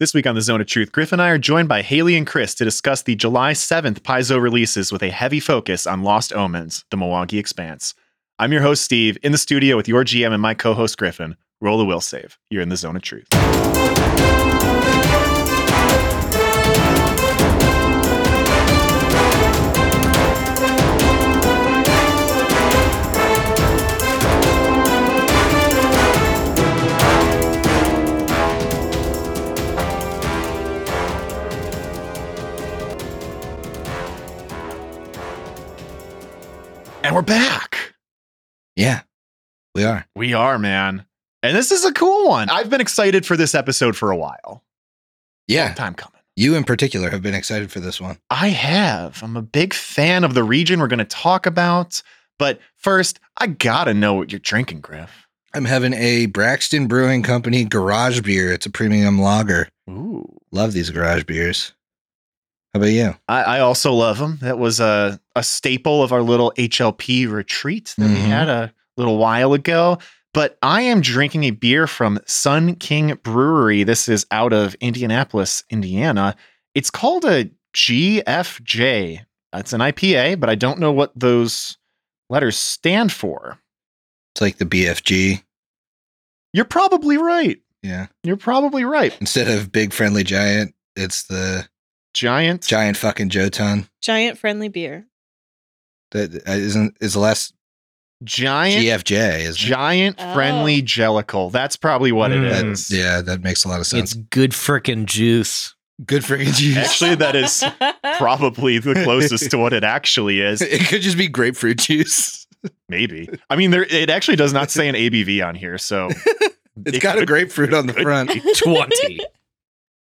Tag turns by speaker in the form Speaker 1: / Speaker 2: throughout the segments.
Speaker 1: This week on the Zone of Truth, Griff and I are joined by Haley and Chris to discuss the July 7th Paizo releases with a heavy focus on Lost Omens, the Mwangi Expanse. I'm your host, Steve, in the studio with your GM and my co host, Griffin. Roll the will save. You're in the Zone of Truth. And we're back.
Speaker 2: Yeah, we are.
Speaker 1: We are, man. And this is a cool one. I've been excited for this episode for a while.
Speaker 2: Yeah,
Speaker 1: Long time coming.
Speaker 2: you in particular have been excited for this one.
Speaker 1: I have. I'm a big fan of the region we're going to talk about. But first, I got to know what you're drinking, Griff.
Speaker 2: I'm having a Braxton Brewing Company garage beer. It's a premium lager.
Speaker 1: Ooh.
Speaker 2: Love these garage beers. How about you?
Speaker 1: I, I also love them. That was a, a staple of our little HLP retreat that we
Speaker 2: Mhm.
Speaker 1: had a little while ago. But I am drinking a beer from Sun King Brewery. This is out of Indianapolis, Indiana. It's called a GFJ. It's an IPA, but I don't know what those letters stand for.
Speaker 2: It's like the BFG.
Speaker 1: You're probably right.
Speaker 2: Yeah.
Speaker 1: You're probably right.
Speaker 2: Instead of big friendly giant, it's the
Speaker 1: Giant.
Speaker 2: giant fucking Jotun.
Speaker 3: Giant friendly beer.
Speaker 2: That uh, isn't is the last
Speaker 1: Giant.
Speaker 2: GFJ is
Speaker 1: Giant
Speaker 3: Oh.
Speaker 1: friendly jellicle. That's probably what it
Speaker 4: Mm.
Speaker 1: is.
Speaker 2: yeah, that makes a lot of sense.
Speaker 4: It's good frickin' juice.
Speaker 2: good freaking juice.
Speaker 1: Actually, that is probably the closest to what it actually is.
Speaker 2: it could just be grapefruit juice.
Speaker 1: Maybe. I mean, there it actually does not say an ABV on here, so
Speaker 2: It's
Speaker 1: It
Speaker 2: got a grapefruit on the front.
Speaker 4: 20.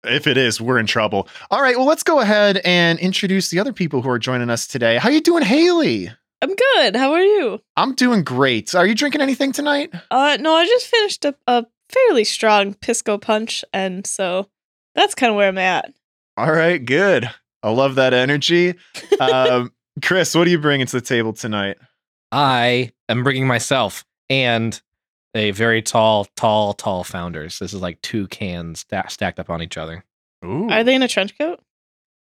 Speaker 1: If it is, we're in trouble. All right, well, let's go ahead and introduce the other people who are joining us today. How you doing, Haley?
Speaker 3: I'm good. How are you?
Speaker 1: I'm doing great. Are you drinking anything tonight?
Speaker 3: Uh, no, I just finished a, a fairly strong pisco punch, and so that's kind of where I'm at.
Speaker 1: All right, good. I love that energy. Um, Chris, what are you bringing to the table tonight?
Speaker 4: I am bringing myself and a very tall, tall, tall founders. This is like two cans sta- stacked up on each other.
Speaker 1: Ooh,
Speaker 3: Are they in a trench coat?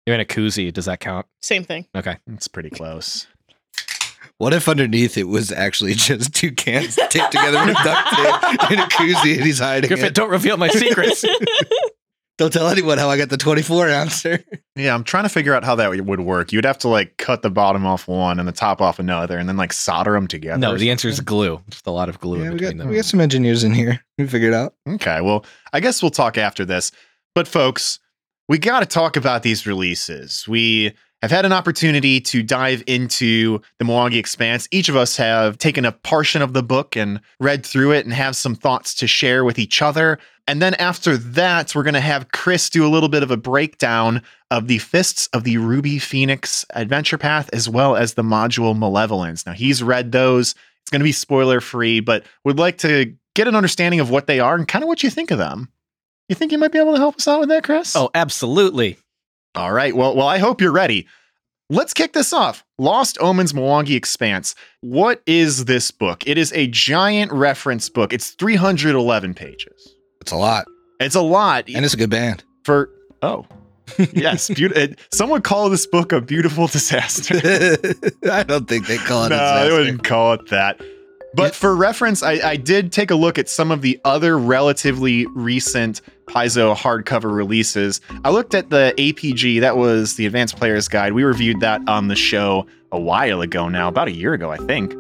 Speaker 4: You're in a koozie. Does that count?
Speaker 3: Same thing.
Speaker 4: Okay.
Speaker 1: it's pretty close.
Speaker 2: What if underneath it was actually just two cans taped together with duct tape in a koozie and he's hiding
Speaker 4: Griffin,
Speaker 2: it?
Speaker 4: don't reveal my secrets.
Speaker 2: Don't tell anyone how I got the 24 ouncer.
Speaker 1: Yeah, I'm trying to figure out how that would work. You'd have to like cut the bottom off one and the top off another, and then like solder them together.
Speaker 4: no, the answer is glue. Just a lot of glue
Speaker 2: Yeah,
Speaker 4: in
Speaker 2: we got,
Speaker 4: them.
Speaker 2: we got some engineers in here. We figured it out.
Speaker 1: Okay, well, I guess we'll talk after this. But folks, we got to talk about these releases. We have had an opportunity to dive into the Mwangi Expanse. Each of us have taken a portion of the book and read through it and have some thoughts to share with each other. And then after that, we're going to have Chris do a little bit of a breakdown of the Fists of the Ruby Phoenix adventure path as well as the module Malevolence. Now, he's read those. It's going to be spoiler free, but would like to get an understanding of what they are and kind of what you think of them. You think you might be able to help us out with that, Chris?
Speaker 4: Oh, absolutely.
Speaker 1: All right. Well, well, I hope you're ready. Let's kick this off. Lost Omens Mwangi Expanse. What is this book? It is a giant reference book. It's 311 pages.
Speaker 2: It's a lot.
Speaker 1: It's a lot
Speaker 2: And it's a good band.
Speaker 1: for oh. yes, beautiful. Some would call this book a beautiful disaster.
Speaker 2: I don't think they call it
Speaker 1: no,
Speaker 2: disaster.
Speaker 1: wouldn't call it that. But for reference, I, I did take a look at some of the other relatively recent Paizo hardcover releases. I looked at the APG, that was the Advanced Player's Guide. We reviewed that on the show a while ago now, about a year ago, I think.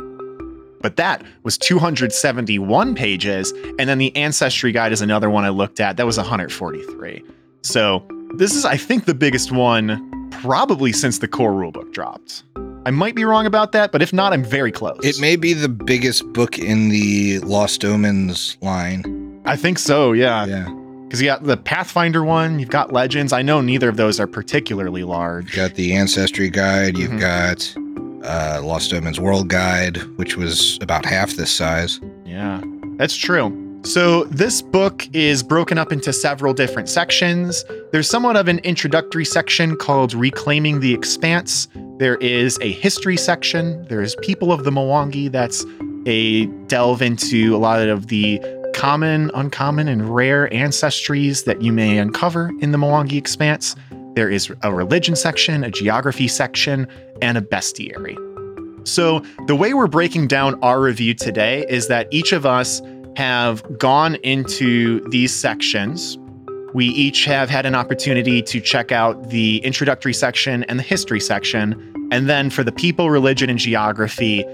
Speaker 1: But that was 271 pages. And then the Ancestry Guide is another one I looked at. That was 143. So this is, I think, the biggest one probably since the core rulebook dropped. I might be wrong about that, but if not, I'm very close.
Speaker 2: It may be the biggest book in the Lost Omens line.
Speaker 1: I think so, yeah.
Speaker 2: Yeah.
Speaker 1: Because you got the Pathfinder one, you've got Legends. I know neither of those are particularly large.
Speaker 2: You got the Ancestry Guide. You've
Speaker 1: Mhm.
Speaker 2: got uh, Lost Omens World Guide, which was about half this size.
Speaker 1: Yeah, that's true. So, this book is broken up into several different sections. There's somewhat of an introductory section called Reclaiming the Expanse. There is a history section. There's People of the Mwangi. That's a delve into a lot of the common, uncommon, and rare ancestries that you may uncover in the Mwangi Expanse. There is a religion section, a geography section, and a bestiary. So, the way we're breaking down our review today is that each of us have gone into these sections. We each have had an opportunity to check out the introductory section and the history section. And then for the people, religion, and geography,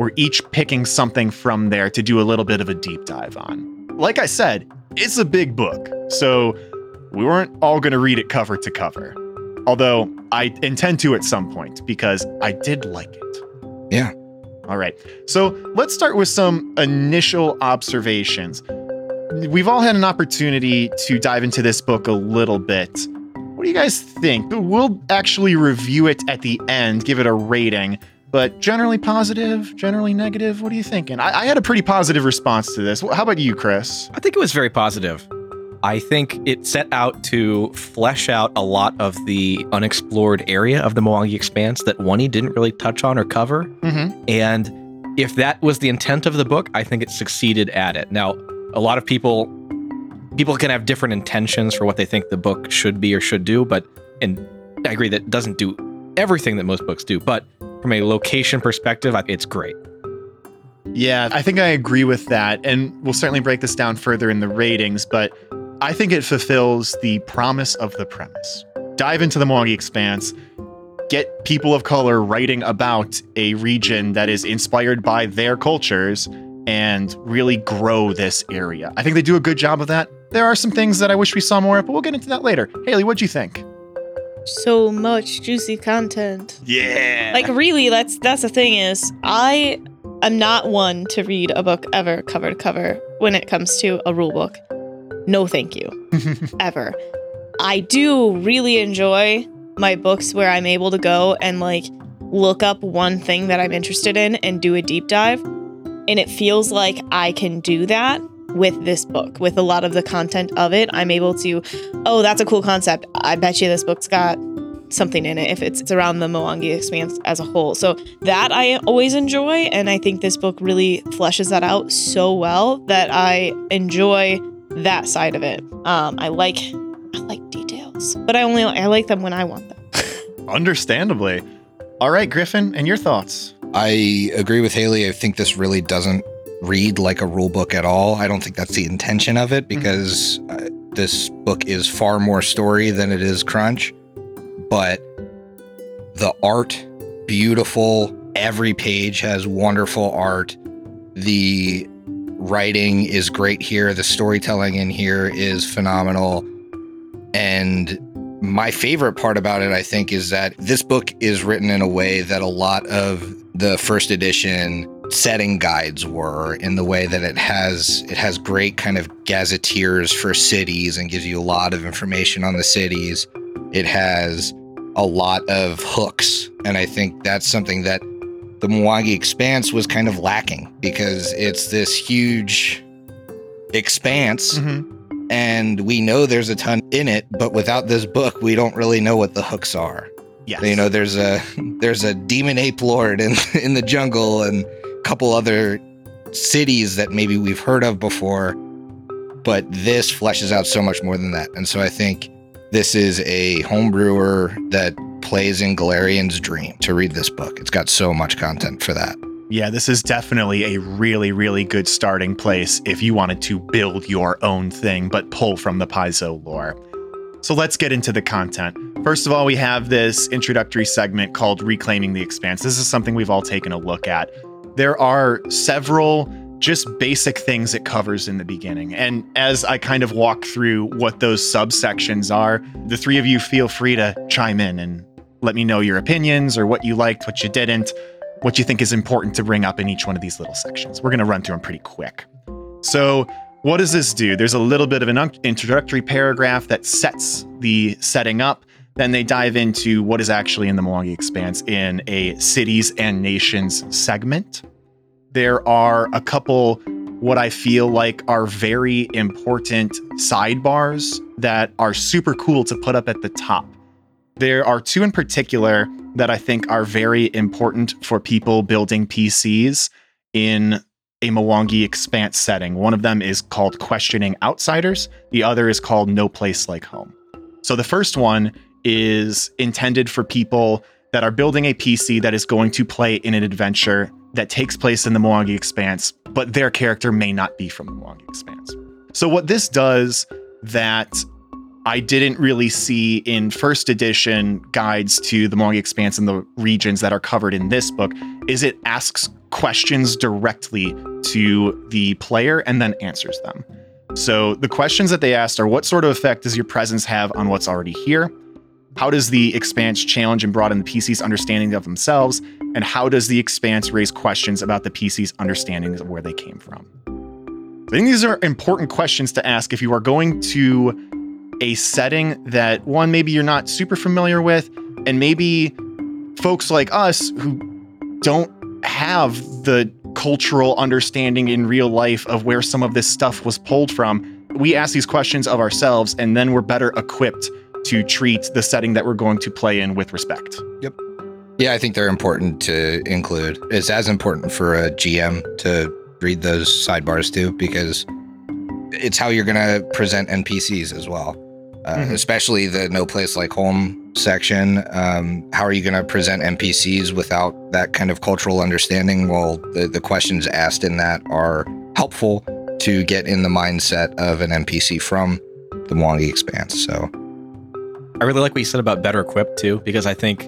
Speaker 1: we're each picking something from there to do a little bit of a deep dive on. Like I said, it's a big book. So we weren't all going to read it cover to cover. Although I intend to at some point because I did like it.
Speaker 2: Yeah.
Speaker 1: All right. So let's start with some initial observations. We've all had an opportunity to dive into this book a little bit. What do you guys think? We'll actually review it at the end, give it a rating, but generally positive, generally negative. What are you thinking? I, I had a pretty positive response to this. How about you, Chris?
Speaker 4: I think it was very positive. I think it set out to flesh out a lot of the unexplored area of the Mwangi Expanse that Oney didn't really touch on or cover.
Speaker 1: Mm-hmm.
Speaker 4: And if that was the intent of the book, I think it succeeded at it. Now, a lot of people people can have different intentions for what they think the book should be or should do, but and I agree that it doesn't do everything that most books do, but from a location perspective, it's great.
Speaker 1: Yeah, I think I agree with that. And we'll certainly break this down further in the ratings, but I think it fulfills the promise of the premise. Dive into the Mwangi Expanse, get people of color writing about a region that is inspired by their cultures, and really grow this area. I think they do a good job of that. There are some things that I wish we saw more of, but we'll get into that later. Haley, what'd you think?
Speaker 3: So much juicy content.
Speaker 1: Yeah.
Speaker 3: Like really, that's that's the thing is I am not one to read a book ever cover to cover when it comes to a rule book. No, thank you. ever. I do really enjoy my books where I'm able to go and like look up one thing that I'm interested in and do a deep dive. And it feels like I can do that with this book, with a lot of the content of it. I'm able to, oh, that's a cool concept. I bet you this book's got something in it if it's, it's around the Mwangi expanse as a whole. So that I always enjoy. And I think this book really fleshes that out so well that I enjoy that side of it. Um, I like I like details, but I only I like them when I want them.
Speaker 1: Understandably. All right, Griffin, and your thoughts?
Speaker 2: I agree with Haley. I think this really doesn't read like a rule book at all. I don't think that's the intention of it because uh, this book is far more story than it is crunch. But the art, beautiful. Every page has wonderful art. The writing is great here. The storytelling in here is phenomenal. And my favorite part about it, I think, is that this book is written in a way that a lot of the first edition setting guides were in the way that it has it has great kind of gazetteers for cities and gives you a lot of information on the cities. It has a lot of hooks and I think that's something that the Mwangi Expanse was kind of lacking because it's this huge expanse
Speaker 1: Mm-hmm.
Speaker 2: and we know there's a ton in it, but without this book, we don't really know what the hooks are.
Speaker 1: Yes.
Speaker 2: You know, there's a there's a demon ape lord in in the jungle and couple other cities that maybe we've heard of before, but this fleshes out so much more than that. And so I think this is a homebrewer that plays in Golarion's dream to read this book. It's got so much content for that.
Speaker 1: Yeah, this is definitely a really, really good starting place if you wanted to build your own thing, but pull from the Paizo lore. So let's get into the content. First of all, we have this introductory segment called Reclaiming the Expanse. This is something we've all taken a look at. There are several just basic things it covers in the beginning. And as I kind of walk through what those subsections are, the three of you feel free to chime in and let me know your opinions or what you liked, what you didn't what you think is important to bring up in each one of these little sections. We're going to run through them pretty quick. So, what does this do? There's a little bit of an introductory paragraph that sets the setting up. Then they dive into what is actually in the Mwangi Expanse in a cities and nations segment. There are a couple what I feel like are very important sidebars that are super cool to put up at the top. There are two in particular that I think are very important for people building PCs in a Mwangi Expanse setting. One of them is called Questioning Outsiders, the other is called No Place Like Home. So the first one is intended for people that are building a PC that is going to play in an adventure that takes place in the Mwangi Expanse, but their character may not be from the Mwangi Expanse. So what this does that I didn't really see in first edition guides to the Mwangi Expanse and the regions that are covered in this book is it asks questions directly to the player and then answers them. So the questions that they asked are what sort of effect does your presence have on what's already here? How does the expanse challenge and broaden the PC's understanding of themselves? And how does the expanse raise questions about the PC's understanding of where they came from? I think these are important questions to ask if you are going to a setting that one, maybe you're not super familiar with, and maybe folks like us who don't have the cultural understanding in real life of where some of this stuff was pulled from. We ask these questions of ourselves, and then we're better equipped to treat the setting that we're going to play in with respect. Yep.
Speaker 2: Yeah, I think they're important to include. It's as important for a GM to read those sidebars too, because it's how you're going to present NPCs as well. Uh,
Speaker 1: Mhm.
Speaker 2: Especially the No Place Like Home section. Um, how are you going to present NPCs without that kind of cultural understanding? Well, the, the questions asked in that are helpful to get in the mindset of an NPC from the Mwangi Expanse. So,
Speaker 4: I really like what you said about better equipped too, because I think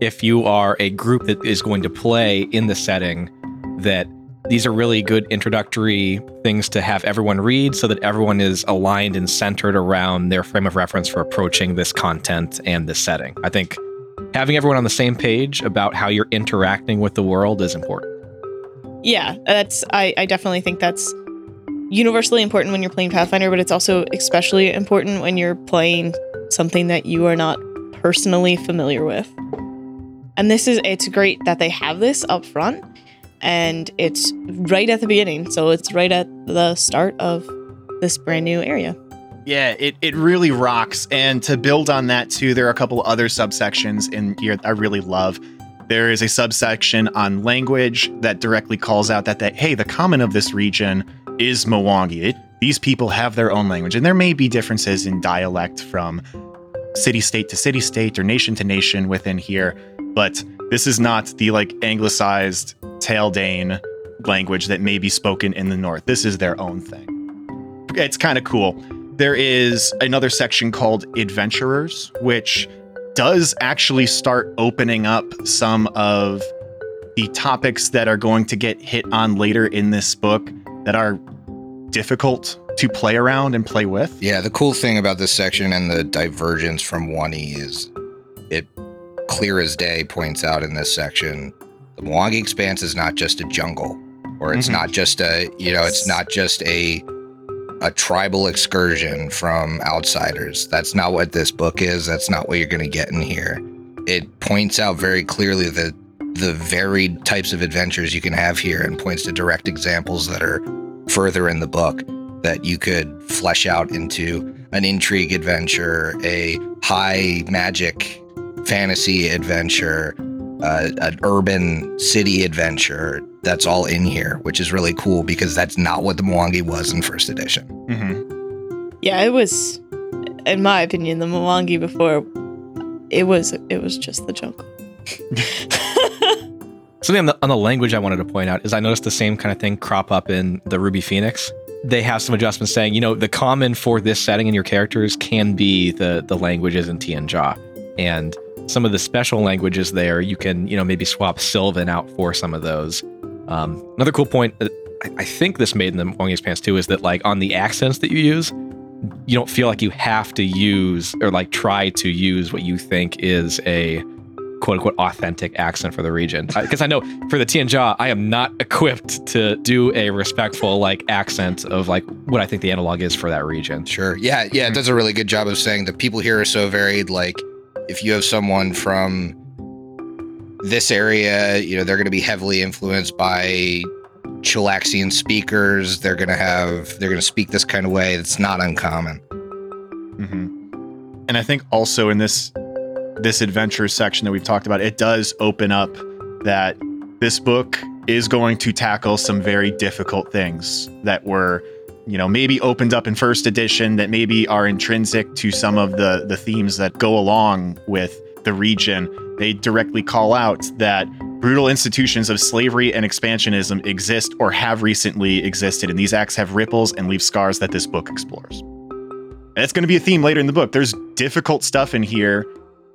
Speaker 4: if you are a group that is going to play in the setting, that these are really good introductory things to have everyone read so that everyone is aligned and centered around their frame of reference for approaching this content and this setting. I think having everyone on the same page about how you're interacting with the world is important.
Speaker 3: Yeah, that's I, I definitely think that's universally important when you're playing Pathfinder, but it's also especially important when you're playing something that you are not personally familiar with. And this is it's great that they have this up front and it's right at the beginning. So it's right at the start of this brand new area.
Speaker 1: Yeah, it, it really rocks. And to build on that too, there are a couple other subsections in here that I really love. There is a subsection on language that directly calls out that that hey, the common of this region is Mwangi. It, these people have their own language, and there may be differences in dialect from city state to city state or nation to nation within here, but this is not the like anglicized Taldane language that may be spoken in the north. This is their own thing. It's kind of cool. There is another section called Adventurers, which does actually start opening up some of the topics that are going to get hit on later in this book that are difficult to play around and play with.
Speaker 2: Yeah, the cool thing about this section and the divergence from 1E is it clear as day points out in this section the Mwangi Expanse is not just a jungle, or it's
Speaker 1: Mhm.
Speaker 2: not just a you know, it's not just a a tribal excursion from outsiders. That's not what this book is. That's not what you're going to get in here. It points out very clearly that the varied types of adventures you can have here and points to direct examples that are further in the book that you could flesh out into an intrigue adventure, a high magic fantasy adventure, uh, an urban city adventure. That's all in here, which is really cool because that's not what the Mwangi was in first edition.
Speaker 1: Mhm.
Speaker 3: Yeah, it was in my opinion, the Mwangi before it was it was just the jungle.
Speaker 4: Something on the, on the language I wanted to point out is I noticed the same kind of thing crop up in the Ruby Phoenix. They have some adjustments saying, you know, the common for this setting and your characters can be the the languages in Tian Xia. And some of the special languages there, you can, you know, maybe swap Sylvan out for some of those. Um, another cool point that I, I think this made in the Mwangi Expanse too is that like on the accents that you use, you don't feel like you have to use or like try to use what you think is a quote unquote authentic accent for the region. Because I know for the Tian Xia, I am not equipped to do a respectful like accent of like what I think the analog is for that region.
Speaker 2: Sure. Yeah, yeah, it does a really good job of saying the people here are so varied. Like, if you have someone from this area, you know, they're going to be heavily influenced by Chelaxian speakers. They're going to have, they're going to speak this kind of way. It's not uncommon.
Speaker 1: hmm And I think also in this this adventure section that we've talked about, it does open up that this book is going to tackle some very difficult things that were, you know, maybe opened up in first edition that maybe are intrinsic to some of the the themes that go along with the region. They directly call out that brutal institutions of slavery and expansionism exist or have recently existed, and these acts have ripples and leave scars that this book explores. It's going to be a theme later in the book. There's difficult stuff in here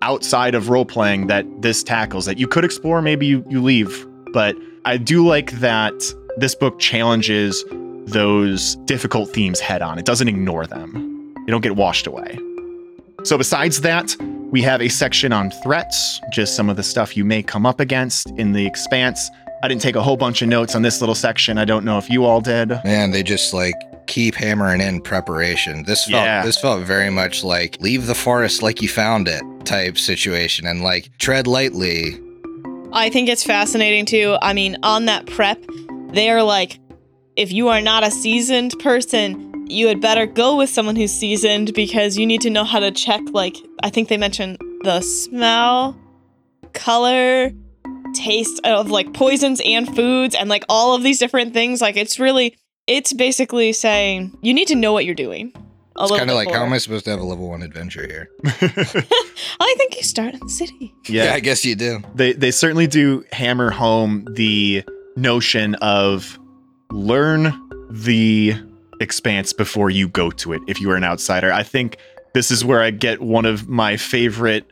Speaker 1: outside of role playing that this tackles that you could explore, maybe you, you leave. But I do like that this book challenges those difficult themes head on. It doesn't ignore them, they don't get washed away. So, besides that, we have a section on threats, just some of the stuff you may come up against in the expanse. I didn't take a whole bunch of notes on this little section. I don't know if you all did.
Speaker 2: Man, they just like keep hammering in preparation. This felt
Speaker 1: Yeah.
Speaker 2: this felt very much like leave the forest like you found it type situation and like tread lightly.
Speaker 3: I think it's fascinating too. I mean, on that prep, they are like, if you are not a seasoned person, you had better go with someone who's seasoned because you need to know how to check, like, I think they mentioned the smell, color, taste of like poisons and foods and like all of these different things. Like, it's really, it's basically saying you need to know what you're doing. A
Speaker 2: It's kind of
Speaker 3: bit
Speaker 2: like how am I supposed to have a level one adventure here?
Speaker 3: I think you start in the city.
Speaker 1: yeah,
Speaker 2: I guess you do.
Speaker 1: they they certainly do hammer home the notion of learn the expanse before you go to it if you are an outsider i think this is where i get one of my favorite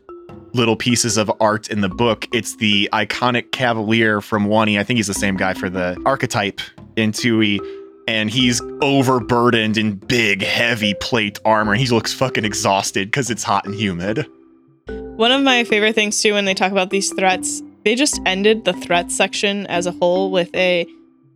Speaker 1: little pieces of art in the book it's the iconic cavalier from Wani. i think he's the same guy for the archetype in Tui. And he's overburdened in big, heavy plate armor. And he looks fucking exhausted because it's hot and humid.
Speaker 3: One of my favorite things too when they talk about these threats, they just ended the threats section as a whole with a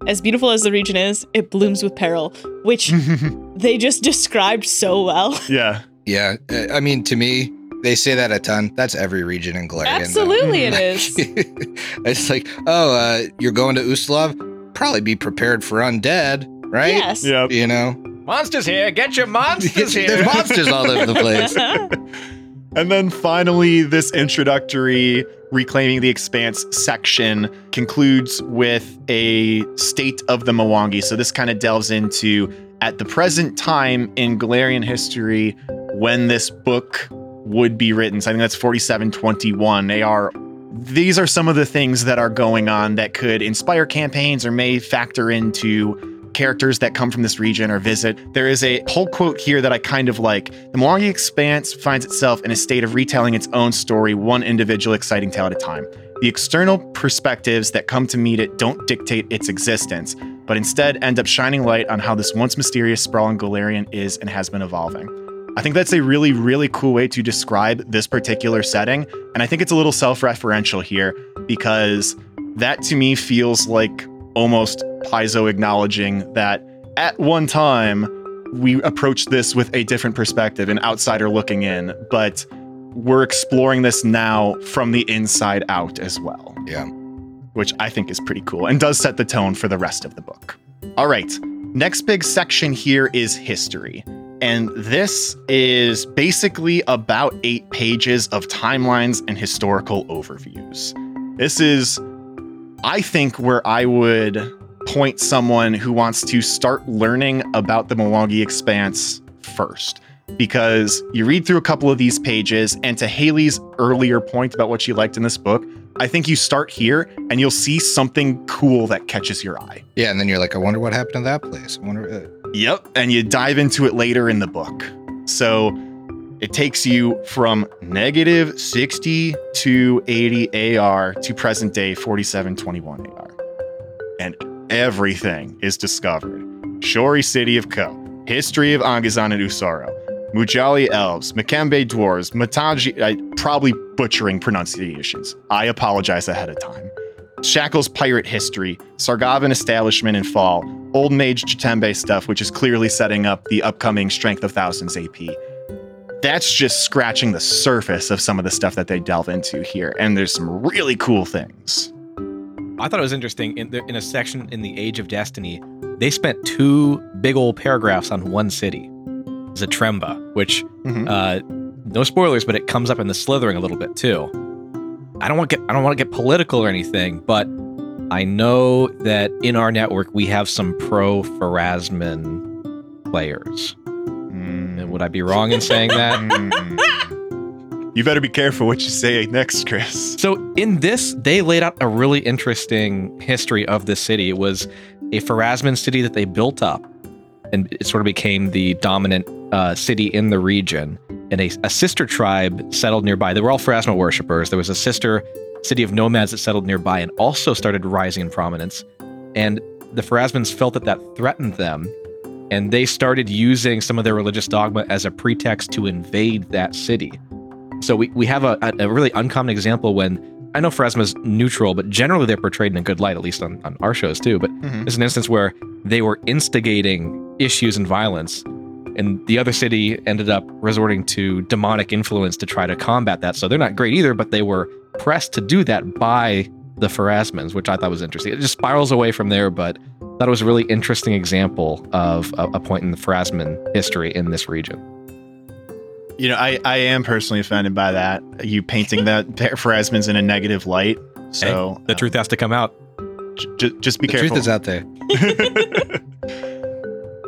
Speaker 3: as beautiful as the region is, it blooms with peril, which they just described so well.
Speaker 1: yeah.
Speaker 2: Yeah, uh, I mean to me, they say that a ton. That's every region in Golarion. though.
Speaker 3: Absolutely it is.
Speaker 2: it's like, oh, uh, you're going to Ustalav? Probably be prepared for undead, right?
Speaker 3: Yes.
Speaker 1: Yep.
Speaker 2: You know,
Speaker 4: Monsters here! Get your monsters here!
Speaker 2: there's monsters all over the place.
Speaker 1: And then finally, this introductory Reclaiming the Expanse section concludes with a state of the Mwangi. So this kind of delves into at the present time in Golarion history when this book would be written. So I think that's 4721. They are these are some of the things that are going on that could inspire campaigns or may factor into characters that come from this region or visit. There is a whole quote here that I kind of like. The Mwangi Expanse finds itself in a state of retelling its own story, one individual exciting tale at a time. The external perspectives that come to meet it don't dictate its existence, but instead end up shining light on how this once mysterious, sprawling Galarian is and has been evolving. I think that's a really, really cool way to describe this particular setting. And I think it's a little self referential here because that to me feels like almost Paizo acknowledging that at one time we approached this with a different perspective, an outsider looking in, but we're exploring this now from the inside out as well.
Speaker 2: Yeah.
Speaker 1: Which I think is pretty cool and does set the tone for the rest of the book. All right. Next big section here is history. And this is basically about eight pages of timelines and historical overviews. This is, I think, where I would point someone who wants to start learning about the Mwangi Expanse first. Because you read through a couple of these pages, and to Haley's earlier point about what she liked in this book, I think you start here and you'll see something cool that catches your eye.
Speaker 2: Yeah, and then you're like, I wonder what happened to that place. I wonder. Uh,
Speaker 1: Yep. And you dive into it later in the book. So it takes you from negative 60 to 80 AR to present day 4721 AR. And everything is discovered. Shory City of Kho, history of Angazhan and Usaro, Mualijae elves, Makembe dwarves, Mataji, I probably butchering pronunciations. I apologize ahead of time. Shackle's pirate history, Sargavan establishment and fall, Old Mage Jatembe stuff, which is clearly setting up the upcoming Strength of Thousands AP. That's just scratching the surface of some of the stuff that they delve into here, and there's some really cool things.
Speaker 4: I thought it was interesting in the, in a section in the Age of Destiny, they spent two big old paragraphs on one city, Zatremba, which
Speaker 1: Mhm.
Speaker 4: uh, no spoilers, but it comes up in the Slithering a little bit too. I don't want to get I don't want to get political or anything, but I know that in our network we have some pro Pharasman players.
Speaker 1: Mm.
Speaker 4: And would I be wrong in saying that?
Speaker 1: You better be careful what you say next, Chris.
Speaker 4: So in this, they laid out a really interesting history of this city. It was a Pharasman city that they built up, and it sort of became the dominant uh, city in the region. And a, a sister tribe settled nearby. They were all Pharasma worshippers. There was a sister city of nomads that settled nearby and also started rising in prominence. And the Pharasmans felt that that threatened them, and they started using some of their religious dogma as a pretext to invade that city. So we, we have a, a, really uncommon example when I know Pharasma's neutral, but generally they're portrayed in a good light, at least on, on our shows too. But
Speaker 1: Mhm.
Speaker 4: there's an instance where they were instigating issues and violence, and the other city ended up resorting to demonic influence to try to combat that. So they're not great either, but they were pressed to do that by the Pharasmans, which I thought was interesting. It just spirals away from there, but it was a really interesting example of a, a point in the Pharasman history in this region.
Speaker 1: You know, I, I am personally offended by that. You painting that Pharasmans in a negative light. So
Speaker 4: The truth has to come out.
Speaker 1: j- j- just be
Speaker 2: the
Speaker 1: careful.
Speaker 2: truth is out there.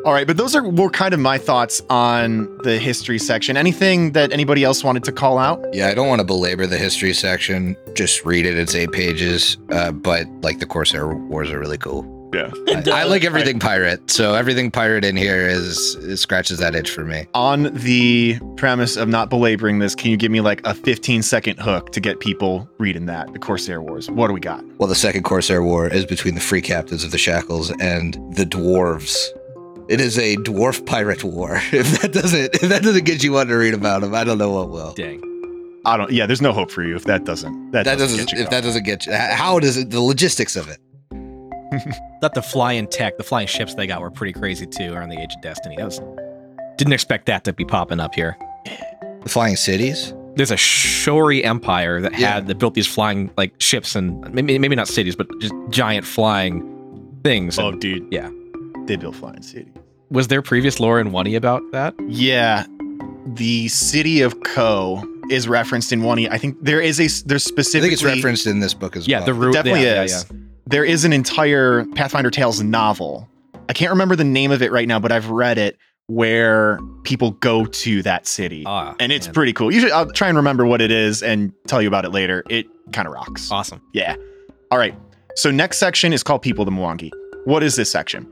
Speaker 1: All right, but those are were kind of my thoughts on the history section. Anything that anybody else wanted to call out?
Speaker 2: Yeah, I don't want to belabor the history section. Just read it. It's eight pages. Uh, but like the Corsair Wars are really cool.
Speaker 1: Yeah.
Speaker 2: I, I like everything pirate, so everything pirate in here is it scratches that itch for me.
Speaker 1: On the premise of not belaboring this, can you give me like a 15 second hook to get people reading that? The Corsair Wars. What do we got?
Speaker 2: Well, the second Corsair War is between the free captains of the Shackles and the dwarves. It is a dwarf pirate war. If that doesn't if that doesn't get you one to read about them, I don't know what will.
Speaker 4: Dang.
Speaker 1: I don't. Yeah, there's no hope for you if that doesn't. That,
Speaker 2: That
Speaker 1: doesn't.
Speaker 2: doesn't
Speaker 1: get you
Speaker 2: if that doesn't get you. How does it? The logistics of it.
Speaker 4: Thought the flying tech, the flying ships they got were pretty crazy too around the Age of Destiny. That was didn't expect that to be popping up here.
Speaker 2: The flying cities.
Speaker 4: There's a Shory empire that had
Speaker 2: Yeah.
Speaker 4: that built these flying like ships and maybe maybe not cities, but just giant flying things.
Speaker 1: Oh,
Speaker 4: And
Speaker 1: dude.
Speaker 4: Yeah.
Speaker 1: They built flying cities.
Speaker 4: was there previous lore in One about that?
Speaker 1: Yeah, the city of Kho is referenced in one. I think there is a there's
Speaker 2: specific.
Speaker 1: I
Speaker 2: think it's referenced in this book as
Speaker 4: Yeah,
Speaker 2: well.
Speaker 4: Yeah, the root
Speaker 1: definitely
Speaker 4: yeah,
Speaker 1: is.
Speaker 4: Yeah, yeah.
Speaker 1: There is an entire Pathfinder Tales novel. I can't remember the name of it right now, but I've read it where people go to that city.
Speaker 4: Ah,
Speaker 1: and it's
Speaker 4: man.
Speaker 1: pretty cool. Usually I'll try and remember what it is and tell you about it later. It kind of rocks.
Speaker 4: awesome.
Speaker 1: Yeah. All right. So next section is called People of the Mwangi. What is this section?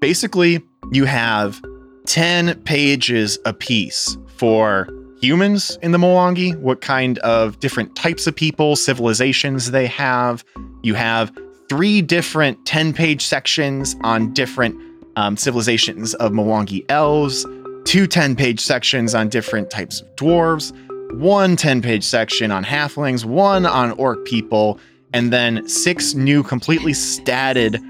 Speaker 1: Basically, you have 10 pages apiece for humans in the Mwangi, what kind of different types of people, civilizations they have. You have three different 10 page sections on different um, civilizations of Mwangi elves, two 10 page sections on different types of dwarves, one 10 page section on halflings, one on orc people, and then six new completely statted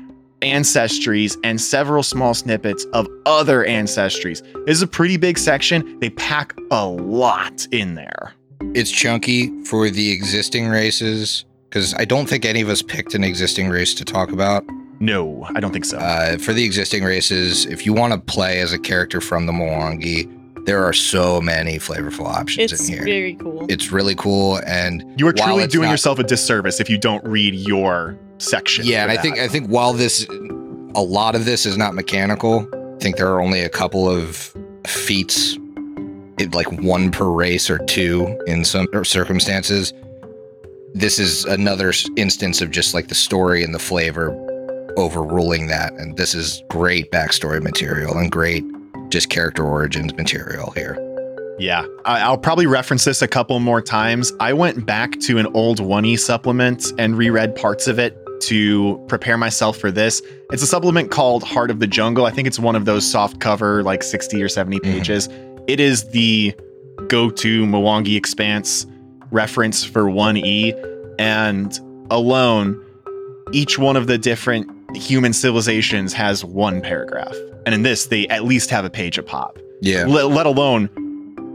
Speaker 1: ancestries and several small snippets of other ancestries. This is a pretty big section. They pack a lot in there.
Speaker 2: It's chunky for the existing races because I don't think any of us picked an existing race to talk about.
Speaker 1: No, I don't think so.
Speaker 2: Uh, for the existing races, if you want to play as a character from the Mwangi, there are so many flavorful options
Speaker 3: It's
Speaker 2: in here.
Speaker 3: It's very cool.
Speaker 2: it's really cool, and
Speaker 1: you are truly doing
Speaker 2: not-
Speaker 1: yourself a disservice if you don't read your section.
Speaker 2: yeah, and I
Speaker 1: that.
Speaker 2: think I think while this, a lot of this is not mechanical. I think there are only a couple of feats, it, like one per race or two in some circumstances. This is another instance of just like the story and the flavor overruling that, and this is great backstory material and great just character origins material here.
Speaker 1: Yeah, I'll probably reference this a couple more times. I went back to an old one E supplement and reread parts of it to prepare myself for this. It's a supplement called Heart of the Jungle. I think it's one of those soft cover, like 60 or 70 mm-hmm. pages. It is the go to Mwangi Expanse reference for 1E. And alone, each one of the different human civilizations has one paragraph. And in this, they at least have a page a pop
Speaker 2: Yeah,
Speaker 1: let, let alone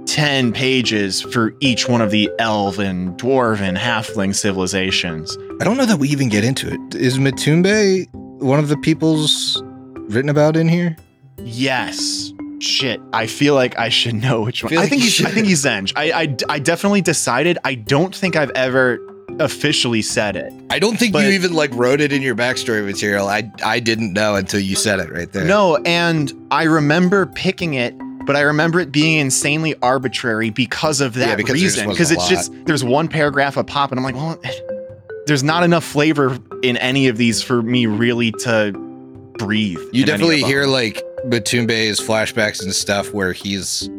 Speaker 1: 10 pages for each one of the elven, dwarven, halfling civilizations.
Speaker 2: I don't know that we even get into it. Is Matumbe one of the peoples written about in here?
Speaker 1: Yes. Shit. I feel like I should know which one.
Speaker 2: Feel
Speaker 1: I
Speaker 2: like
Speaker 1: think
Speaker 2: you
Speaker 1: he's I think he's Zenj. I, I I decided I don't think I've ever officially said it.
Speaker 2: I don't think
Speaker 1: But-
Speaker 2: you even like wrote it in your backstory material. I I didn't know until you said it right there.
Speaker 1: No, and I remember picking it, but I remember it being insanely arbitrary because of that
Speaker 2: Yeah, because
Speaker 1: reason. Because
Speaker 2: a
Speaker 1: it's just there's one paragraph a pop, and I'm like, well, there's not enough flavor in any of these for me really to breathe.
Speaker 2: You definitely hear like Batumbe's flashbacks and stuff where he's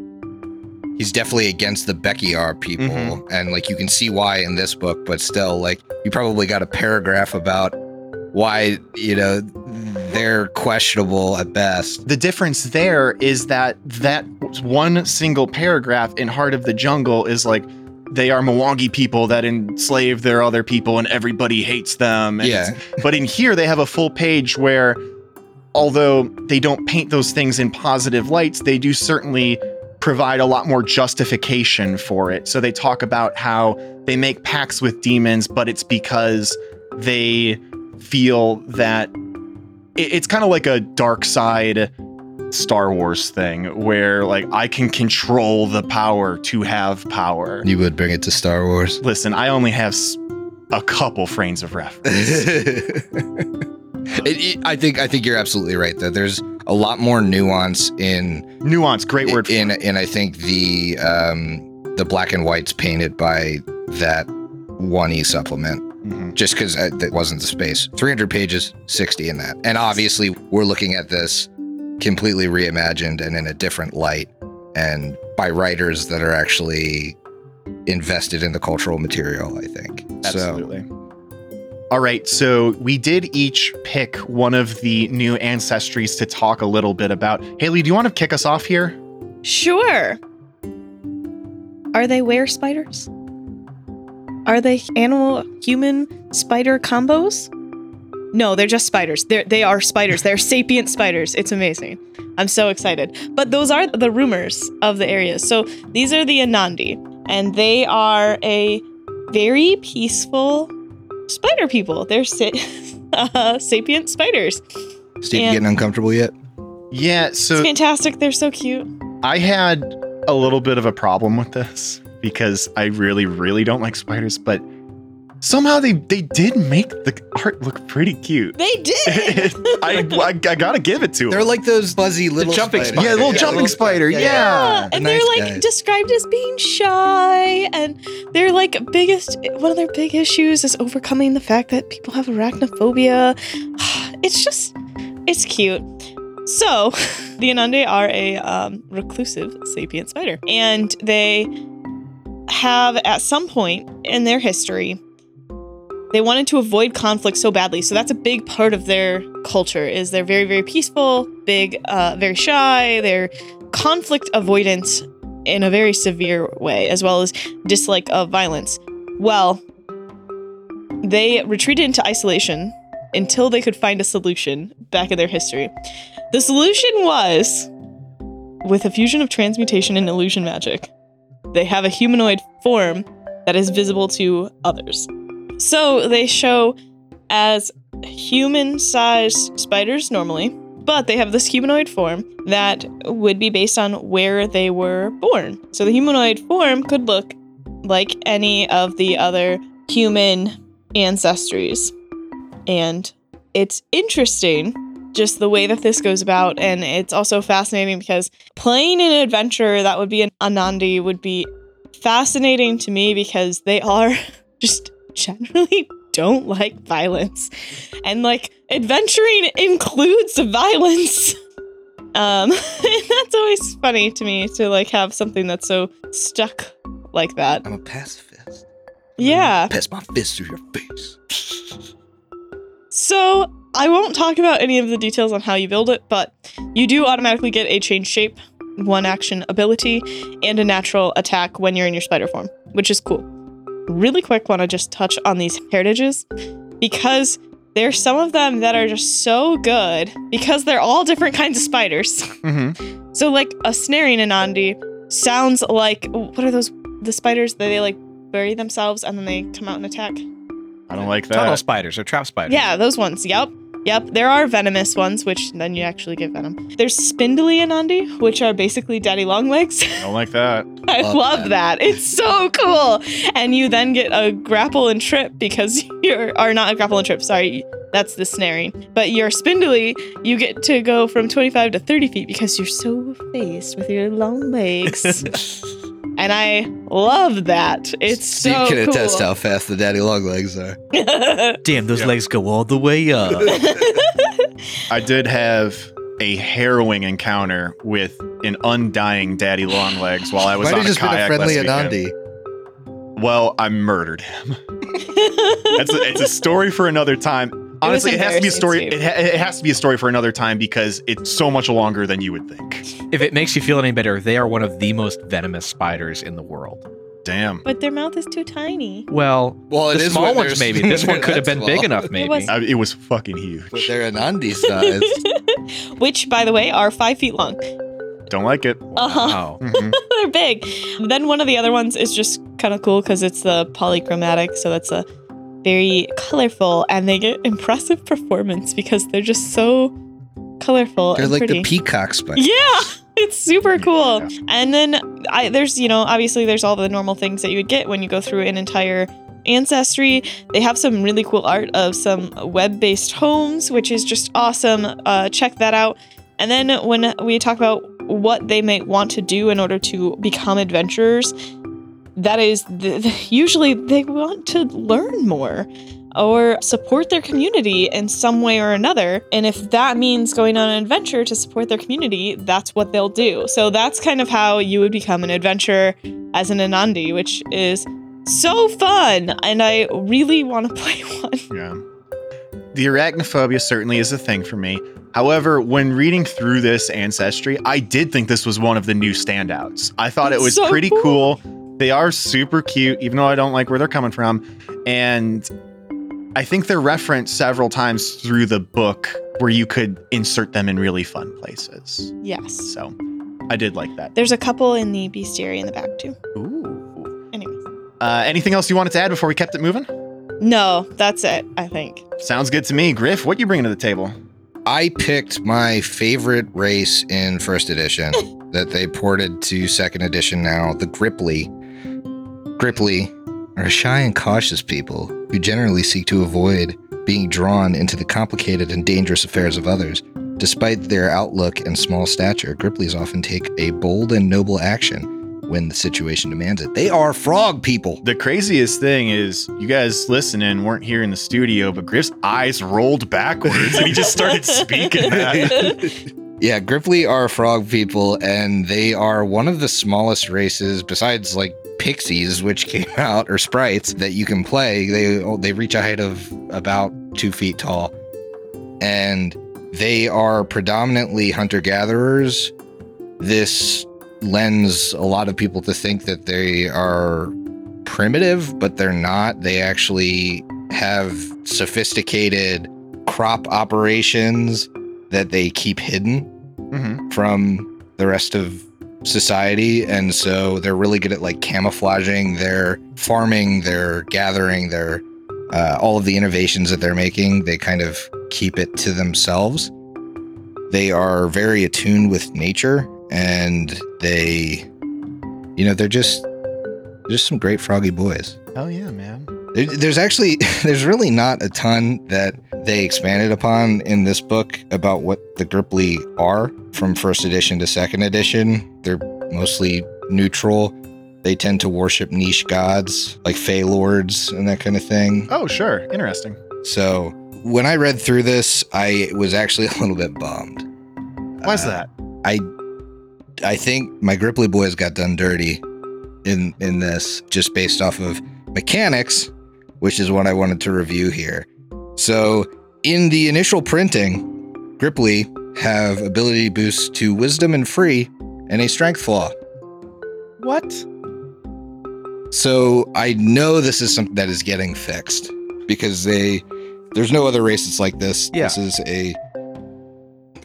Speaker 2: he's definitely against the Bekyar people,
Speaker 1: Mhm.
Speaker 2: and like you can see why in this book, but still, like you probably got a paragraph about why you know they're questionable at best.
Speaker 1: the difference there is that that one single paragraph in Heart of the Jungle is like they are Mwangi people that enslave their other people and everybody hates them. And
Speaker 2: Yeah.
Speaker 1: But in here they have a full page where although they don't paint those things in positive lights, they do certainly provide a lot more justification for it. So they talk about how they make pacts with demons, but it's because they feel that it's kind of like a dark side Star Wars thing where like I can control the power to have power.
Speaker 2: You would bring it to Star Wars.
Speaker 1: Listen, I only have a couple frames of reference.
Speaker 2: It- it- I think I think you're absolutely right. That there's a lot more nuance in
Speaker 1: Nuance, great word. For
Speaker 2: in I think the um the black and whites painted by that one e supplement
Speaker 1: Mhm.
Speaker 2: just because that wasn't the space 300 pages 60 in that and obviously we're looking at this completely reimagined and in a different light and by writers that are actually invested in the cultural material i think
Speaker 1: Absolutely. All right, so we did each pick one of the new ancestries to talk a little bit about. Haley, do you want to kick us off here?
Speaker 3: Sure. Are they were spiders? Are they animal human spider combos? No, they're just spiders. They're they are spiders. They're sapient spiders. It's amazing. I'm so excited. But those are the rumors of the areas. So these are the Anandi, and they are a very peaceful spider people. They're sa- uh, sapient spiders.
Speaker 2: so steve you
Speaker 3: and-
Speaker 2: getting uncomfortable yet
Speaker 1: Yeah,
Speaker 3: It's
Speaker 1: so
Speaker 3: fantastic. They're so cute.
Speaker 1: I had a little bit of a problem with this because I really, really don't like spiders, but somehow they they did make the art look pretty cute.
Speaker 3: They did.
Speaker 1: I, I, I gotta give it to them.
Speaker 2: they're like those fuzzy little
Speaker 4: jumping
Speaker 2: spiders.
Speaker 1: yeah, little jumping spider. Yeah,
Speaker 3: Yeah, and
Speaker 2: Nice
Speaker 3: they're like
Speaker 2: guys.
Speaker 3: described as being shy, and their like biggest one of their big issues is overcoming the fact that people have arachnophobia. It's just, it's cute. So, the Anande are a um, reclusive sapient spider, and they have at some point in their history they wanted to avoid conflict so badly. So that's a big part of their culture is they're very very peaceful big uh, very shy. They're conflict avoidance in a very severe way as well as dislike of violence. Well they retreated into isolation until they could find a solution back in their history. The solution was with a fusion of transmutation and illusion magic they have a humanoid form that is visible to others so they show as human sized spiders normally, but they have this humanoid form that would be based on where they were born. So the humanoid form could look like any of the other human ancestries. And it's interesting just the way that this goes about. And it's also fascinating because playing an adventure that would be an Anandi would be fascinating to me because they are just generally don't like violence. And like adventuring includes violence. Um and that's always funny to me to like have something that's so stuck like that.
Speaker 2: i'm a pacifist
Speaker 3: Yeah.
Speaker 2: pass my fist through your face
Speaker 3: So I won't talk about any of the details on how you build it, but you do automatically get a change shape, one action ability, and a natural attack when you're in your spider form, which is cool. Really quick, want to just touch on these heritages because there's some of them that are just so good because they're all different kinds of spiders.
Speaker 1: Mhm.
Speaker 3: So like a snaring Anandi sounds like what are those the spiders that they like bury themselves and then they come out and attack?
Speaker 1: I don't like that.
Speaker 4: Tunnel spiders or trap spiders.
Speaker 3: Yeah, those ones. Yep. Yep, there are venomous ones, which then you actually get venom. There's spindly Anandi, which are basically daddy long legs.
Speaker 1: I don't like that.
Speaker 3: I
Speaker 2: Love
Speaker 3: love that. It's so cool. And you then get a grapple and trip because you're, or not a grapple and trip, sorry, that's the snaring. But you're spindly, you get to go from 25 to 30 feet because you're so faced with your long legs. and I love that. It's
Speaker 2: Steve
Speaker 3: so
Speaker 2: can
Speaker 3: cool.
Speaker 2: attest how fast the daddy long legs are.
Speaker 4: Damn, those
Speaker 1: Yeah.
Speaker 4: legs go all the way up.
Speaker 1: I did have a harrowing encounter with an undying daddy long legs while I was
Speaker 2: Might
Speaker 1: on
Speaker 2: have
Speaker 1: a
Speaker 2: just been a friendly
Speaker 1: last weekend.
Speaker 2: Anandi.
Speaker 1: Well, I murdered him. That's a, it's a story for another time. Honestly, it, has to be a story. It, ha- it has to be a story for another time because it's so much longer than you would think.
Speaker 4: if it makes you feel any better, they are one of the most venomous spiders in the world.
Speaker 1: Damn.
Speaker 3: but their mouth is too tiny.
Speaker 4: Well,
Speaker 2: Well, it
Speaker 4: the
Speaker 2: is
Speaker 4: small ones
Speaker 2: they're-
Speaker 4: maybe. This one could have been
Speaker 2: that
Speaker 4: big enough, maybe.
Speaker 3: was-
Speaker 1: I, it was fucking huge.
Speaker 2: But they're Anadi size.
Speaker 3: Which, by the way, are five feet long.
Speaker 1: Don't like it.
Speaker 3: Uh huh.
Speaker 4: Wow.
Speaker 1: Mhm.
Speaker 3: They're big. Then one of the other ones is just kind of cool because it's the polychromatic, so that's a very colorful, and they get impressive performance because they're just so colorful
Speaker 2: They're like
Speaker 3: pretty.
Speaker 2: the peacock spider.
Speaker 3: yeah, it's super cool.
Speaker 1: Yeah.
Speaker 3: And then I, there's, you know, obviously there's all the normal things that you would get when you go through an entire ancestry. They have some really cool art of some web-based homes, which is just awesome. Uh, check that out. And then when we talk about what they may want to do in order to become adventurers, that is the, usually they want to learn more or support their community in some way or another. And if that means going on an adventure to support their community, that's what they'll do. So that's kind of how you would become an adventurer as an Anadi, which is so fun. And I really want to play one.
Speaker 1: Yeah. The arachnophobia certainly is a thing for me. However, when reading through this ancestry, I did think this was one of the new standouts. I thought it was
Speaker 3: so
Speaker 1: pretty
Speaker 3: cool.
Speaker 1: cool. They are super cute, even though I don't like where they're coming from. And I think they're referenced several times through the book where you could insert them in really fun places.
Speaker 3: Yes.
Speaker 1: So I did like that.
Speaker 3: There's a couple in the bestiary in the back too.
Speaker 1: Ooh.
Speaker 3: Anyways.
Speaker 1: Uh, anything else you wanted to add before we kept it moving?
Speaker 3: No, that's it, I think.
Speaker 1: Sounds good to me. Griff, what you bringing to the table?
Speaker 2: I picked my favorite race in first edition that they ported to second edition now, the Grippli. Grippli are shy and cautious people who generally seek to avoid being drawn into the complicated and dangerous affairs of others. Despite their outlook and small stature, Gripplis often take a bold and noble action when the situation demands it. They are frog people.
Speaker 1: The craziest thing is, you guys listening weren't here in the studio, but Griff's eyes rolled backwards and he just started speaking that.
Speaker 2: Yeah, Grippli are frog people, and they are one of the smallest races besides like pixies, which came out, or sprites that you can play. They they reach a height of about two feet tall, and they are predominantly hunter gatherers. This lends a lot of people to think that they are primitive, but they're not. They actually have sophisticated crop operations that they keep hidden
Speaker 1: hmm
Speaker 2: from the rest of society and so they're really good at like camouflaging their farming their gathering their uh, all of the innovations that they're making. They kind of keep it to themselves. They are very attuned with nature and they you know they're just they're just some great froggy boys.
Speaker 1: Oh yeah, man.
Speaker 2: there- There's actually there's really not a ton that they expanded upon in this book about what the Grippli are from first edition to second edition. They're mostly neutral. They tend to worship niche gods like Fey Lords and that kind of thing.
Speaker 1: Oh, sure. Interesting.
Speaker 2: So when I read through this, I was actually a little bit bummed.
Speaker 1: Why's
Speaker 2: Uh,
Speaker 1: that?
Speaker 2: I I think my Grippli boys got done dirty in in this just based off of mechanics, which is what I wanted to review here. So in the initial printing, Grippli have ability boosts to wisdom and free and a strength flaw.
Speaker 1: What?
Speaker 2: So I know this is something that is getting fixed because they there's no other race that's like this.
Speaker 4: Yeah.
Speaker 2: This is a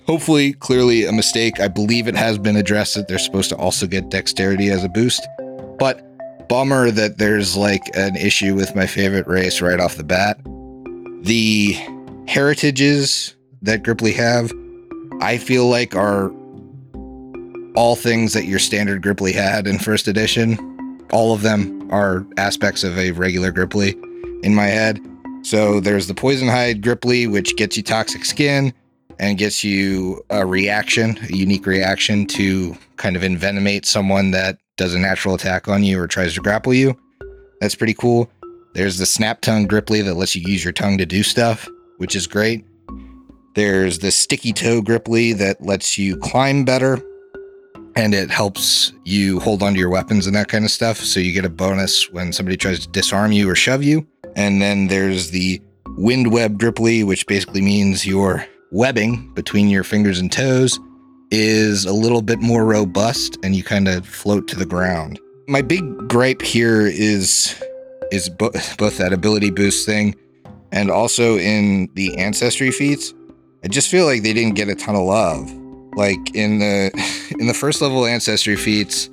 Speaker 2: hopefully clearly a mistake. I believe it has been addressed that they're supposed to also get dexterity as a boost. But bummer that there's like an issue with my favorite race right off the bat. The heritages that Grippli have, I feel like are all things that your standard Grippli had in first edition. All of them are aspects of a regular Grippli in my head. So there's the Poison Hide Grippli, which gets you toxic skin and gets you a reaction, a unique reaction to kind of envenomate someone that does a natural attack on you or tries to grapple you. That's pretty cool. There's the Snap Tongue Grippli that lets you use your tongue to do stuff, which is great. There's the Sticky Toe Grippli that lets you climb better and it helps you hold onto your weapons and that kind of stuff. So you get a bonus when somebody tries to disarm you or shove you. And then there's the Wind Web Grippli, which basically means your webbing between your fingers and toes is a little bit more robust and you kind of float to the ground. My big gripe here is is bo- both that ability boost thing and also in the ancestry feats. I just feel like they didn't get a ton of love. Like in the in the first level ancestry feats,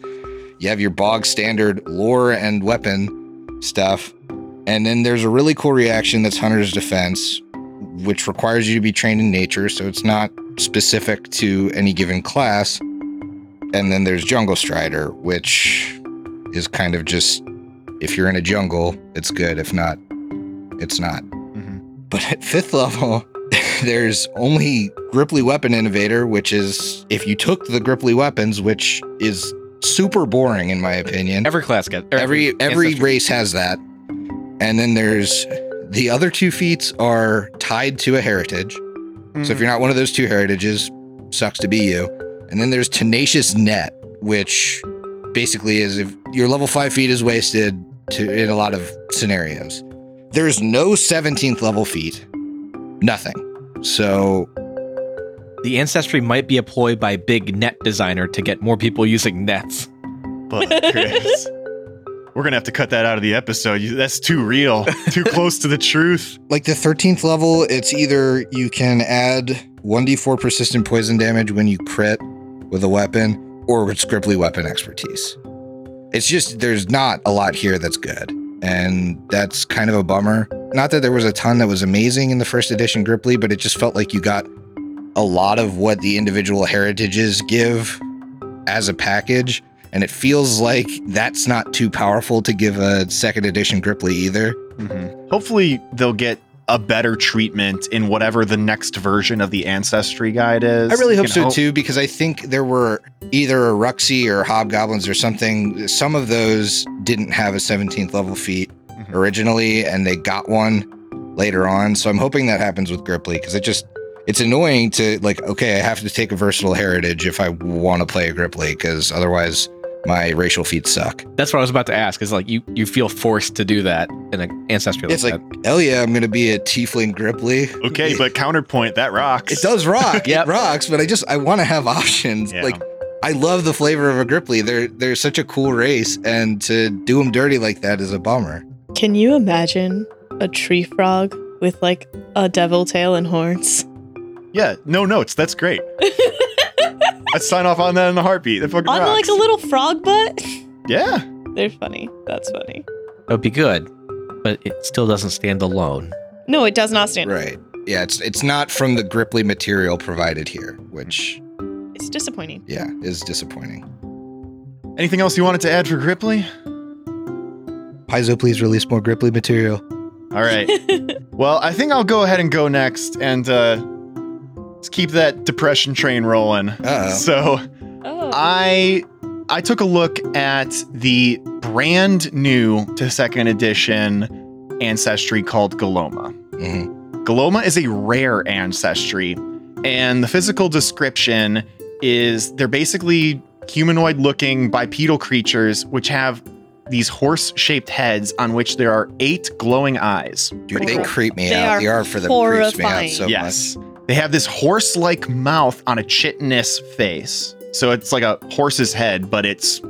Speaker 2: you have your bog standard lore and weapon stuff. And then there's a really cool reaction that's Hunter's Defense, which requires you to be trained in nature, so it's not specific to any given class. And then there's Jungle Strider, which is kind of just if you're in a jungle, it's good. If not, it's not.
Speaker 1: Mhm.
Speaker 2: But at fifth level, there's only Grippli Weapon Innovator, which is if you took the Grippli weapons, which is super boring in my opinion.
Speaker 4: Every class gets or
Speaker 2: Every every race has that. And then there's the other two feats are tied to a heritage. So if you're not one of those two heritages, sucks to be you. And then there's Tenacious Net, which basically is if your level five feat is wasted to in a lot of scenarios. There's no 17th level feat. Nothing. So
Speaker 4: the ancestry might be employed by big net designer to get more people using nets.
Speaker 1: But Chris, we're gonna have to cut that out of the episode. You, that's too real, too close to the truth.
Speaker 2: like the 13th level, it's either you can add 1d4 persistent poison damage when you crit with a weapon, or it's Grippli weapon expertise. It's just there's not a lot here that's good. And that's kind of a bummer. Not that there was a ton that was amazing in the first edition Grippli, but it just felt like you got a lot of what the individual heritages give as a package. And it feels like that's not too powerful to give a second edition Grippli either.
Speaker 1: Mhm. Hopefully, they'll get a better treatment in whatever the next version of the ancestry guide is.
Speaker 2: I really hope so
Speaker 1: know?
Speaker 2: too, because I think there were either a Ruxy or Hobgoblins or something. Some of those didn't have a 17th level feat
Speaker 1: Mhm.
Speaker 2: originally, and they got one later on. So I'm hoping that happens with Grippli, because it just it's annoying to like, okay, I have to take a versatile heritage if I want to play a Grippli, because otherwise my racial feats suck.
Speaker 4: That's what I was about to ask. Is like you you feel forced to do that in an ancestry
Speaker 2: It's
Speaker 4: like,
Speaker 2: like, hell yeah, I'm gonna be a Tiefling Grippli.
Speaker 1: Okay, but counterpoint that rocks.
Speaker 2: It does rock.
Speaker 4: Yep.
Speaker 2: It rocks, but I just I want to have options.
Speaker 1: Yeah.
Speaker 2: Like I love the flavor of a Grippli. They're they're such a cool race, and to do them dirty like that is a bummer.
Speaker 3: Can you imagine a tree frog with like a devil tail and horns?
Speaker 1: yeah, no notes. That's great. Let's sign off on that in a heartbeat. That fucking
Speaker 3: On
Speaker 1: rocks.
Speaker 3: like a little frog butt?
Speaker 1: yeah.
Speaker 3: They're funny. That's funny.
Speaker 4: It would be good, but it still doesn't stand alone.
Speaker 3: No, it does not stand.
Speaker 2: Right. Yeah, it's it's not from the Grippli material provided here, which
Speaker 3: It's disappointing.
Speaker 2: yeah, is disappointing.
Speaker 1: Anything else you wanted to add for Grippli?
Speaker 2: Paizo, please release more Grippli material.
Speaker 1: All right. well, I think I'll go ahead and go next and uh let's keep that depression train rolling.
Speaker 2: Uh-oh.
Speaker 1: So
Speaker 3: oh.
Speaker 1: I I took a look at the brand new to second edition ancestry called Goloma.
Speaker 2: hmm
Speaker 1: Goloma is a rare ancestry, and the physical description is they're basically humanoid looking bipedal creatures which have these horse shaped heads on which there are eight glowing eyes.
Speaker 2: Dude,
Speaker 3: Pretty
Speaker 2: they
Speaker 3: cool.
Speaker 2: creep me out.
Speaker 3: They
Speaker 2: out.
Speaker 3: are
Speaker 2: The art for them creeps me out
Speaker 3: horrifying.
Speaker 2: so
Speaker 1: yes. They have this horse like mouth on a chitinous face. So it's like a horse's head, but it's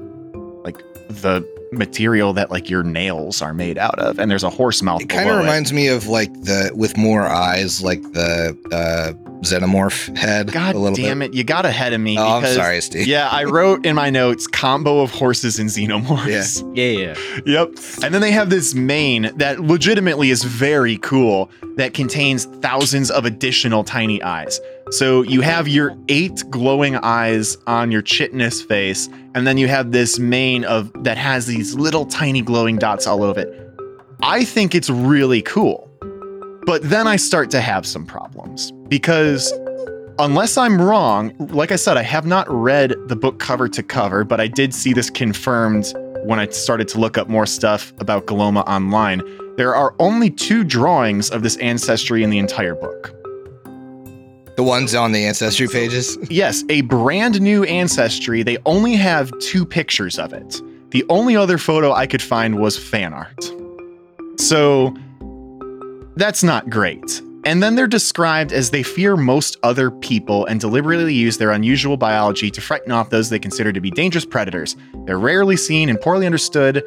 Speaker 1: like the material that like your nails are made out of, and there's a horse mouth.
Speaker 2: It kind of
Speaker 1: below
Speaker 2: reminds me of like the with more eyes, like the uh, xenomorph head.
Speaker 1: God
Speaker 2: a little
Speaker 1: damn
Speaker 2: bit.
Speaker 1: it! You got ahead of me.
Speaker 2: Oh, I'm sorry, Steve.
Speaker 1: Yeah, I wrote in my notes combo of horses and xenomorphs.
Speaker 4: Yeah, Yeah, yeah.
Speaker 1: Yep. And then they have this mane that legitimately is very cool that contains thousands of additional tiny eyes. So you have your eight glowing eyes on your chitinous face, and then you have this mane of that has these little tiny glowing dots all over it. I think it's really cool. But then I start to have some problems because unless I'm wrong, like I said, I have not read the book cover to cover, but I did see this confirmed when I started to look up more stuff about Goloma online. There are only two drawings of this ancestry in the entire book.
Speaker 2: The ones on the ancestry pages.
Speaker 1: Yes, a brand new ancestry. They only have two pictures of it. The only other photo I could find was fan art. So that's not great. And then they're described as they fear most other people and deliberately use their unusual biology to frighten off those they consider to be dangerous predators. They're rarely seen and poorly understood,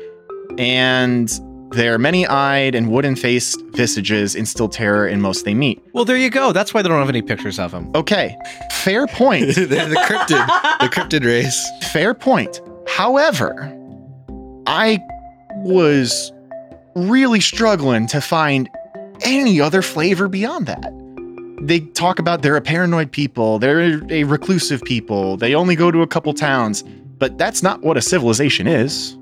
Speaker 1: and their many eyed and wooden faced visages instill terror in most they meet.
Speaker 4: Well, there you go. That's why they don't have any pictures of them.
Speaker 1: Okay, fair point.
Speaker 2: They're the cryptid, the cryptid race.
Speaker 1: Fair point. However, I was really struggling to find any other flavor beyond that. They talk about they're a paranoid people, they're a reclusive people, they only go to a couple towns, but that's not what a civilization is.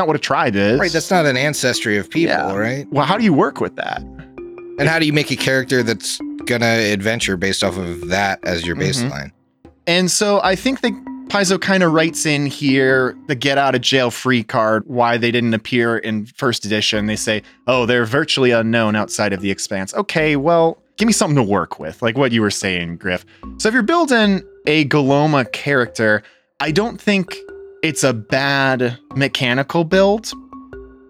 Speaker 1: It's not what a tribe is.
Speaker 2: Right, that's not an ancestry of people,
Speaker 1: Yeah.
Speaker 2: right?
Speaker 1: well, how do you work with that?
Speaker 2: And how do you make a character that's gonna adventure based off of that as your
Speaker 1: Mhm.
Speaker 2: baseline?
Speaker 1: And so I think that Paizo kind of writes in here the get out of jail free card, why they didn't appear in first edition. They say, oh, they're virtually unknown outside of the expanse. Okay, well, give me something to work with, like what you were saying, Griff. So if you're building a Goloma character, I don't think it's a bad mechanical build.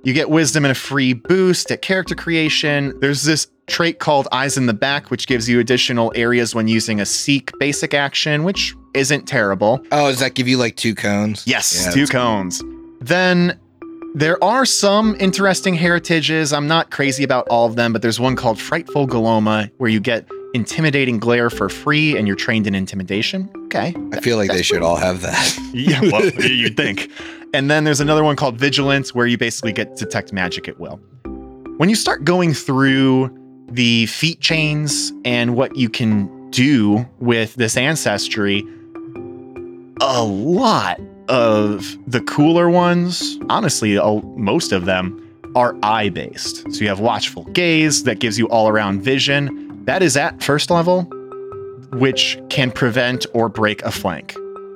Speaker 1: You get wisdom and a free boost at character creation. There's this trait called Eyes in the Back, which gives you additional areas when using a Seek basic action, which isn't terrible.
Speaker 2: Oh, does that give you like two cones?
Speaker 1: Yes,
Speaker 2: Yeah,
Speaker 1: two
Speaker 2: that's cool.
Speaker 1: cones. Then there are some interesting heritages. I'm not crazy about all of them, but there's one called Frightful Goloma where you get intimidating glare for free and you're trained in intimidation. Okay.
Speaker 2: I feel like they should all have that.
Speaker 1: Yeah, well, you'd think. And then there's another one called Vigilance, where you basically get to detect magic at will. When you start going through the feat chains and what you can do with this ancestry, a lot of the cooler ones, honestly, most of them are eye based. So you have Watchful Gaze that gives you all around vision. That is at first level, which can prevent or break a flank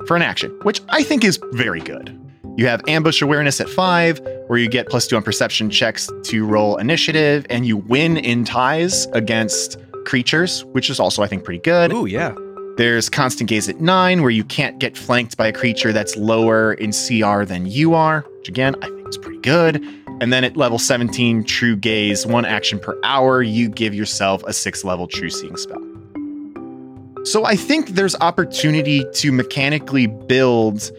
Speaker 1: for an action, which I think is very good. You have ambush awareness at five, where you get plus two on perception checks to roll initiative, and you win in ties against creatures, which is also, I think, pretty good.
Speaker 4: Ooh, yeah.
Speaker 1: There's constant gaze at nine, where you can't get flanked by a creature that's lower in CR than you are, which again, I think is pretty good. And then at level 17, true gaze, one action per hour, you give yourself a six level true seeing spell. So I think there's opportunity to mechanically build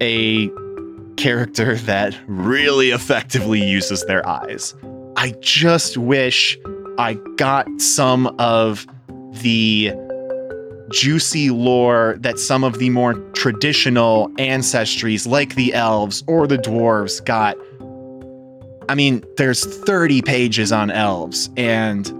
Speaker 1: a character that really effectively uses their eyes. I just wish I got some of the juicy lore that some of the more traditional ancestries, like the elves or the dwarves, got. I mean, there's 30 pages on elves, and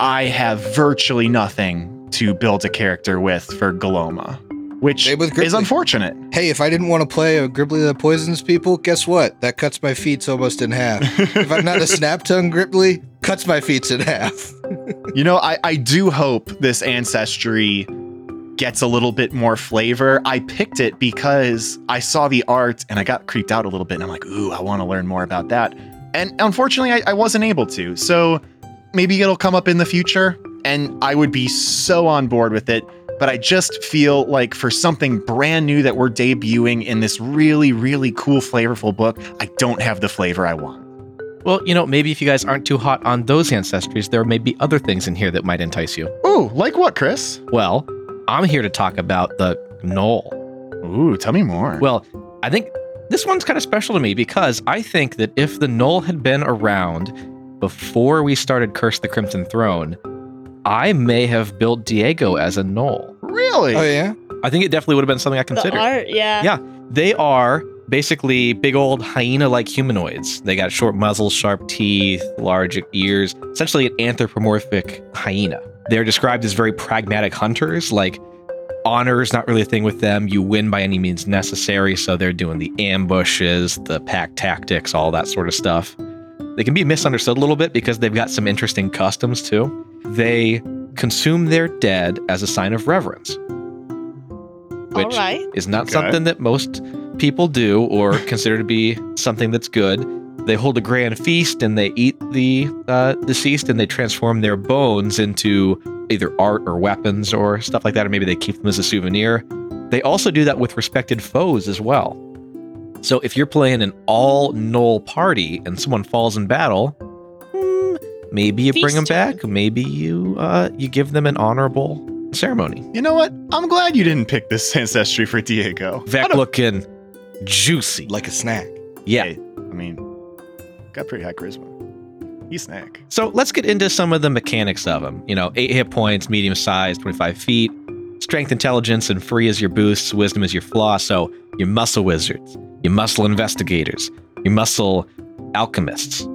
Speaker 1: I have virtually nothing to build a character with for Goloma, which is unfortunate.
Speaker 2: Hey, if I didn't want to play a Grippli that poisons people, guess what? That cuts my feet almost in half. if I'm not a snap tongue Grippli, cuts my feet in half.
Speaker 1: You know, I, I do hope this ancestry gets a little bit more flavor. I picked it because I saw the art and I got creeped out a little bit. And I'm like, ooh, I want to learn more about that. And unfortunately, I, I wasn't able to. So maybe it'll come up in the future and I would be so on board with it. But I just feel like for something brand new that we're debuting in this really, really cool, flavorful book, I don't have the flavor I want.
Speaker 4: Well, you know, maybe if you guys aren't too hot on those ancestries, there may be other things in here that might entice you.
Speaker 1: Ooh, like what, Chris?
Speaker 4: Well, I'm here to talk about the Gnoll.
Speaker 1: Ooh, tell me more.
Speaker 4: Well, I think this one's kind of special to me because I think that if the Gnoll had been around before we started Curse the Crimson Throne, I may have built Diego as a Gnoll.
Speaker 1: Really?
Speaker 2: Oh yeah.
Speaker 4: I think it definitely would have been something I considered.
Speaker 3: The
Speaker 4: considered.
Speaker 3: art, yeah.
Speaker 4: Yeah. They are basically big old hyena like humanoids. They got short muzzles, sharp teeth, large ears, essentially an anthropomorphic hyena. They're described as very pragmatic hunters, like honor is not really a thing with them. You win by any means necessary, so they're doing the ambushes, the pack tactics, all that sort of stuff. They can be misunderstood a little bit because they've got some interesting customs too. They consume their dead as a sign of reverence. Which
Speaker 3: right.
Speaker 4: is not
Speaker 1: Okay.
Speaker 4: something that most people do or consider to be something that's good. They hold a grand feast and they eat the uh, deceased and they transform their bones into either art or weapons or stuff like that, or maybe they keep them as a souvenir. They also do that with respected foes as well. So if you're playing an all gnoll party and someone falls in battle, hmm, maybe you bring them back. Maybe you uh, you give them an honorable ceremony.
Speaker 1: You know what? I'm glad you didn't pick this ancestry for Diego.
Speaker 4: Vec looking juicy.
Speaker 2: Like a snack.
Speaker 4: Yeah.
Speaker 1: Hey, I mean, got pretty high charisma. He's snack.
Speaker 4: So let's get into some of the mechanics of them. You know, eight hit points, medium size, 25 feet, strength, intelligence, and free is your boosts, wisdom is your flaw. So your muscle wizards, your muscle investigators, your muscle alchemists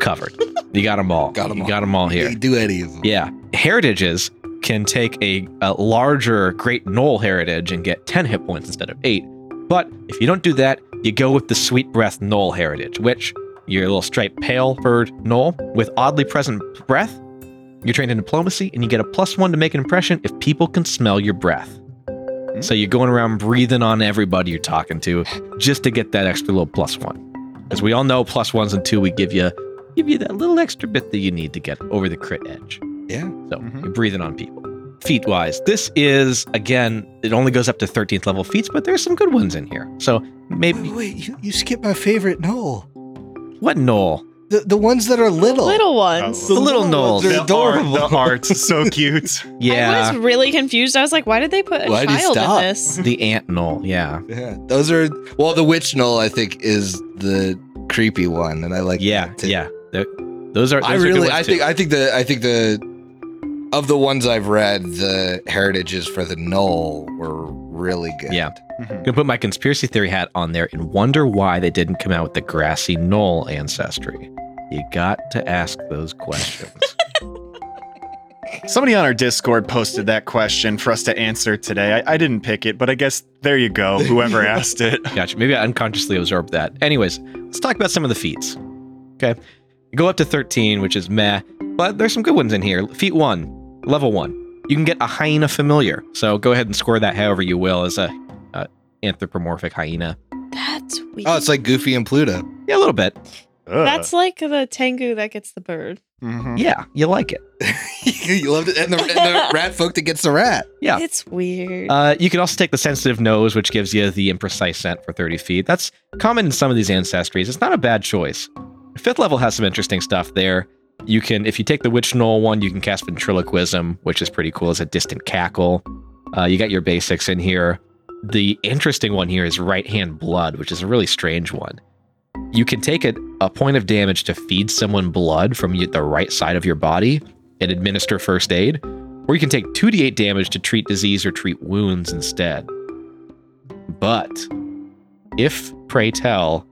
Speaker 4: covered. you got them all.
Speaker 2: Got 'em
Speaker 4: you
Speaker 2: all.
Speaker 4: got them all here.
Speaker 2: You do any of them.
Speaker 4: Yeah. Heritages can take a, a larger Great Gnoll heritage and get 10 hit points instead of 8. But if you don't do that, you go with the Sweet Breath Gnoll heritage, which you're a little striped pale furred Gnoll with oddly present breath. You're trained in diplomacy and you get a plus one to make an impression if people can smell your breath. So you're going around breathing on everybody you're talking to just to get that extra little plus one. As we all know, plus ones and two, we give you give you that little extra bit that you need to get over the crit edge.
Speaker 2: Yeah.
Speaker 4: So
Speaker 1: Mhm.
Speaker 4: you're breathing on people. Feat wise, this is again, it only goes up to 13th level feats, but there's some good ones in here. So maybe
Speaker 2: Wait, wait you, you skipped my favorite Gnoll.
Speaker 4: What Gnoll?
Speaker 2: The the ones that are little.
Speaker 3: Little ones.
Speaker 4: The little
Speaker 2: ones
Speaker 4: Gnolls.
Speaker 2: are
Speaker 1: The, art,
Speaker 2: adorable.
Speaker 1: the art's so cute.
Speaker 4: Yeah.
Speaker 3: I was really confused. I was like, why did they put a
Speaker 2: Why'd you
Speaker 3: child in
Speaker 2: stop?
Speaker 3: this?
Speaker 4: the ant Gnoll. Yeah,
Speaker 2: Yeah, those are well. The witch gnoll, I think, is the creepy one, and I like.
Speaker 4: yeah,
Speaker 2: that too.
Speaker 4: yeah. They're- Those are. Those
Speaker 2: I
Speaker 4: are good
Speaker 2: really,
Speaker 4: ones
Speaker 2: I
Speaker 4: too.
Speaker 2: think, I think the, I think the, of the ones I've read, the heritages for the gnoll were really good.
Speaker 4: Yeah.
Speaker 1: Mhm.
Speaker 4: gonna put my conspiracy theory hat on there and wonder why they didn't come out with the grassy knoll ancestry. You got to ask those questions.
Speaker 1: Somebody on our Discord posted that question for us to answer today. I, I didn't pick it, but I guess there you go. Whoever asked it.
Speaker 4: Gotcha. Maybe I unconsciously absorbed that. Anyways, let's talk about some of the feats. Okay. You go up to 13, which is meh, but there's some good ones in here. Feat one, level one. You can get a hyena familiar. So go ahead and score that however you will as a, a anthropomorphic hyena.
Speaker 3: That's weird.
Speaker 2: Oh, it's like Goofy and Pluto.
Speaker 4: Yeah, a little bit.
Speaker 1: Ugh.
Speaker 3: That's like the Tengu that gets the bird.
Speaker 1: Mhm.
Speaker 4: Yeah, you like it.
Speaker 2: you loved it, and the, and the rat folk that gets the rat.
Speaker 4: Yeah.
Speaker 3: It's weird.
Speaker 4: Uh, you can also take the sensitive nose, which gives you the imprecise scent for 30 feet. That's common in some of these ancestries. It's not a bad choice. Fifth level has some interesting stuff there. You can, if you take the witch gnoll one, you can cast ventriloquism, which is pretty cool as a distant cackle. Uh, you got your basics in here. The interesting one here is right hand blood, which is a really strange one. You can take a, a point of damage to feed someone blood from the right side of your body and administer first aid, or you can take 2d8 damage to treat disease or treat wounds instead. But if, pray tell,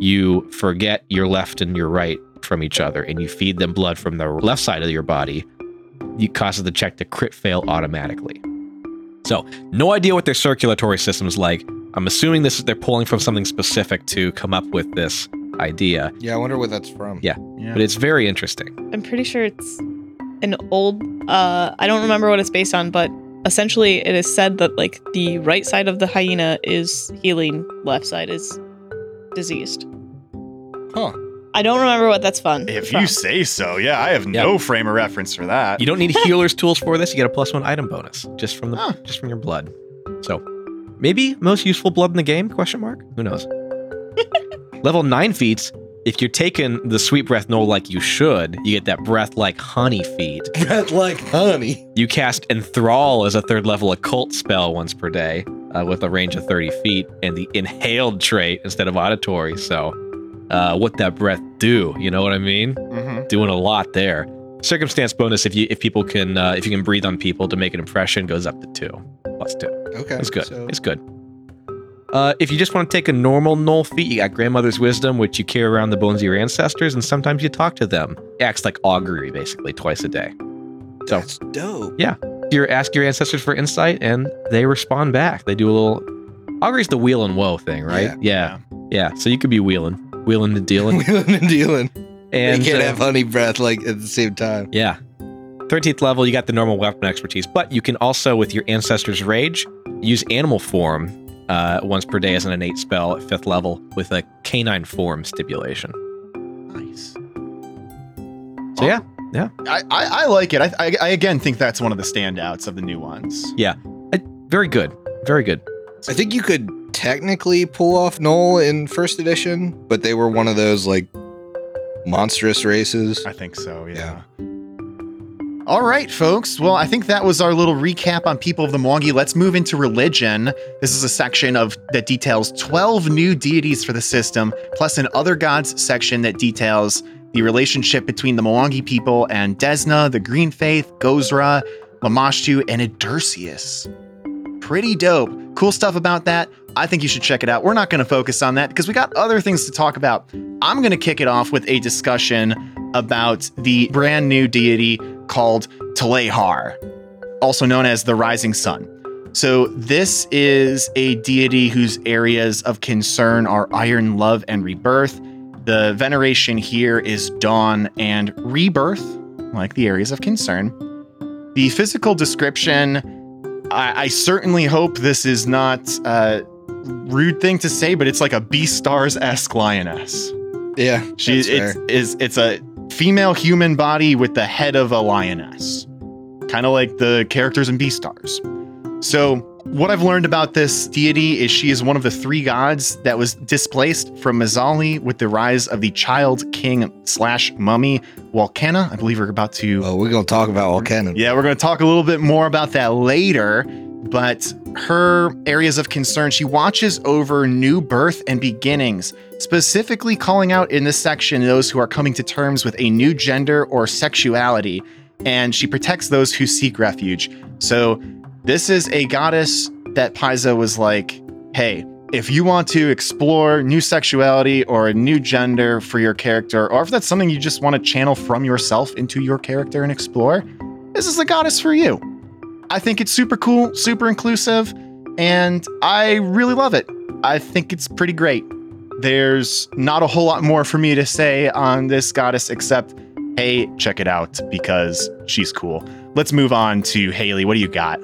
Speaker 4: you forget your left and your right from each other and you feed them blood from the left side of your body, it causes the check to crit fail automatically. So, no idea what their circulatory system's like. I'm assuming this they're pulling from something specific to come up with this idea,
Speaker 2: Yeah, I wonder where that's from.
Speaker 4: Yeah.
Speaker 1: Yeah.
Speaker 4: but it's very interesting.
Speaker 3: I'm pretty sure it's an old uh I don't remember what it's based on, but essentially it is said that like the right side of the hyena is healing, left side is diseased.
Speaker 2: Huh.
Speaker 3: I don't remember what that's fun.
Speaker 1: If
Speaker 3: from.
Speaker 1: you say so, yeah, I have no frame of reference for that.
Speaker 4: You don't need healer's tools for this. You get a plus one item bonus just from the
Speaker 1: Huh.
Speaker 4: just from your blood. So maybe most useful blood in the game? Question mark. Who knows? Level nine feats. If you're taking the sweet breath gnoll like you should, you get that breath like honey feat.
Speaker 2: Breath like honey.
Speaker 4: You cast enthrall as a third level occult spell once per day. uh, with a range of 30 feet and the inhaled trait instead of auditory. So, uh, what that breath do? You know what I mean?
Speaker 1: Mhm.
Speaker 4: Doing a lot there. Circumstance bonus if you if people can uh, if you can breathe on people to make an impression goes up to two plus two.
Speaker 2: Okay.
Speaker 4: It's good.
Speaker 2: so-
Speaker 4: It's good. Uh, if you just want to take a normal gnoll feat, you got grandmother's wisdom, which you carry around the bones of your ancestors, and sometimes you talk to them. It acts like augury, basically, twice a day. So
Speaker 2: That's dope.
Speaker 4: Yeah, you ask your ancestors for insight, and they respond back. They do a little. Augury's the weal and woe thing, right? Yeah, yeah. So you could be wheeling, wheeling and dealing,
Speaker 2: Wheeling and dealing.
Speaker 4: and
Speaker 2: you can't
Speaker 4: uh,
Speaker 2: have honey breath like at the same time.
Speaker 4: Yeah. 13th level, you got the normal weapon expertise, but you can also, with your Ancestor's Rage, use animal form uh, once per day as an innate spell at 5th level with a canine form stipulation.
Speaker 1: Nice.
Speaker 4: So, yeah,
Speaker 1: I, I, I like it. I, I, I again think that's one of the standouts of the new ones. Yeah.
Speaker 4: Very good. Very good.
Speaker 2: I think you could technically pull off Gnoll in first edition, but they were one of those like monstrous races.
Speaker 1: I think so, yeah. All right, folks. Well, I think that was our little recap on People of the Mwangi. Let's move into religion. This is a section of that details 12 new deities for the system, plus an other gods section that details the relationship between the Mwangi people and Desna, the Green Faith, Gozreh, Lamashtu, and Ydersius. Pretty dope. Cool stuff about that. I think you should check it out. We're not going to focus on that because we got other things to talk about. I'm going to kick it off with a discussion about the brand new deity called Tlehar, also known as the Rising Sun. So, this is a deity whose areas of concern are iron, love, and rebirth. The veneration here is dawn and rebirth, like the areas of concern. The physical description, I, I certainly hope this is not a rude thing to say, but it's like a Beastars esque lioness.
Speaker 2: Yeah,
Speaker 1: She it's is it's a female human body with the head of a lioness, kind of like the characters in Beastars. So what I've learned about this deity is she is one of the three gods that was displaced from Mzali with the rise of the child king slash mummy Walkena. I believe we're about to
Speaker 2: Well, we're gonna talk about Walkena.
Speaker 1: yeah, we're to talk a little bit more about that later. But her areas of concern, she watches over new birth and beginnings, specifically calling out in this section those who are coming to terms with a new gender or sexuality. And she protects those who seek refuge. So, this is a goddess that Paizo was like, hey, if you want to explore new sexuality or a new gender for your character, or if that's something you just want to channel from yourself into your character and explore, this is a goddess for you. I think it's super cool, super inclusive, and I really love it. I think it's pretty great. There's not a whole lot more for me to say on this goddess except, hey, check it out because she's cool. Let's move on to Haley. What do you got?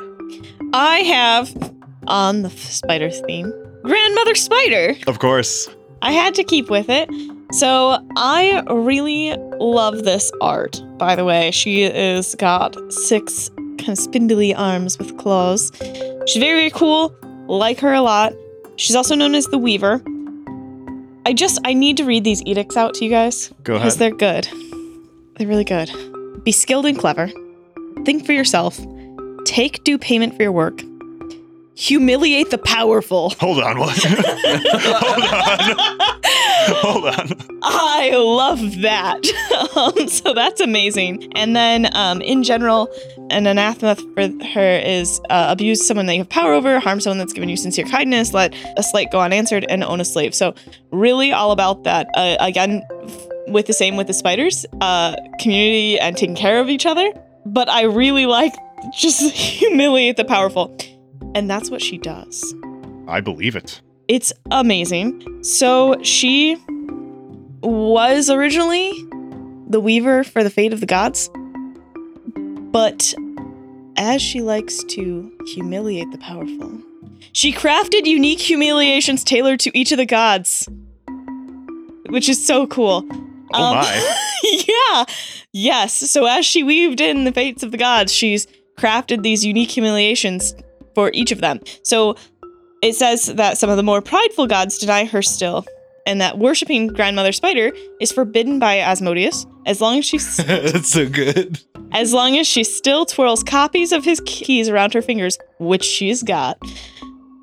Speaker 3: I have on the spider theme, grandmother spider.
Speaker 1: Of course.
Speaker 3: I had to keep with it. So I really love this art. By the way, she is got six kind of spindly arms with claws. She's very, very cool. Like her a lot. She's also known as the Weaver. I just I need to read these edicts out to you guys
Speaker 1: Go
Speaker 3: because they're good. They're really good. Be skilled and clever. Think for yourself. Take due payment for your work. Humiliate the powerful.
Speaker 1: Hold on. What? Hold on. Hold on.
Speaker 3: I love that. um, so that's amazing. And then, um, in general, an anathema for her is uh, abuse someone that you have power over, harm someone that's given you sincere kindness, let a slight go unanswered, and own a slave. So, really, all about that. Uh, again, with the same with the spiders, uh, community and taking care of each other. But I really like just humiliate the powerful. And that's what she does.
Speaker 1: I believe it.
Speaker 3: It's amazing. So she was originally the weaver for the fate of the gods, but as she likes to humiliate the powerful, she crafted unique humiliations tailored to each of the gods, which is so cool.
Speaker 1: Oh um, my.
Speaker 3: yeah. Yes. So as she weaved in the fates of the gods, she's crafted these unique humiliations for each of them. So it says that some of the more prideful gods deny her still, and that worshipping Grandmother Spider is forbidden by Asmodeus as long as she's
Speaker 2: That's so good.
Speaker 3: as long as she still twirls copies of his keys around her fingers, which she's got.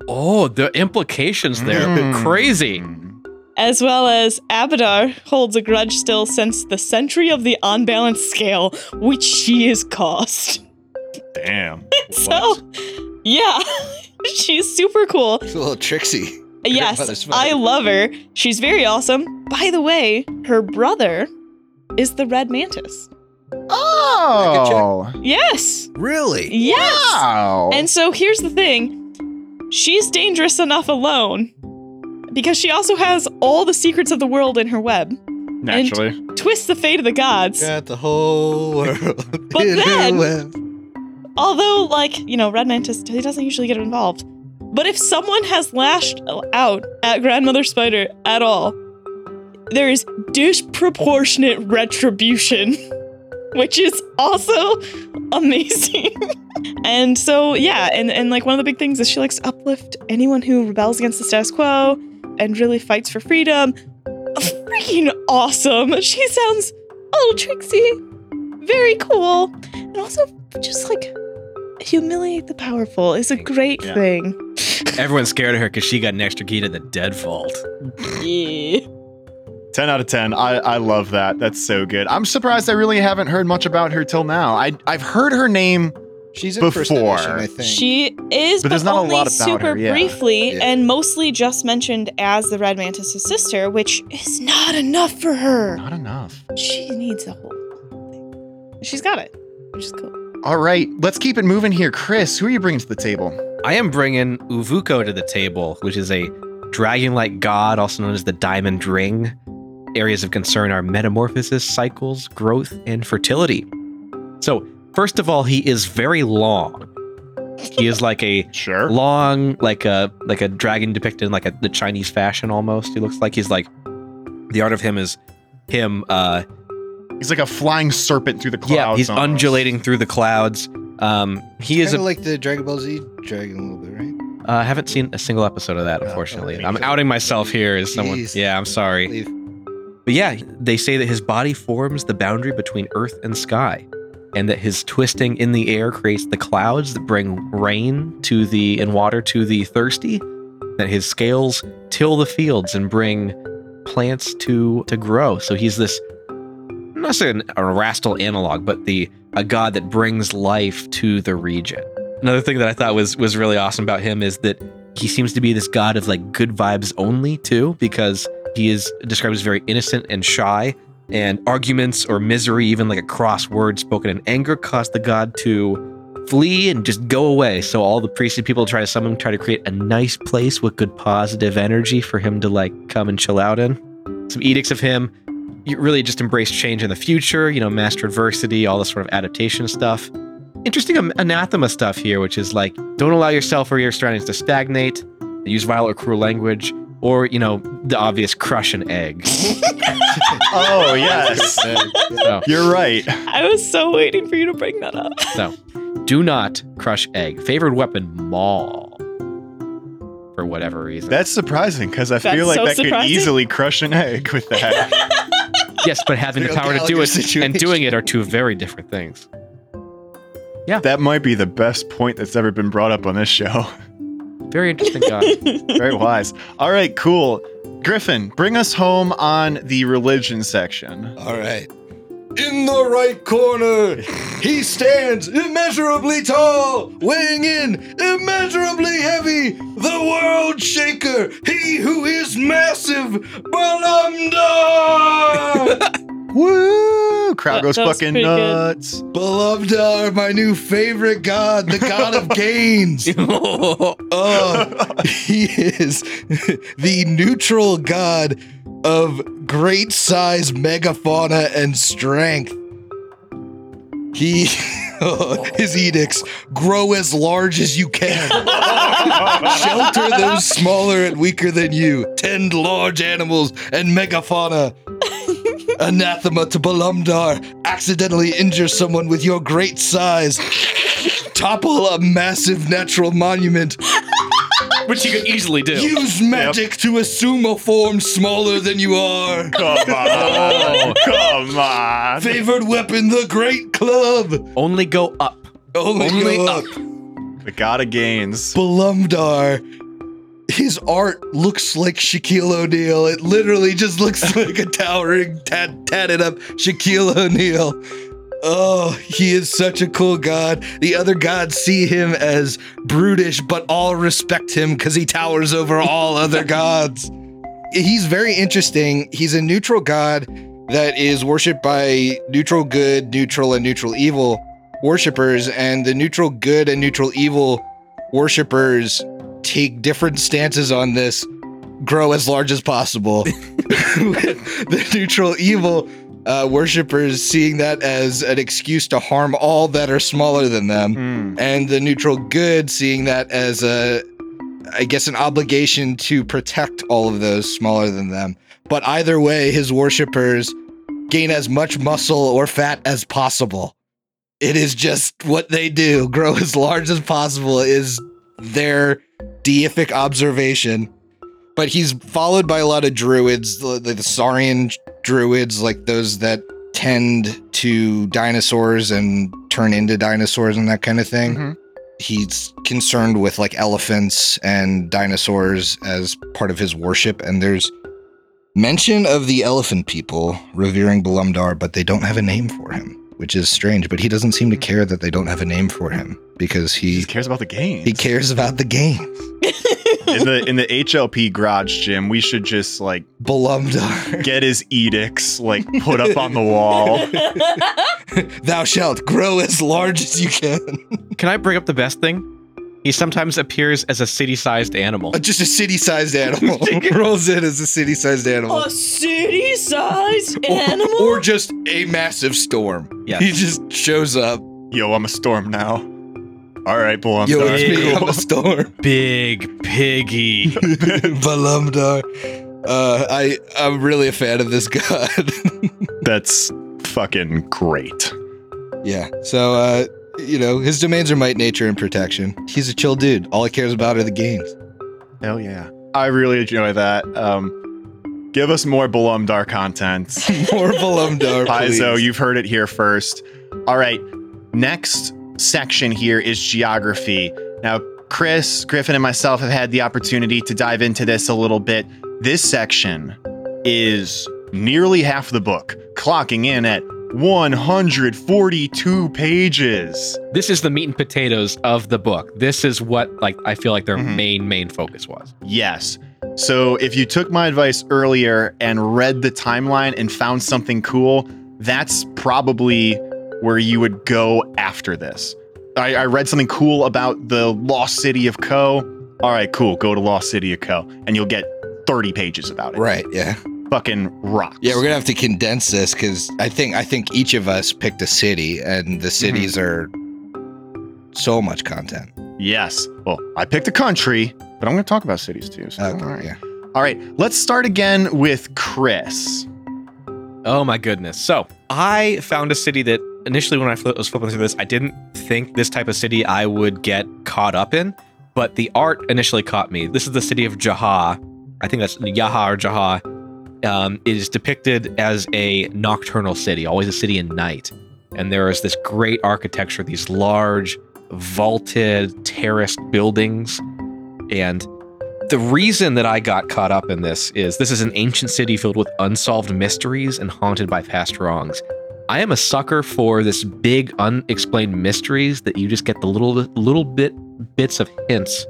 Speaker 4: Oh, the implications there.
Speaker 1: Mm.
Speaker 4: Crazy.
Speaker 3: As well as Abadar holds a grudge still since the century of the unbalanced scale, which she has caused.
Speaker 1: Damn.
Speaker 3: So, yeah, she's super cool.
Speaker 2: It's a little tricksy.
Speaker 3: Yes, I love her. She's very awesome. By the way, her brother is the red mantis.
Speaker 1: Oh.
Speaker 3: Yes,
Speaker 2: Really?
Speaker 3: yes.
Speaker 1: Wow.
Speaker 3: And so here's the thing she's dangerous enough alone because she also has all the secrets of the world in her web.
Speaker 1: Naturally.
Speaker 3: Twist the fate of the gods.
Speaker 2: Got the whole world.
Speaker 3: But
Speaker 2: in her
Speaker 3: then-
Speaker 2: web.
Speaker 3: Although, like, you know, Red Mantis, he doesn't usually get involved. But if someone has lashed out at Grandmother Spider at all, there is disproportionate retribution, which is also amazing. and so, yeah, and, and like one of the big things is she likes to uplift anyone who rebels against the status quo and really fights for freedom. Freaking awesome. She sounds a little tricksy, very cool, and also just like humiliate the powerful is a great
Speaker 1: Yeah.
Speaker 3: thing.
Speaker 4: Everyone's scared of her because she got an extra key to the dead vault.
Speaker 3: Yeah.
Speaker 1: 10 out of 10. I, I love that. That's so good. I'm surprised I really haven't heard much about her till now. I, I've heard her name.
Speaker 2: She's in first
Speaker 1: Before.
Speaker 2: edition, I think.
Speaker 3: She is,
Speaker 1: But
Speaker 3: but,
Speaker 1: there's not a
Speaker 3: only
Speaker 1: lot about
Speaker 3: super
Speaker 1: her, yeah.
Speaker 3: briefly,
Speaker 2: Yeah.
Speaker 3: and mostly just mentioned as the Red Mantis' sister, which is not enough for her.
Speaker 1: Not enough.
Speaker 3: She needs a whole thing. She's got it, which is cool.
Speaker 1: All right, let's keep it moving here. Chris, who are you bringing to the table?
Speaker 4: I am bringing Uvuko to the table, which is a dragon-like god, also known as the Diamond Ring. Areas of concern are metamorphosis, cycles, growth, and fertility. So, first of all, he is very long. He is like a
Speaker 1: Sure.
Speaker 4: long, like a like a dragon depicted in like a the Chinese fashion almost. He looks like he's like the art of him is him uh
Speaker 1: He's like a flying serpent through the clouds.
Speaker 4: yeah, he's
Speaker 1: almost.
Speaker 4: undulating through the clouds. Um he is
Speaker 2: kind
Speaker 4: a
Speaker 2: like the Dragon Ball Z dragon a little bit, right?
Speaker 4: Uh, I haven't seen a single episode of that,
Speaker 2: Oh,
Speaker 4: unfortunately.
Speaker 2: me
Speaker 4: I'm outing myself here as someone.
Speaker 2: Jeez.
Speaker 4: Yeah, I'm sorry.
Speaker 2: Leave.
Speaker 4: But yeah, they say that his body forms the boundary between earth and sky, and that his twisting in the air creates the clouds that bring rain to the and water to the thirsty. That his scales till the fields and bring plants to to grow. So he's this Not saying a Rastal analog, but the a god that brings life to the region. Another thing that I thought was was really awesome about him is that he seems to be this god of like good vibes only too, because he is described as very innocent and shy, and arguments or misery, even like a cross word spoken in anger, caused the god to flee and just go away. So all the priestly people try to summon him, try to create a nice place with good positive energy for him to like come and chill out in. Some edicts of him. You really just embrace change in the future, you know, master adversity, all this sort of adaptation stuff. Interesting anathema stuff here, which is like, don't allow yourself or your surroundings to stagnate, use violent or cruel language, or, you know, the obvious crush an egg.
Speaker 1: Oh, yes.
Speaker 4: So,
Speaker 1: You're right.
Speaker 3: I was so waiting for you to bring that up.
Speaker 4: so, do not crush egg. Favored weapon, maul. For whatever reason.
Speaker 1: That's surprising because I
Speaker 3: That's
Speaker 1: feel like
Speaker 3: so
Speaker 1: that could easily crush an egg with that.
Speaker 4: yes, but having the power to do
Speaker 2: Gallagher
Speaker 4: it and doing it are two very different things. Yeah.
Speaker 1: That might be the best point that's ever been brought up on this show.
Speaker 4: Very interesting guy.
Speaker 1: Very wise. All right, cool. Griffin, bring us home on the religion section.
Speaker 2: All right. In the right corner, he stands immeasurably tall, weighing in immeasurably heavy, the world shaker, he who is massive, Balumbdar!
Speaker 1: Woo! Crowd
Speaker 3: That-
Speaker 1: goes
Speaker 3: that was
Speaker 1: fucking
Speaker 3: pretty good.
Speaker 1: nuts.
Speaker 2: Balumbdar, uh, my new favorite god, the god of gains. Oh, he is the neutral god of great size megafauna and strength. He his edicts grow as large as you can. Shelter those smaller and weaker than you. Tend large animals and megafauna. Anathema to Balumbdar. Accidentally injure someone with your great size. Topple a massive natural monument.
Speaker 4: Which you could easily do.
Speaker 2: Use magic to assume a form smaller than you are.
Speaker 1: Come on. Oh. Come on.
Speaker 2: Favored weapon, the great club.
Speaker 4: Only go up.
Speaker 2: Only,
Speaker 4: Only
Speaker 2: go
Speaker 4: up.
Speaker 2: up.
Speaker 1: The god of gains.
Speaker 2: Balumbdar his art looks like Shaquille O'Neal. It literally just looks like a towering, tat- tatted up Shaquille O'Neal. Oh, he is such a cool god. The other gods see him as brutish, but all respect him because he towers over all other gods. He's very interesting. He's a neutral god that is worshipped by neutral good, neutral, and neutral evil worshippers, and the neutral good and neutral evil worshippers take different stances on this grow as large as possible. the neutral evil uh, worshippers seeing that as an excuse to harm all that are smaller than them,
Speaker 1: Hmm.
Speaker 2: and the neutral good seeing that as a, I guess, an obligation to protect all of those smaller than them. But either way, his worshippers gain as much muscle or fat as possible. It is just what they do. Grow as large as possible is their deific observation. But he's followed by a lot of druids, the, the Saurian druids, like those that tend to dinosaurs and turn into dinosaurs and that kind of thing.
Speaker 1: Mhm.
Speaker 2: He's concerned with like elephants and dinosaurs as part of his worship. And there's mention of the elephant people revering Balumbdar, but they don't have a name for him, which is strange. But he doesn't seem to mm-hmm. care that they don't have a name for him because
Speaker 1: He
Speaker 2: he
Speaker 1: just cares about the game.
Speaker 2: he cares about the game.
Speaker 1: in the in the HLP garage gym, we should just like
Speaker 2: Balumbdar,
Speaker 1: get his edicts like put up on the wall.
Speaker 2: thou shalt grow as large as you can.
Speaker 4: Can I bring up the best thing? He sometimes appears as a city-sized animal.
Speaker 2: Just a city-sized animal rolls in as a city-sized animal.
Speaker 3: A city-sized animal?
Speaker 2: or just a massive storm.
Speaker 4: Yes.
Speaker 2: He just shows up.
Speaker 1: Yo, I'm a storm now. All right, boy. I'm
Speaker 2: Yo, it's me, I'm a storm.
Speaker 4: Big piggy.
Speaker 2: Balumbdar. Uh, I I'm really a fan of this god.
Speaker 1: That's fucking great.
Speaker 2: yeah. So uh, you know, his domains are might, nature, and protection. He's a chill dude. All he cares about are the games.
Speaker 1: Hell yeah. I really enjoy that. Um, give us more Balumbdar content.
Speaker 2: More Balumbdar, please.
Speaker 1: Paizo, you've heard it here first. All right, next section here is geography. Now, Chris, Griffin, and myself have had the opportunity to dive into this a little bit. This section is nearly half the book, clocking in at 142 pages.
Speaker 4: this is the meat and potatoes of the book. This is what like I feel like their
Speaker 1: Mhm.
Speaker 4: main main focus was.
Speaker 1: Yes. So if you took my advice earlier and read the timeline and found something cool, that's probably where you would go after this. I, I read something cool about the lost city of Kho. All right, cool. Go to Lost City of Kho. and you'll get 30 pages about it.
Speaker 2: Right. Yeah.
Speaker 1: Fucking rocks.
Speaker 2: Yeah. We're gonna have to condense this because I think I think each of us picked a city, and the mhm. cities are so much content.
Speaker 1: Yes. Well, I picked a country, but I'm going to talk about cities too. So,
Speaker 2: Okay.
Speaker 1: all right.
Speaker 2: Yeah.
Speaker 1: All right. Let's start again with Chris.
Speaker 4: Oh my goodness. So I found a city that initially when I fli- was flipping through this, I didn't think this type of city I would get caught up in, but the art initially caught me. This is the city of Jaha. I think that's Yaha or Jaha. Um, it is depicted as a nocturnal city, always a city in night. And there is this great architecture, these large, vaulted, terraced buildings. And the reason that I got caught up in this is this is an ancient city filled with unsolved mysteries and haunted by past wrongs. I am a sucker for this big unexplained mysteries that you just get the little little bit bits of hints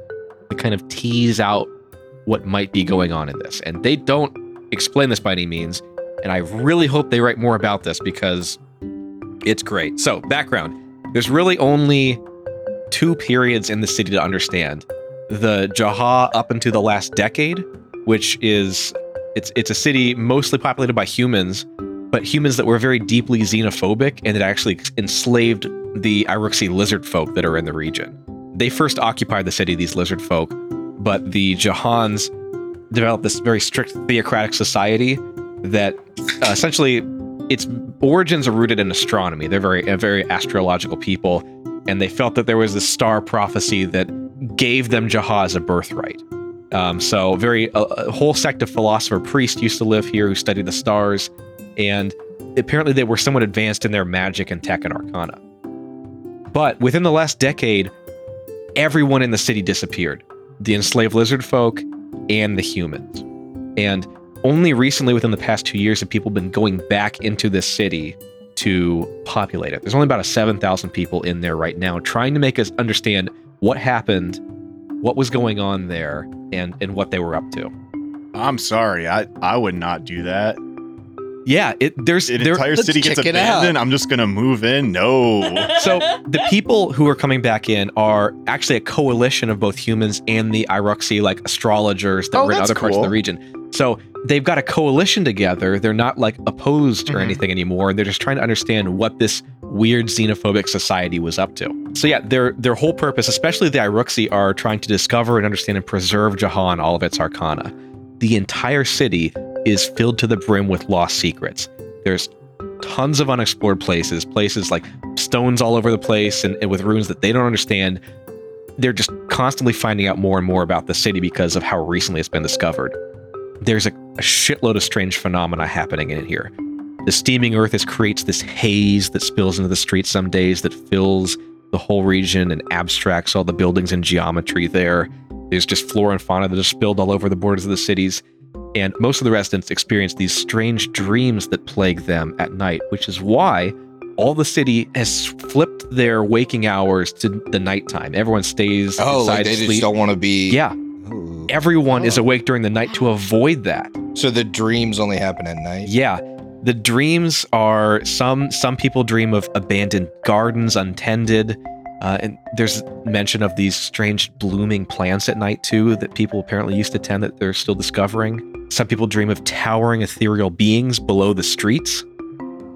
Speaker 4: to kind of tease out what might be going on in this. And they don't explain this by any means, and I really hope they write more about this because it's great. So, background. There's really only two periods in the city to understand the Jaha up into the last decade, which is it's it's a city mostly populated by humans, but humans that were very deeply xenophobic and that actually enslaved the Iruxi lizard folk that are in the region. They first occupied the city, these lizard folk, but the Jahans developed this very strict theocratic society that uh, essentially its origins are rooted in astronomy. They're very very astrological people, and they felt that there was this star prophecy that gave them Jaha as a birthright. Um, so, very a, a whole sect of philosopher priests used to live here who studied the stars, and apparently they were somewhat advanced in their magic and tech and arcana. But within the last decade, everyone in the city disappeared. The enslaved lizard folk, and the humans. And only recently, within the past two years, have people been going back into this city to populate it. There's only about a 7,000 people in there right now, trying to make us understand what happened, what was going on there, and, and what they were up to.
Speaker 1: I'm sorry. I, I would not do that.
Speaker 4: Yeah, it there's
Speaker 1: An
Speaker 4: there,
Speaker 1: entire city gets
Speaker 2: check it out.
Speaker 1: abandoned. I'm just gonna move in. No.
Speaker 4: so the people who are coming back in are actually a coalition of both humans and the Iruxi like astrologers that
Speaker 1: Oh,
Speaker 4: were in
Speaker 1: that's
Speaker 4: other parts of the region. So they've got a coalition together. They're not like opposed or
Speaker 1: Mhm.
Speaker 4: anything anymore. They're just trying to understand what this weird xenophobic society was up to. So yeah, their their whole purpose, especially the Iruxi, are trying to discover and understand and preserve Jahan, all of its arcana. The entire city is filled to the brim with lost secrets. There's tons of unexplored places, places like stones all over the place and, and with runes that they don't understand. They're just constantly finding out more and more about the city because of how recently it's been discovered. There's a, a shitload of strange phenomena happening in here. The steaming earth is, creates this haze that spills into the streets some days that fills the whole region and abstracts all the buildings and geometry there. There's just flora and fauna that are spilled all over the borders of the cities. And most of the residents experience these strange dreams that plague them at night, which is why all the city has flipped their waking hours to the nighttime. Everyone stays
Speaker 2: Oh,
Speaker 4: inside
Speaker 2: like they
Speaker 4: to
Speaker 2: just
Speaker 4: sleep.
Speaker 2: don't want to be.
Speaker 4: Yeah,
Speaker 2: Ooh.
Speaker 4: everyone is
Speaker 2: Oh.
Speaker 4: awake during the night to avoid that.
Speaker 2: So the dreams only happen at night.
Speaker 4: Yeah. The dreams are some some people dream of abandoned gardens untended. Uh, and there's mention of these strange blooming plants at night too that people apparently used to tend that they're still discovering. Some people dream of towering ethereal beings below the streets.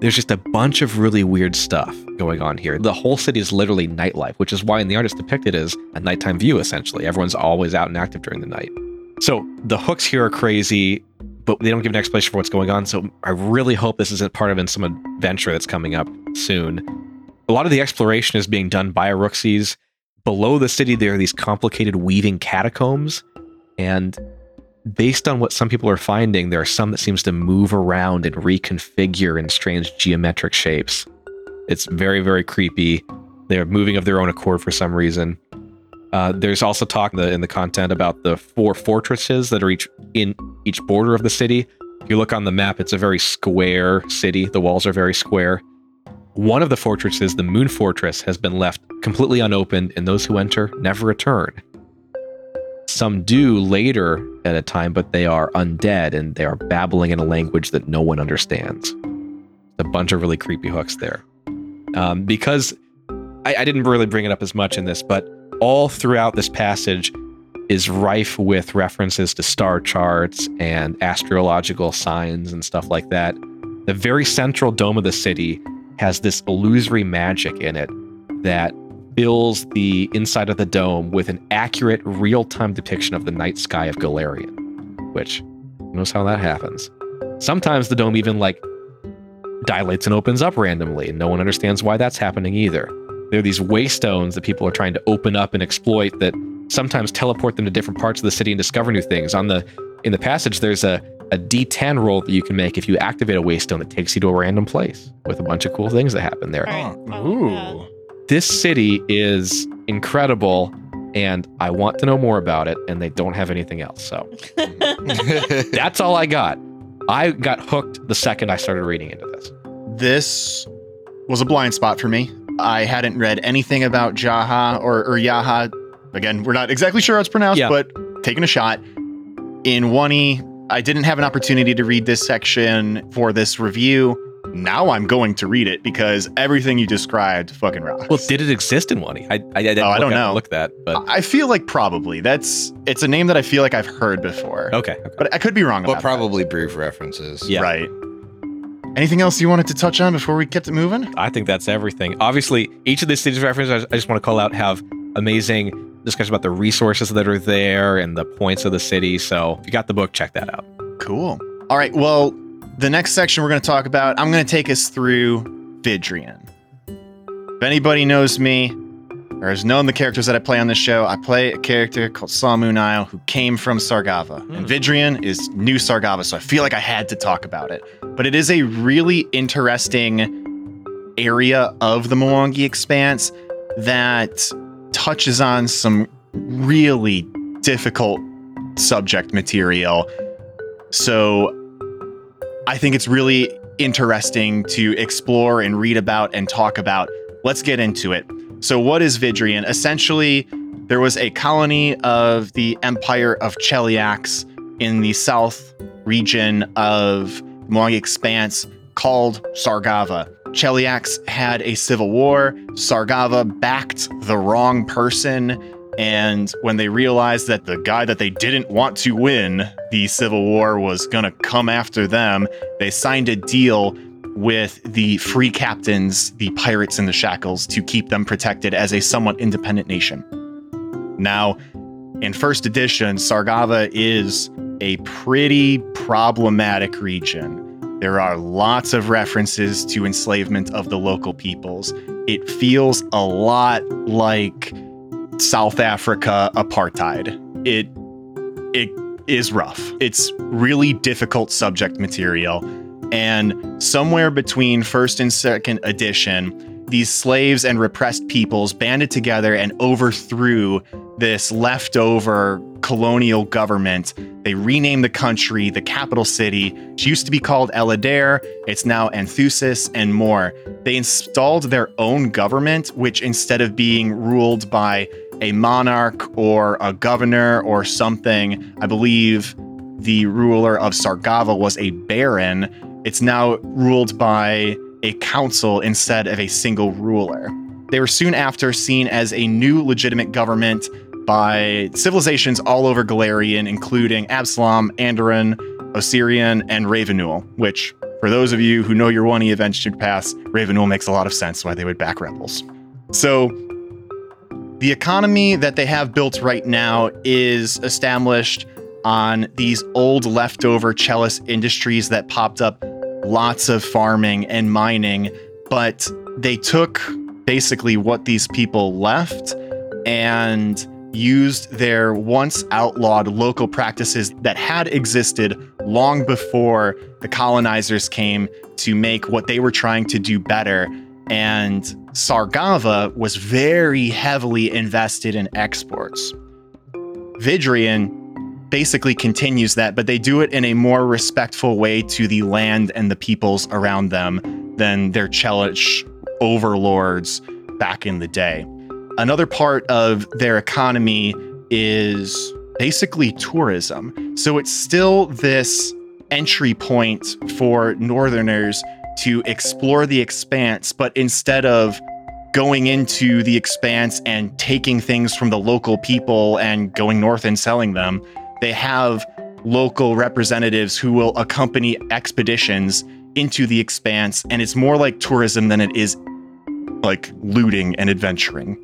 Speaker 4: There's just a bunch of really weird stuff going on here. The whole city is literally nightlife, which is why in the art it's depicted as a nighttime view essentially. Everyone's always out and active during the night. So the hooks here are crazy but they don't give an explanation for what's going on. So I really hope this isn't part of some adventure that's coming up soon. A lot of the exploration is being done by Aruxes. Below the city, there are these complicated weaving catacombs, and based on what some people are finding, there are some that seems to move around and reconfigure in strange geometric shapes. It's very, very creepy. They're moving of their own accord for some reason. Uh, there's also talk in the, in the content about the four fortresses that are each in each border of the city. If you look on the map, it's a very square city. The walls are very square. One of the fortresses, the Moon Fortress, has been left completely unopened, and those who enter never return. Some do later at a time, but they are undead and they are babbling in a language that no one understands. A bunch of really creepy hooks there. Um, because I, I didn't really bring it up as much in this, but all throughout this passage is rife with references to star charts and astrological signs and stuff like that. The very central dome of the city has this illusory magic in it that fills the inside of the dome with an accurate, real time depiction of the night sky of Golarion, which knows how that happens. Sometimes the dome even like dilates and opens up randomly, and no one understands why that's happening either. There are these waystones that people are trying to open up and exploit that sometimes teleport them to different parts of the city and discover new things. On the in the passage, there's a a D10 roll that you can make if you activate a waystone that takes you to a random place with a bunch of cool things that happen there.
Speaker 3: All right. I like oh,
Speaker 1: Ooh.
Speaker 4: This city is incredible and I want to know more about it and they don't have anything else. So that's all I got. I got hooked the second I started reading into this.
Speaker 1: This was a blind spot for me. I hadn't read anything about Jaha or, or Yaha. Again, we're not exactly sure how it's pronounced,
Speaker 4: Yeah.
Speaker 1: but taking a shot. In 1E, I didn't have an opportunity to read this section for this review. Now I'm going to read it because everything you described fucking rocks.
Speaker 4: Well, did it exist in one? I, I, I didn't
Speaker 1: Oh, I
Speaker 4: look
Speaker 1: don't
Speaker 4: at-
Speaker 1: know.
Speaker 4: look that, but
Speaker 1: I feel like probably. That's it's a name that I feel like I've heard before.
Speaker 4: okay. okay.
Speaker 1: But I could be wrong
Speaker 2: but
Speaker 1: about
Speaker 2: probably brief references.
Speaker 4: Yeah.
Speaker 1: Right. Anything else you wanted to touch on before we kept it moving?
Speaker 4: I think that's everything. Obviously, each of these cities references, I I just want to call out, have amazing discussion about the resources that are there and the points of the city. So if you got the book, check that out.
Speaker 1: Cool. All right. Well, the next section we're going to talk about, I'm going to take us through Vidrian. If anybody knows me or has known the characters that I play on this show, I play a character called Salmunile who came from Sargava. Hmm. And Vidrian is new Sargava, so I feel like I had to talk about it. But it is a really interesting area of the Mwangi Expanse that touches on some really difficult subject material. So I think it's really interesting to explore and read about and talk about. Let's get into it. So, what is Vidrian? Essentially, there was a colony of the Empire of Cheliax in the south region of Mwangi Expanse called Sargava. Cheliax had a civil war. Sargava backed the wrong person. And when they realized that the guy that they didn't want to win the civil war was going to come after them, they signed a deal with the free captains, the pirates in the shackles, to keep them protected as a somewhat independent nation. Now, in first edition, Sargava is a pretty problematic region. There are lots of references to enslavement of the local peoples. It feels a lot like South Africa apartheid. It it is rough. It's really difficult subject material. And somewhere between first and second edition, these slaves and repressed peoples banded together and overthrew this leftover colonial government. They renamed the country, the capital city. It used to be called Eleder. It's now Anthusis and more. They installed their own government, which instead of being ruled by a monarch or a governor or something, I believe the ruler of Sargava was a baron. It's now ruled by a council instead of a single ruler. They were soon after seen as a new legitimate government by civilizations all over Golarion, including Absalom, Andoran, Osirion, and Ravounel, which, for those of you who know your 1E Adventure Paths, Ravounel makes a lot of sense why they would back rebels. So, the economy that they have built right now is established on these old leftover Chelish industries that popped up lots of farming and mining, but they took basically what these people left and used their once outlawed local practices that had existed long before the colonizers came to make what they were trying to do better. And Sargava was very heavily invested in exports. Vidrian basically continues that, but they do it in a more respectful way to the land and the peoples around them than their Chelish overlords back in the day. Another part of their economy is basically tourism. So it's still this entry point for Northerners to explore the expanse, but instead of going into the expanse and taking things from the local people and going north and selling them, they have local representatives who will accompany expeditions into the expanse. And it's more like tourism than it is like looting and adventuring.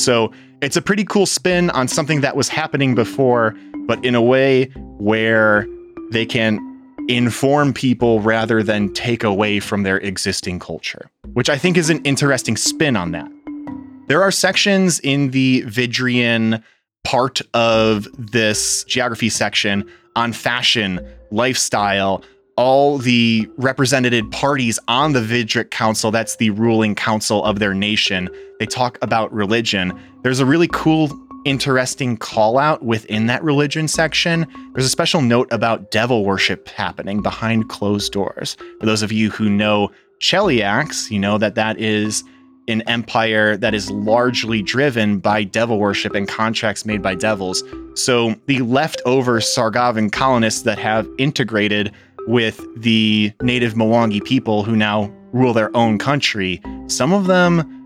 Speaker 1: So it's a pretty cool spin on something that was happening before, but in a way where they can inform people rather than take away from their existing culture, which I think is an interesting spin on that. There are sections in the Vidrian part of this geography section on fashion, lifestyle, all the represented parties on the Vidric Council, that's the ruling council of their nation, they talk about religion. There's a really cool, interesting call out within that religion section. There's a special note about devil worship happening behind closed doors. For those of you who know Cheliax, you know that that is an empire that is largely driven by devil worship and contracts made by devils. So the leftover Sargavan colonists that have integrated with the native Mwangi people who now rule their own country, some of them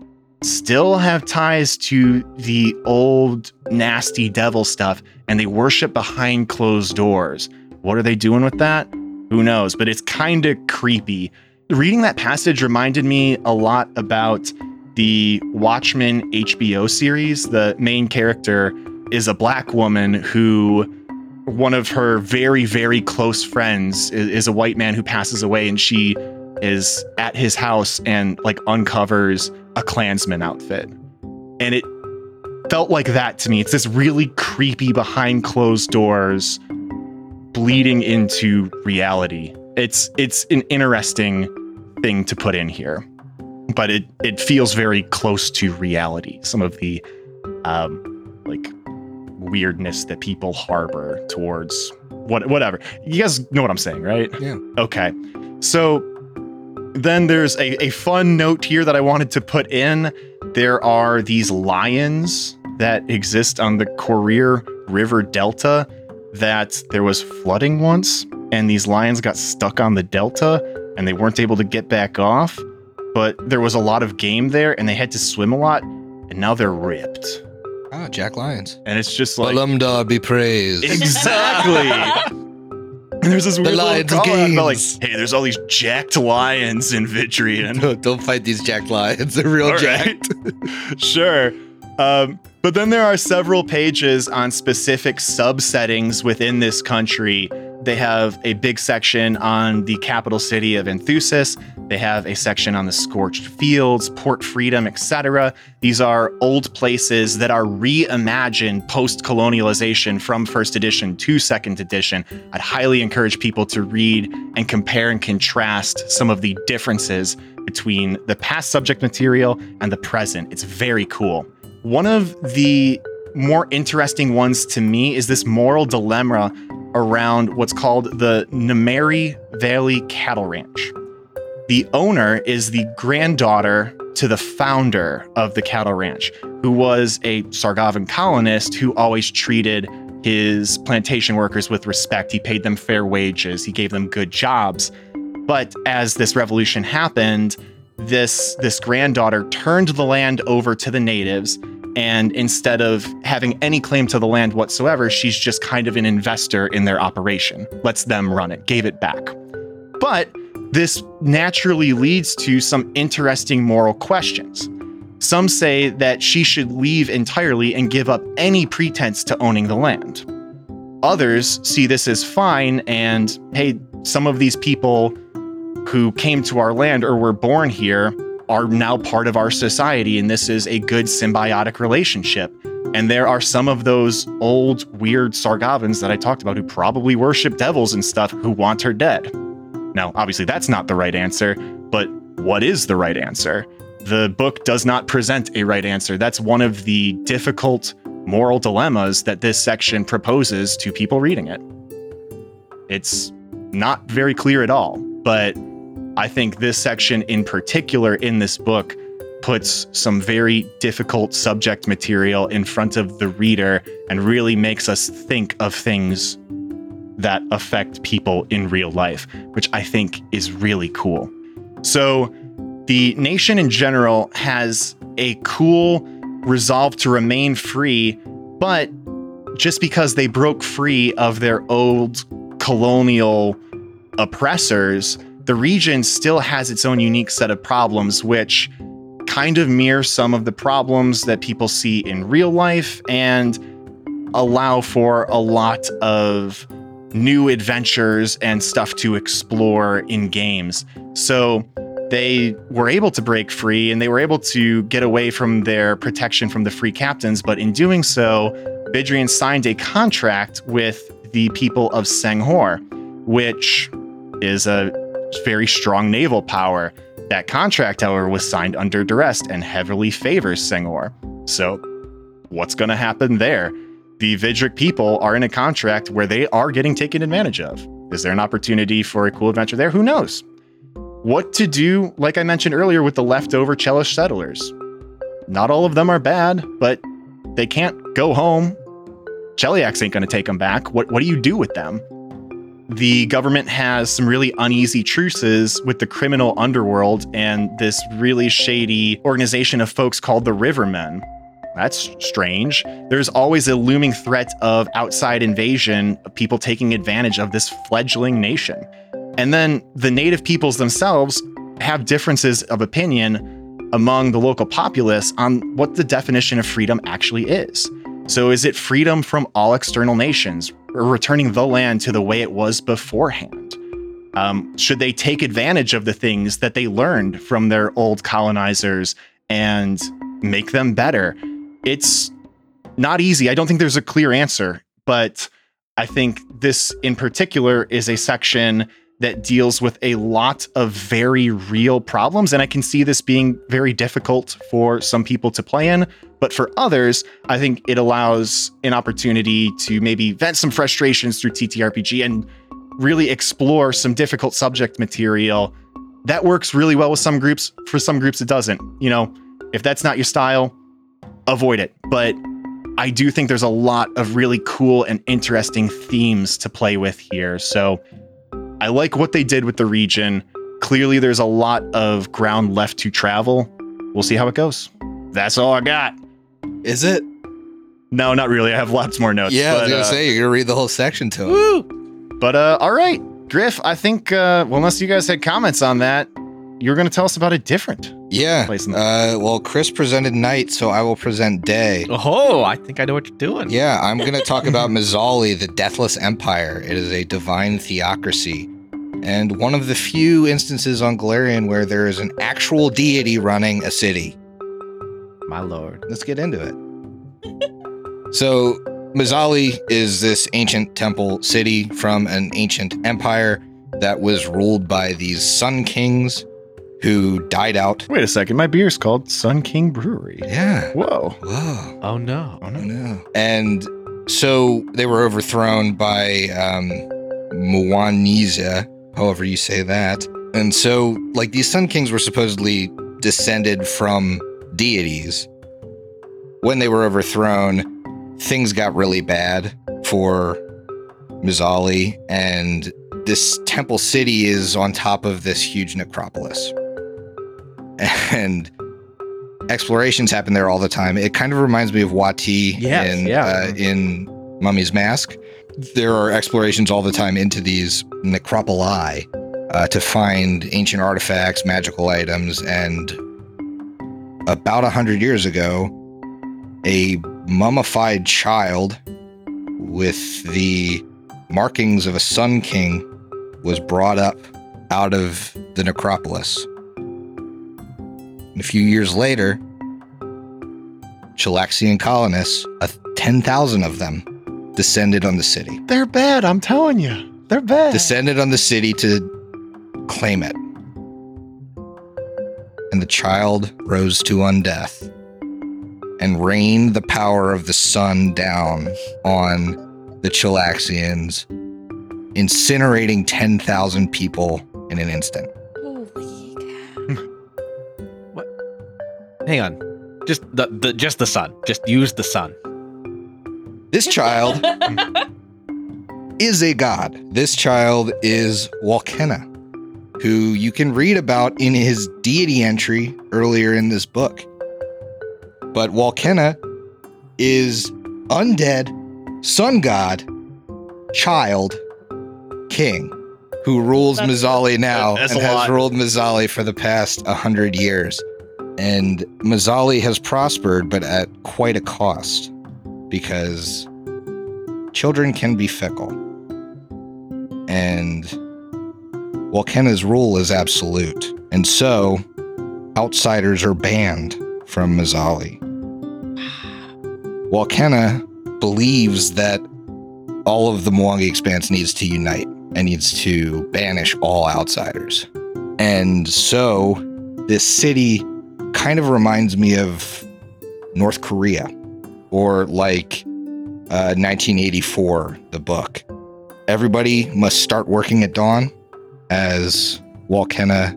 Speaker 1: still have ties to the old nasty devil stuff and they worship behind closed doors. What are they doing with that? Who knows? But it's kind of creepy. Reading that passage reminded me a lot about the Watchmen HBO series. The main character is a black woman who one of her very, very close friends is, is, a white man who passes away, and she is at his house and like uncovers a Klansman outfit. And it felt like that to me. It's this really creepy behind closed doors bleeding into reality. It's it's an interesting thing to put in here. But it it feels very close to reality. Some of the um like weirdness that people harbor towards what whatever. You guys know what I'm saying, right?
Speaker 2: Yeah.
Speaker 1: Okay. So then there's a, a fun note here that I wanted to put in. There are these lions that exist on the Korir River Delta that there was flooding once and these lions got stuck on the delta and they weren't able to get back off. But there was a lot of game there and they had to swim a lot and now they're ripped.
Speaker 2: Ah, Jack Lyons.
Speaker 1: And it's just like
Speaker 2: Balumbdar be praised.
Speaker 1: Exactly. and there's this weird little
Speaker 2: Lions
Speaker 1: call out about like, hey, there's all these jacked lions in Vidrian.
Speaker 2: No, don't fight these Jack Lions. They're real
Speaker 1: All
Speaker 2: jacked.
Speaker 1: right. sure. Um, but then there are several pages on specific subsettings within this country. They have a big section on the capital city of Anthusis. They have a section on the scorched fields, Port Freedom, etc. These are old places that are reimagined post colonialization from first edition to second edition. I'd highly encourage people to read and compare and contrast some of the differences between the past subject material and the present. It's very cool. One of the more interesting ones to me is this moral dilemma around what's called the Nameri Valley Cattle Ranch. The owner is the granddaughter to the founder of the cattle ranch, who was a Sargavan colonist who always treated his plantation workers with respect. He paid them fair wages, he gave them good jobs. But as this revolution happened, this this granddaughter turned the land over to the natives and instead of having any claim to the land whatsoever, she's just kind of an investor in their operation. Lets them run it, gave it back. But this naturally leads to some interesting moral questions. Some say that she should leave entirely and give up any pretense to owning the land. Others see this as fine and, hey, some of these people who came to our land or were born here are now part of our society, and this is a good symbiotic relationship. And there are some of those old, weird Sargavans that I talked about who probably worship devils and stuff who want her dead. Now, obviously, that's not the right answer, but what is the right answer? The book does not present a right answer. That's one of the difficult moral dilemmas that this section proposes to people reading it. It's not very clear at all, but I think this section in particular in this book puts some very difficult subject material in front of the reader and really makes us think of things that affect people in real life, which I think is really cool. So, the nation in general has a cool resolve to remain free, but just because they broke free of their old colonial oppressors, the region still has its own unique set of problems, which kind of mirror some of the problems that people see in real life and allow for a lot of new adventures and stuff to explore in games. So they were able to break free and they were able to get away from their protection from the free captains, but in doing so, Vidrian signed a contract with the people of Senghor, which is a very strong naval power. That contract, however, was signed under duress and heavily favors Senghor. So, what's going to happen there? The Vidric people are in a contract where they are getting taken advantage of. Is there an opportunity for a cool adventure there? Who knows? What to do, like I mentioned earlier, with the leftover Chelish settlers? Not all of them are bad, but they can't go home. Cheliax ain't going to take them back. What, what do you do with them? The government has some really uneasy truces with the criminal underworld and this really shady organization of folks called the Rivermen. That's strange. There's always a looming threat of outside invasion, of people taking advantage of this fledgling nation. And then the native peoples themselves have differences of opinion among the local populace on what the definition of freedom actually is. So, is it freedom from all external nations, returning the land to the way it was beforehand? Um, should they take advantage of the things that they learned from their old colonizers and make them better? It's not easy. I don't think there's a clear answer, but I think this in particular is a section that deals with a lot of very real problems. And I can see this being very difficult for some people to play in. But for others, I think it allows an opportunity to maybe vent some frustrations through TTRPG and really explore some difficult subject material. That works really well with some groups. For some groups, it doesn't. You know, if that's not your style, avoid it. But I do think there's a lot of really cool and interesting themes to play with here. So I like what they did with the region. Clearly, there's a lot of ground left to travel. We'll see how it goes. That's all I got.
Speaker 2: Is it?
Speaker 1: No, not really. I have lots more notes.
Speaker 2: Yeah, I was gonna
Speaker 1: uh,
Speaker 2: say you're gonna read the whole section to him.
Speaker 1: Woo! But uh, all right, Griff. I think uh, well, unless you guys had comments on that, you're going to tell us about a different.
Speaker 2: Yeah.
Speaker 1: Place in the-
Speaker 2: Uh, well, Chris presented night, so I will present day.
Speaker 4: Oh, I think I know what you're doing.
Speaker 2: Yeah, I'm going to talk about Mzali, the Deathless Empire. It is a divine theocracy. And one of the few instances on Golarion where there is an actual deity running a city.
Speaker 4: My lord.
Speaker 2: Let's get into it. so, Mzali is this ancient temple city from an ancient empire that was ruled by these sun kings who died out.
Speaker 1: Wait a second. My beer's called Sun King Brewery.
Speaker 2: Yeah.
Speaker 1: Whoa.
Speaker 2: Whoa.
Speaker 4: Oh no.
Speaker 1: Oh
Speaker 2: I
Speaker 1: no.
Speaker 2: And so they were overthrown by um, Mwaniza, however you say that. And so, like, these Sun Kings were supposedly descended from deities. When they were overthrown, things got really bad for Mzali, and this temple city is on top of this huge necropolis. And explorations happen there all the time. It kind of reminds me of Wati
Speaker 4: Yes,
Speaker 2: in
Speaker 4: yeah.
Speaker 2: uh, in Mummy's Mask. There are explorations all the time into these necropoli uh, to find ancient artifacts, magical items, and about a hundred years ago, a mummified child with the markings of a sun king was brought up out of the necropolis. A few years later, Chelaxian colonists, a 10,000 of them, descended on the city.
Speaker 1: They're bad. I'm telling you. They're bad.
Speaker 2: Descended on the city to claim it. And the child rose to undeath and rained the power of the sun down on the Chelaxians, incinerating 10,000 people in an instant.
Speaker 4: Hang on. Just the, the just the sun. Just use the sun.
Speaker 2: This child is a god. This child is Walkena, who you can read about in his deity entry earlier in this book. But Walkena is undead, sun god, child, king, who rules
Speaker 3: That's-
Speaker 2: Mzali now
Speaker 1: That's
Speaker 2: and has ruled Mzali for the past hundred years. And Mzali has prospered, but at quite a cost because children can be fickle. And Walkena's rule is absolute. And so outsiders are banned from Mzali. Walkena believes that all of the Mwangi expanse needs to unite and needs to banish all outsiders. And so this city kind of reminds me of North Korea or like uh, 1984, the book. Everybody must start working at dawn as Walkena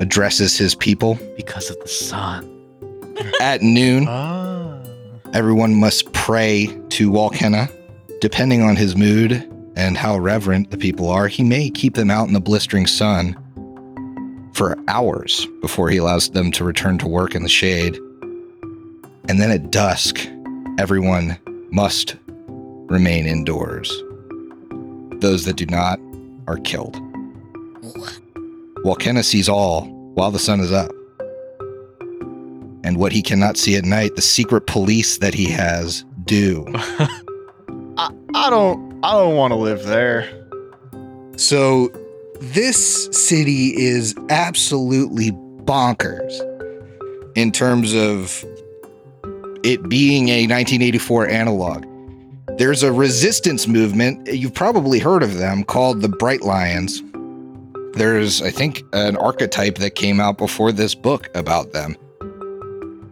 Speaker 2: addresses his people.
Speaker 4: Because of the sun.
Speaker 2: At noon,
Speaker 1: Ah.
Speaker 2: everyone must pray to Walkena. Depending on his mood and how reverent the people are, he may keep them out in the blistering sun for hours before he allows them to return to work in the shade. And then at dusk, everyone must remain indoors. Those that do not are killed. Walkena sees all while the sun is up. And what he cannot see at night, the secret police that he has do.
Speaker 1: I, I don't. I don't want to live there.
Speaker 2: So this city is absolutely bonkers in terms of it being a 1984 analog. there's a resistance movement. You've probably heard of them called the Bright Lions. There's, I think, an archetype that came out before this book about them.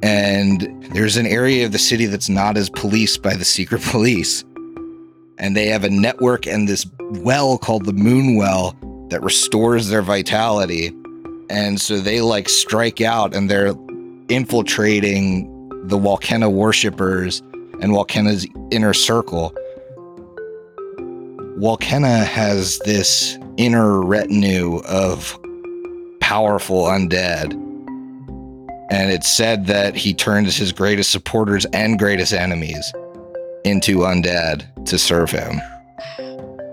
Speaker 2: And there's an area of the city that's not as policed by the secret police. And they have a network and this well called the Moon Well that restores their vitality. And so they like strike out and they're infiltrating the Walkena worshippers and Walkena's inner circle. Walkenna has this inner retinue of powerful undead. And it's said that he turns his greatest supporters and greatest enemies into undead to serve him.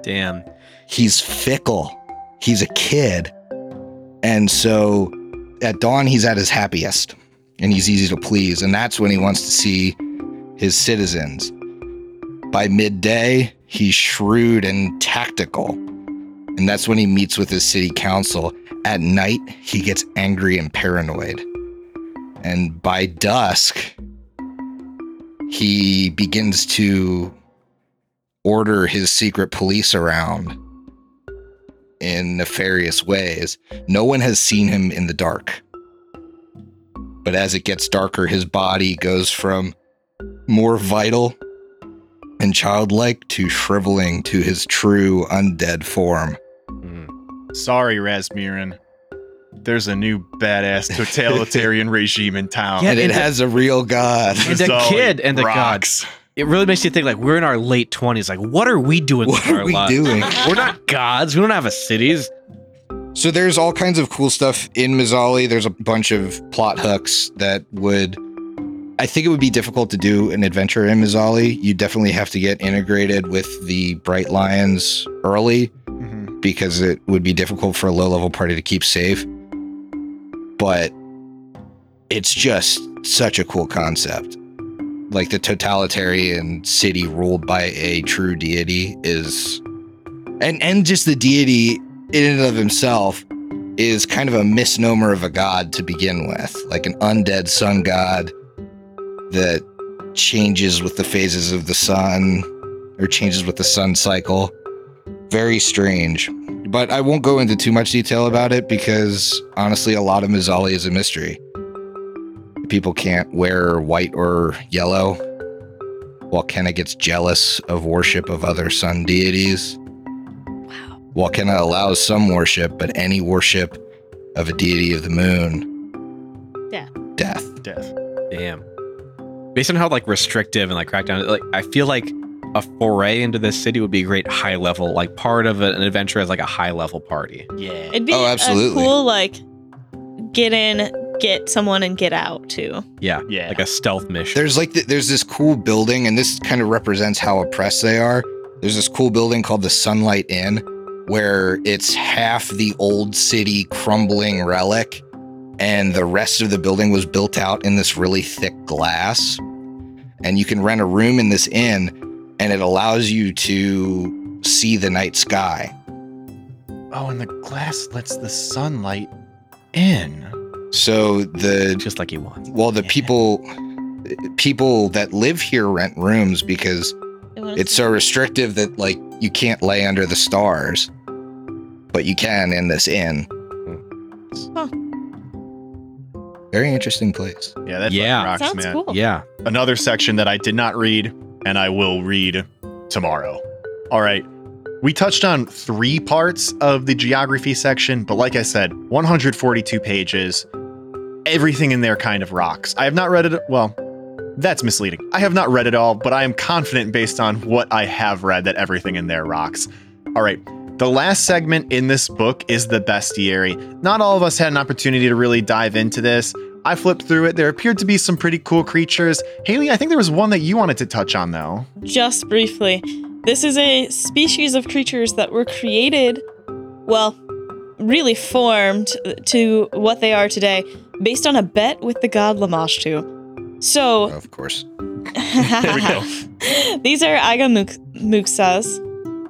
Speaker 4: Damn.
Speaker 2: He's fickle. He's a kid. And so at dawn, he's at his happiest and he's easy to please. And that's when he wants to see his citizens. By midday, he's shrewd and tactical. And that's when he meets with his city council. At night, he gets angry and paranoid. And by dusk, he begins to order his secret police around in nefarious ways. No one has seen him in the dark. But as it gets darker, his body goes from more vital and childlike to shriveling to his true undead form.
Speaker 4: Mm.
Speaker 1: Sorry, Razmiran. There's a new badass totalitarian regime in town.
Speaker 4: Yeah,
Speaker 2: and it
Speaker 4: the-
Speaker 2: has a real god.
Speaker 4: And
Speaker 1: a
Speaker 4: kid and the
Speaker 1: rocks.
Speaker 4: It really makes you think like we're in our late twenties. Like, what are we doing?
Speaker 2: What are we
Speaker 4: lives?
Speaker 2: doing?
Speaker 4: We're not gods. We don't have a cities.
Speaker 2: So there's all kinds of cool stuff in Mzali. There's a bunch of plot hooks that would I think it would be difficult to do an adventure in Mzali. You definitely have to get integrated with the Bright Lions early
Speaker 1: Mhm.
Speaker 2: because it would be difficult for a low level party to keep safe. But it's just such a cool concept. Like the totalitarian city ruled by a true deity is and and just the deity in and of himself is kind of a misnomer of a god to begin with, like an undead sun god that changes with the phases of the sun or changes with the sun cycle. Very strange. But I won't go into too much detail about it because honestly, a lot of Mzali is a mystery. People can't wear white or yellow. Walkena gets jealous of worship of other sun deities.
Speaker 3: Wow.
Speaker 2: Walkena allows some worship, but any worship of a deity of the moon.
Speaker 3: Death.
Speaker 2: Death.
Speaker 1: Death.
Speaker 4: Damn. Based on how like restrictive and like crackdown, like I feel like a foray into this city would be a great high level, like part of an adventure as like a high level party.
Speaker 1: Yeah.
Speaker 3: It'd be
Speaker 2: Oh,
Speaker 3: a
Speaker 2: absolutely.
Speaker 3: cool like get in, get someone, and get out too.
Speaker 4: Yeah,
Speaker 1: Yeah.
Speaker 4: like a stealth mission.
Speaker 2: There's like th- there's this cool building, and this kind of represents how oppressed they are. There's this cool building called the Sunlight Inn, where it's half the old city crumbling relic, and the rest of the building was built out in this really thick glass. And you can rent a room in this inn, and it allows you to see the night sky.
Speaker 1: Oh, and the glass lets the sunlight in.
Speaker 2: So the
Speaker 4: just like he wants.
Speaker 2: well, the
Speaker 1: Yeah.
Speaker 2: people people that live here rent rooms because
Speaker 3: They
Speaker 2: it's so restrictive that like you can't lay under the stars but you can in this inn
Speaker 3: Huh.
Speaker 2: very interesting place
Speaker 1: Yeah, that
Speaker 4: Yeah.
Speaker 1: rocks,
Speaker 3: Sounds
Speaker 1: man.
Speaker 3: cool.
Speaker 4: Yeah.
Speaker 1: Another section that I did not read, and I will read tomorrow. All right. We touched on three parts of the geography section, but like I said, 142 pages. Everything in there kind of rocks. I have not read it. Well, that's misleading. I have not read it all, but I am confident based on what I have read that everything in there rocks. All right. The last segment in this book is the bestiary. Not all of us had an opportunity to really dive into this. I flipped through it. There appeared to be some pretty cool creatures. Haley, I think there was one that you wanted to touch on, though.
Speaker 3: Just briefly, this is a species of creatures that were created, well, really formed to what they are today, based on a bet with the god Lamashtu. So,
Speaker 2: of course
Speaker 4: There we go.
Speaker 3: These are Aiga Muk- Muxas.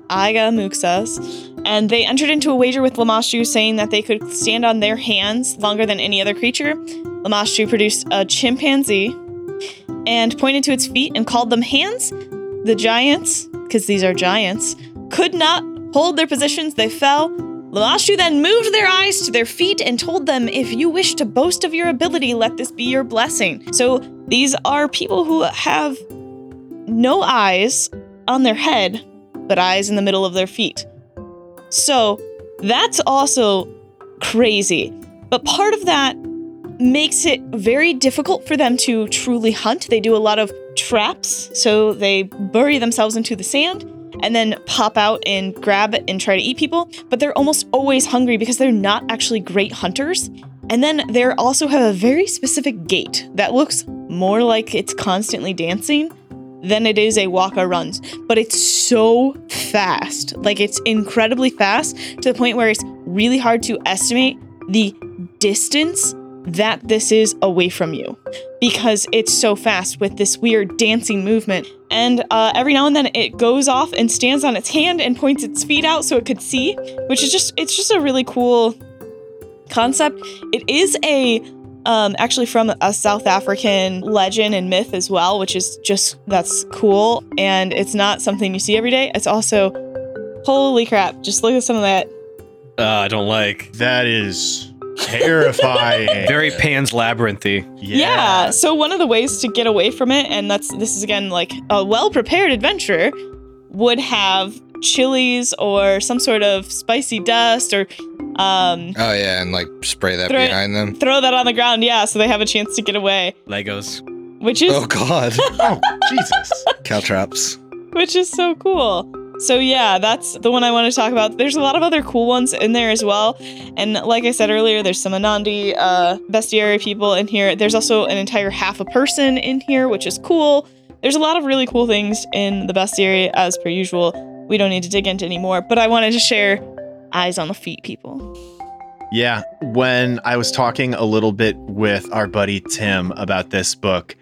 Speaker 3: Aigamuxas. And they entered into a wager with Lamashtu saying that they could stand on their hands longer than any other creature. Lamashtu produced a chimpanzee and pointed to its feet and called them hands. the giants, because these are giants, could not hold their positions. They fell. Lamashtu then moved their eyes to their feet and told them, If you wish to boast of your ability, let this be your blessing. So these are people who have no eyes on their head, but eyes in the middle of their feet. So that's also crazy. But part of that makes it very difficult for them to truly hunt. They do a lot of traps, so they bury themselves into the sand and then pop out and grab and try to eat people. But they're almost always hungry because they're not actually great hunters. And then they also have a very specific gait that looks more like it's constantly dancing than it is a walk or runs. But it's so fast. Like it's incredibly fast to the point where it's really hard to estimate the distance that this is away from you because it's so fast with this weird dancing movement. And uh, every now and then it goes off and stands on its hand and points its feet out so it could see, which is just, it's just a really cool concept. It is a um, actually from a South African legend and myth as well, which is just that's cool. And it's not something you see every day. It's also holy crap! Just look at some of that.
Speaker 4: Uh, I don't like.
Speaker 1: That is terrifying.
Speaker 4: Very Pan's Labyrinthy.
Speaker 3: Yeah. So one of the ways to get away from it, and that's this is again like a well prepared adventure, would have chilies or some sort of spicy dust or um,
Speaker 2: Oh yeah, and like spray that
Speaker 3: Throw
Speaker 2: behind them.
Speaker 3: throw that on the ground. Yeah, so they have a chance to get away,
Speaker 4: Legos.
Speaker 3: which is
Speaker 2: Oh god,
Speaker 1: Oh, Jesus.
Speaker 2: caltrops.
Speaker 3: which is so cool. So yeah, that's the one I want to talk about. There's a lot of other cool ones in there as well. And like I said earlier, there's some Anadi uh, bestiary people in here. There's also an entire half a person in here, which is cool. There's a lot of really cool things in the bestiary as per usual. We don't need to dig into anymore, but I wanted to share eyes on the feet people.
Speaker 1: Yeah, when I was talking a little bit with our buddy Tim about this book,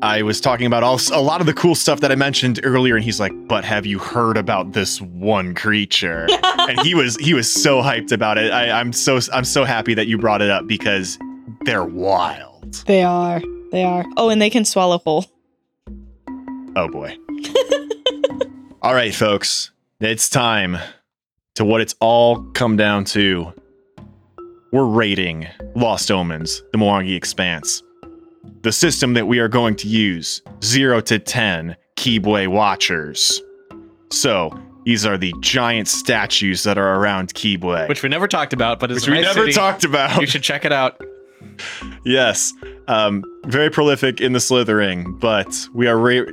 Speaker 1: I was talking about all, a lot of the cool stuff that I mentioned earlier, and he's like, "But have you heard about this one creature?" and he was he was so hyped about it. I, I'm so I'm so happy that you brought it up because they're wild.
Speaker 3: They are. They are. Oh, and they can swallow whole.
Speaker 1: Oh boy. all right, folks, it's time to what it's all come down to. We're rating Lost Omens, the Mwangi Expanse. The system that we are going to use 0 to 10 Kibwe Watchers. So, these are the giant statues that are around Kibwe,
Speaker 4: Which we never talked about, but it's
Speaker 1: which
Speaker 4: a
Speaker 1: we
Speaker 4: nice
Speaker 1: never
Speaker 4: city.
Speaker 1: talked about.
Speaker 4: You should check it out.
Speaker 1: yes. Um, very prolific in the slithering, but we are. Ra-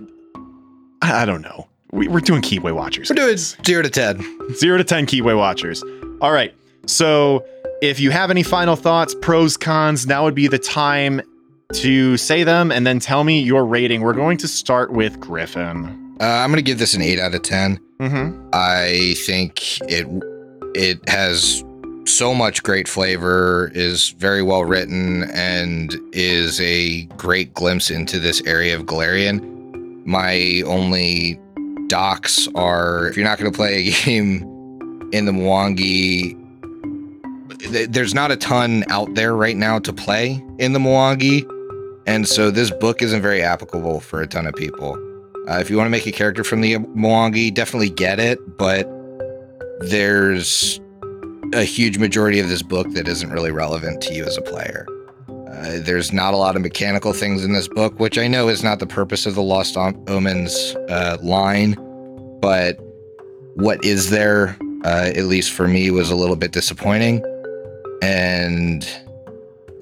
Speaker 1: I I don't know. We, we're doing Kibwe Watchers.
Speaker 2: We're doing zero to ten.
Speaker 1: Zero to 10 Kibwe Watchers. All right. So if you have any final thoughts, pros, cons, now would be the time to say them and then tell me your rating. We're going to start with Griffin.
Speaker 2: Uh, I'm gonna give this an eight out of ten.
Speaker 1: Mm-hmm.
Speaker 2: I think it it has so much great flavor, is very well written, and is a great glimpse into this area of Golarion. My only docs are if you're not going to play a game in the Mwangi, th- there's not a ton out there right now to play in the Mwangi, and so this book isn't very applicable for a ton of people. Uh, if you want to make a character from the Mwangi, definitely get it, but there's a huge majority of this book that isn't really relevant to you as a player. Uh, there's not a lot of mechanical things in this book, which I know is not the purpose of the Lost Omens uh, line, but what is there, uh, at least for me, was a little bit disappointing. And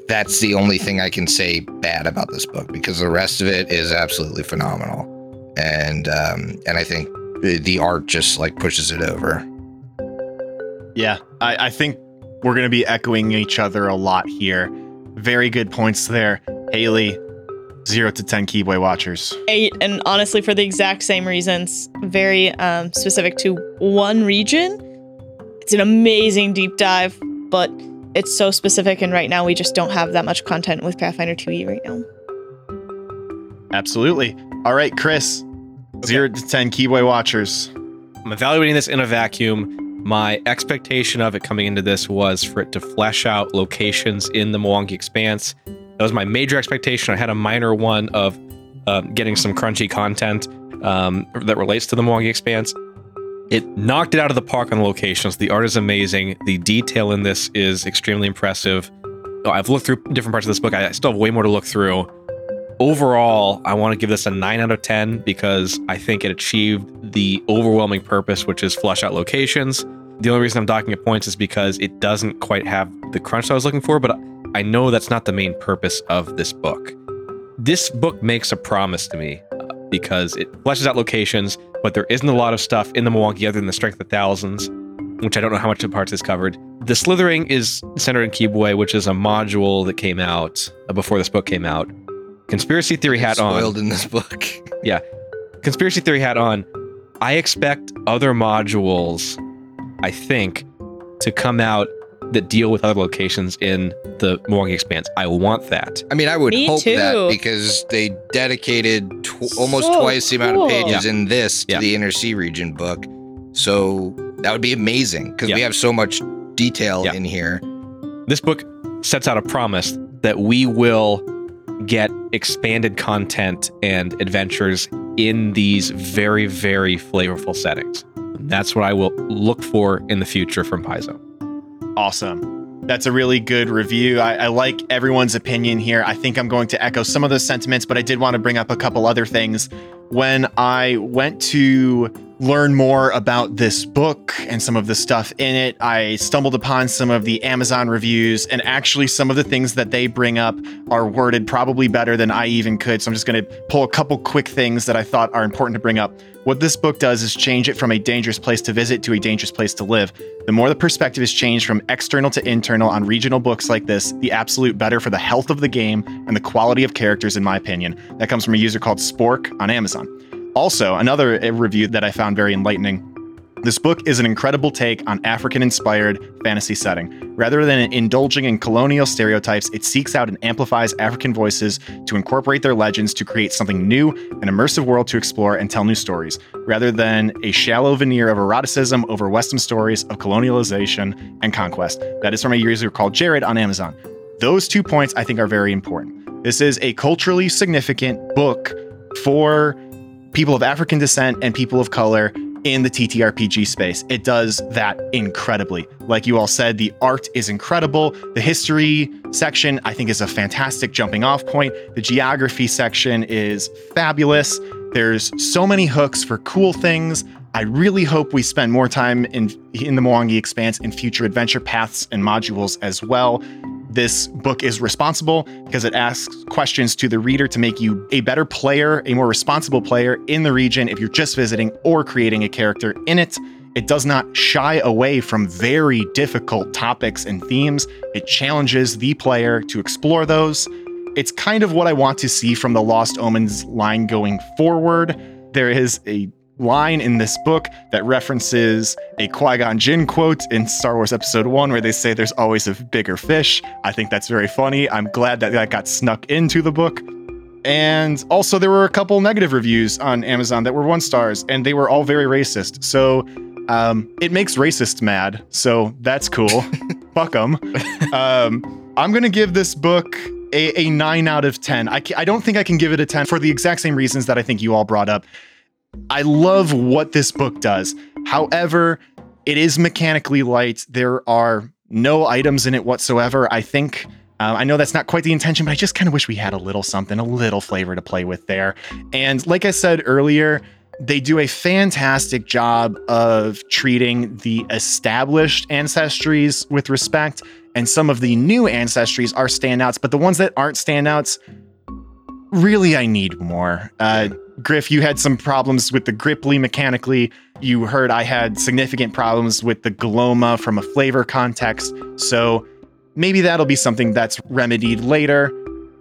Speaker 2: that's the only thing I can say bad about this book because the rest of it is absolutely phenomenal. And um, and I think the the art just like pushes it over.
Speaker 1: Yeah, I, I think we're going to be echoing each other a lot here. Very good points there. Haley, 0 to 10 Kibwe Watchers.
Speaker 3: Eight, and honestly, for the exact same reasons, very um, specific to one region. It's an amazing deep dive, but it's so specific, and right now we just don't have that much content with Pathfinder 2e right now.
Speaker 1: Absolutely. All right, Chris, 0 to 10 Kibwe Watchers.
Speaker 4: I'm evaluating this in a vacuum. My expectation of it coming into this was for it to flesh out locations in the Mwangi Expanse. That was my major expectation. I had a minor one of um, getting some crunchy content um, that relates to the Mwangi Expanse. It knocked it out of the park on the locations. The art is amazing. The detail in this is extremely impressive. I've looked through different parts of this book. I still have way more to look through. Overall, I want to give this a 9 out of 10 because I think it achieved the overwhelming purpose, which is flush out locations. The only reason I'm docking at points is because it doesn't quite have the crunch that I was looking for, but I know that's not the main purpose of this book. This book makes a promise to me because it fleshes out locations, but there isn't a lot of stuff in the Mwangi other than the Strength of Thousands, which I don't know how much of the parts is covered. The Slithering is centered in Kibwe, which is a module that came out uh, before this book came out. Conspiracy theory hat on.
Speaker 2: Spoiled in this book. Yeah.
Speaker 4: Conspiracy theory hat on. I expect other modules, I think, to come out that deal with other locations in the Mwangi Expanse. I want that.
Speaker 2: I mean, I would
Speaker 3: Me
Speaker 2: hope
Speaker 3: too.
Speaker 2: that because they dedicated tw- almost
Speaker 3: So
Speaker 2: twice the amount
Speaker 3: cool.
Speaker 2: of pages in this to
Speaker 4: Yeah.
Speaker 2: the Inner Sea region book. So that would be amazing because we
Speaker 4: Yeah.
Speaker 2: have so much detail
Speaker 4: Yeah.
Speaker 2: in here.
Speaker 4: This book sets out a promise that we will get expanded content and adventures in these very, very flavorful settings. That's what I will look for in the future from Paizo.
Speaker 1: Awesome. That's a really good review. I, I like everyone's opinion here. I think I'm going to echo some of those sentiments, but I did want to bring up a couple other things. When I went to learn more about this book and some of the stuff in it, I stumbled upon some of the Amazon reviews, and actually, some of the things that they bring up are worded probably better than I even could. So I'm just going to pull a couple quick things that I thought are important to bring up. What this book does is change it from a dangerous place to visit to a dangerous place to live. The more the perspective is changed from external to internal on regional books like this, the absolute better for the health of the game and the quality of characters, in my opinion. That comes from a user called Spork on Amazon. Also, another uh, review that I found very enlightening. This book is an incredible take on African inspired fantasy setting. Rather than indulging in colonial stereotypes, it seeks out and amplifies African voices to incorporate their legends to create something new, an immersive world to explore and tell new stories, rather than a shallow veneer of eroticism over Western stories of colonialization and conquest. That is from a user called Jared on Amazon. Those two points I think are very important. This is a culturally significant book for people of African descent and people of color in the TTRPG space. It does that incredibly. Like you all said, the art is incredible. The history section, I think, is a fantastic jumping off point. The geography section is fabulous. There's so many hooks for cool things. I really hope we spend more time in in the Mwangi Expanse in future adventure paths and modules as well. This book is responsible because it asks questions to the reader to make you a better player, a more responsible player in the region if you're just visiting or creating a character in it. It does not shy away from very difficult topics and themes. It challenges the player to explore those. It's kind of what I want to see from the Lost Omens line going forward. There is a line in this book that references a Qui Gon Jinn quote in Star Wars Episode 1 where they say there's always a bigger fish. I think that's very funny. I'm glad that that got snuck into the book. And also, there were a couple negative reviews on Amazon that were one stars, and they were all very racist. So um, it makes racists mad. So that's cool. Fuck them. Um, I'm going to give this book a, a 9 out of 10. I, I don't think I can give it a 10 for the exact same reasons that I think you all brought up. I love what this book does. However, it is mechanically light. There are no items in it whatsoever. I think. Uh, I know that's not quite the intention, but I just kind of wish we had a little something, a little flavor to play with there. And like I said earlier, they do a fantastic job of treating the established ancestries with respect, and some of the new ancestries are standouts, but the ones that aren't standouts, really, I need more. Uh, Griff, you had some problems with the Grippli mechanically. You heard I had significant problems with the Goloma from a flavor context. So maybe that'll be something that's remedied later.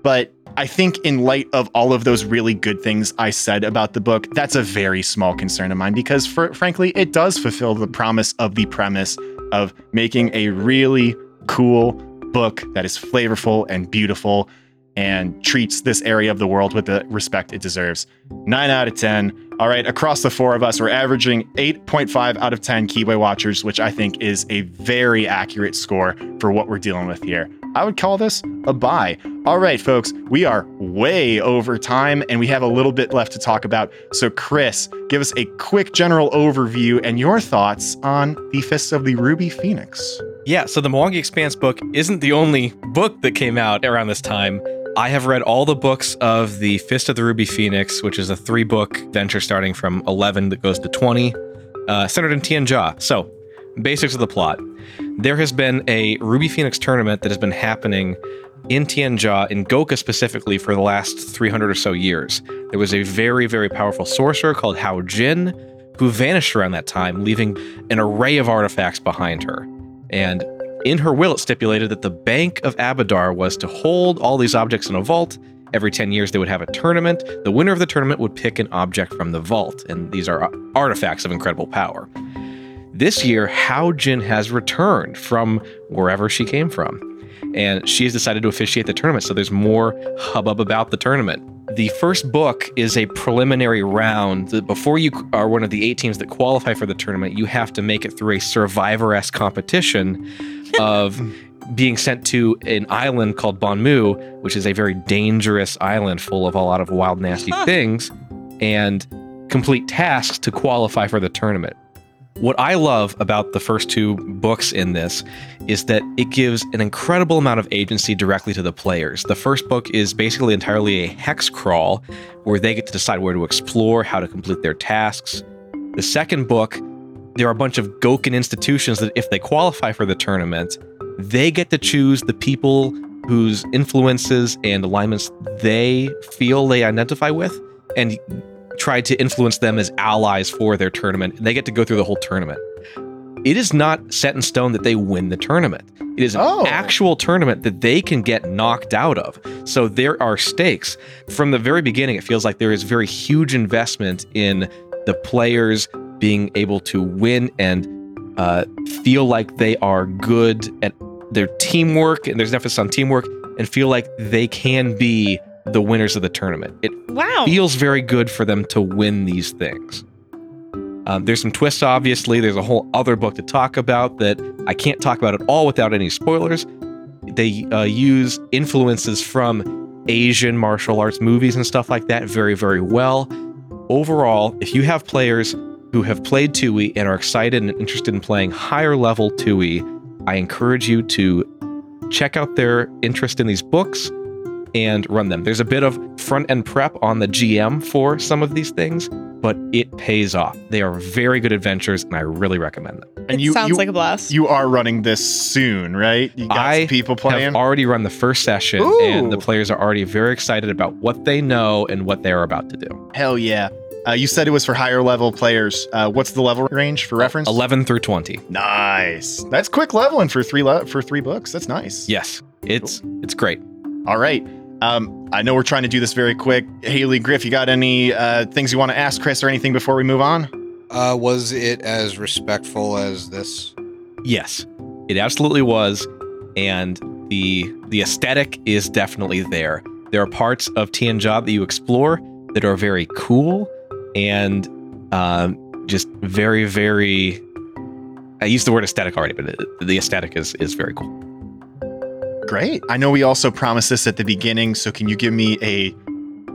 Speaker 1: But I think, in light of all of those really good things I said about the book, that's a very small concern of mine because, for, frankly, it does fulfill the promise of the premise of making a really cool book that is flavorful and beautiful and treats this area of the world with the respect it deserves. 9 out of 10. All right, across the four of us, we're averaging 8.5 out of 10 Kibwe Watchers, which I think is a very accurate score for what we're dealing with here. I would call this a buy. All right, folks, we are way over time and we have a little bit left to talk about. So, Chris, give us a quick general overview and your thoughts on the Fist of the Ruby Phoenix.
Speaker 4: Yeah, so the Mwangi Expanse book isn't the only book that came out around this time. I have read all the books of the Fist of the Ruby Phoenix, which is a three book venture starting from 11 that goes to 20, uh, centered in Tian Xia. So, basics of the plot. There has been a Ruby Phoenix tournament that has been happening in Tian Xia, in Goka specifically, for the last 300 or so years. There was a very, very powerful sorcerer called Hao Jin who vanished around that time, leaving an array of artifacts behind her. And in her will, it stipulated that the Bank of Abadar was to hold all these objects in a vault. Every 10 years, they would have a tournament. The winner of the tournament would pick an object from the vault, and these are uh, artifacts of incredible power. This year, Hao Jin has returned from wherever she came from, and she has decided to officiate the tournament, so there's more hubbub about the tournament. The first book is a preliminary round. Before you are one of the eight teams that qualify for the tournament, you have to make it through a survivor esque competition of being sent to an island called Banmu, which is a very dangerous island full of a lot of wild, nasty things, and complete tasks to qualify for the tournament. What I love about the first two books in this is that it gives an incredible amount of agency directly to the players. The first book is basically entirely a hex crawl where they get to decide where to explore, how to complete their tasks. The second book, there are a bunch of Gokkan institutions that, if they qualify for the tournament, they get to choose the people whose influences and alignments they feel they identify with and try to influence them as allies for their tournament. and They get to go through the whole tournament. It is not set in stone that they win the tournament. It is an
Speaker 1: Oh.
Speaker 4: actual tournament that they can get knocked out of. So there are stakes. From the very beginning, it feels like there is very huge investment in the players being able to win and uh, feel like they are good at their teamwork, and there's an emphasis on teamwork, and feel like they can be the winners of the tournament. It
Speaker 3: Wow.
Speaker 4: feels very good for them to win these things. Um, there's some twists, obviously. There's a whole other book to talk about that I can't talk about at all without any spoilers. They uh, use influences from Asian martial arts movies and stuff like that very, very well. Overall, if you have players who have played 2e and are excited and interested in playing higher level 2e, I encourage you to check out their interest in these books and run them. There's a bit of front end prep on the GM for some of these things, but it pays off. They are very good adventures, and I really recommend them.
Speaker 1: And
Speaker 3: it
Speaker 1: you,
Speaker 3: sounds
Speaker 1: you,
Speaker 3: like a blast.
Speaker 1: you are running this soon, right? You got
Speaker 4: I
Speaker 1: some people playing.
Speaker 4: Have already run the first session,
Speaker 1: Ooh.
Speaker 4: and the players are already very excited about what they know and what they are about to do.
Speaker 1: Hell yeah. Uh, you said it was for higher level players. Uh, what's the level range for reference?
Speaker 4: 11 through 20.
Speaker 1: Nice. That's quick leveling for three le- for three books. That's nice.
Speaker 4: Yes, it's it's great.
Speaker 1: All right. Um, I know we're trying to do this very quick. Haley Griff, you got any uh, things you want to ask Chris or anything before we move on?
Speaker 2: Uh, was it as respectful as this?
Speaker 4: Yes, it absolutely was, and the the aesthetic is definitely there. There are parts of Tian Xia that you explore that are very cool and um, just very very. I used the word aesthetic already, but it, the aesthetic is is very cool.
Speaker 1: Great. I know we also promised this at the beginning, so can you give me a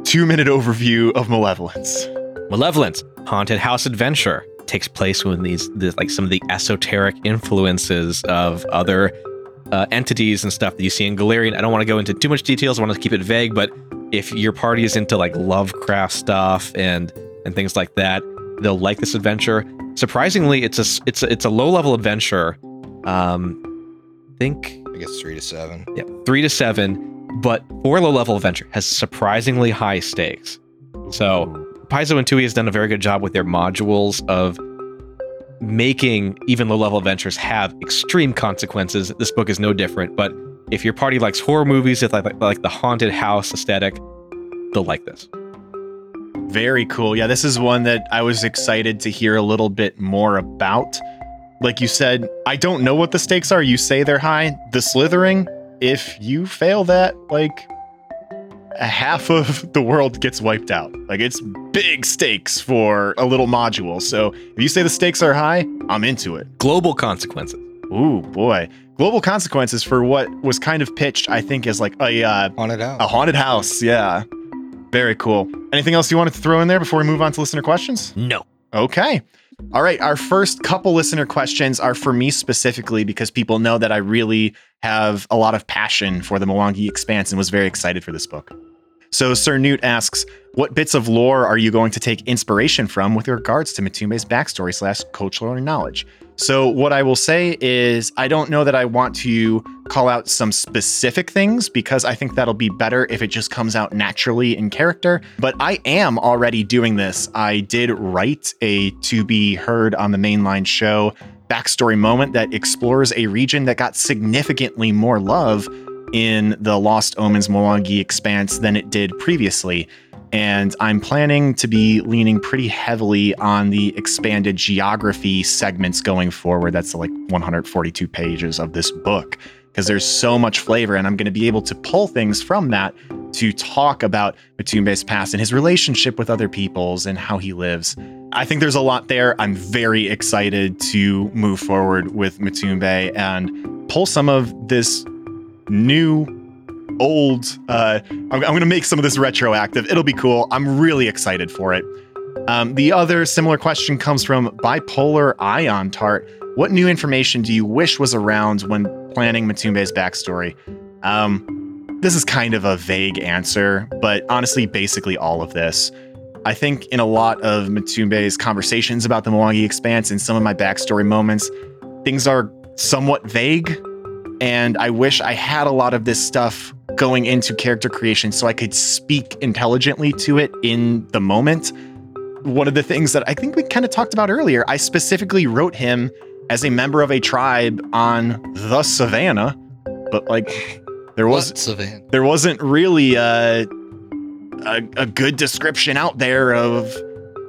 Speaker 1: two minute overview of Malevolence?
Speaker 4: Malevolence, haunted house adventure takes place when these, the, like some of the esoteric influences of other uh, entities and stuff that you see in Golarion. I don't want to go into too much details. I want to keep it vague, but if your party is into like Lovecraft stuff and and things like that, they'll like this adventure. Surprisingly, it's a it's a, it's a low level adventure. Um, I think
Speaker 2: I guess three to seven.
Speaker 4: yeah, three to seven, but for low level adventure has surprisingly high stakes. So Paizo and 2e has done a very good job with their modules of making even low level adventures have extreme consequences. This book is no different, but if your party likes horror movies, if they like, like the haunted house aesthetic, they'll like this.
Speaker 1: Very cool. Yeah, this is one that I was excited to hear a little bit more about. Like you said, I don't know what the stakes are. You say they're high. The slithering, if you fail that, like a half of the world gets wiped out. Like it's big stakes for a little module. So if you say the stakes are high, I'm into it.
Speaker 4: Global consequences.
Speaker 1: Ooh, boy. global consequences for what was kind of pitched, I think, as like a uh,
Speaker 2: Haunted house.
Speaker 1: a haunted house. Yeah, very cool. Anything else you wanted to throw in there before we move on to listener questions?
Speaker 4: No.
Speaker 1: Okay. All right. Our first couple listener questions are for me specifically because people know that I really have a lot of passion for the Mwangi Expanse and was very excited for this book. So, Sir Newt asks, What bits of lore are you going to take inspiration from with regards to Matumbe's backstory slash cultural knowledge? So, what I will say is, I don't know that I want to call out some specific things because I think that'll be better if it just comes out naturally in character. But I am already doing this. I did write a to be heard on the mainline show backstory moment that explores a region that got significantly more love in the Lost Omens Mwangi expanse than it did previously. And I'm planning to be leaning pretty heavily on the expanded geography segments going forward. That's like 142 pages of this book because there's so much flavor, and I'm going to be able to pull things from that to talk about Matumbe's past and his relationship with other peoples and how he lives. I think there's a lot there. I'm very excited to move forward with Matumbe and pull some of this new old uh I'm, I'm gonna make some of this retroactive. It'll be cool. I'm really excited for it. Um, the other similar question comes from bipolar ion tart. What new information do you wish was around when planning matumbe's backstory? Um, this is kind of a vague answer but honestly basically all of this. I think in a lot of matumbe's conversations about the mwangi expanse and some of my backstory moments things are somewhat vague and I wish I had a lot of this stuff going into character creation so I could speak intelligently to it in the moment. One of the things that I think we kind of talked about earlier, I specifically wrote him as a member of a tribe on the savannah, but like there was
Speaker 2: Savannah?
Speaker 1: there wasn't really a, a a good description out there of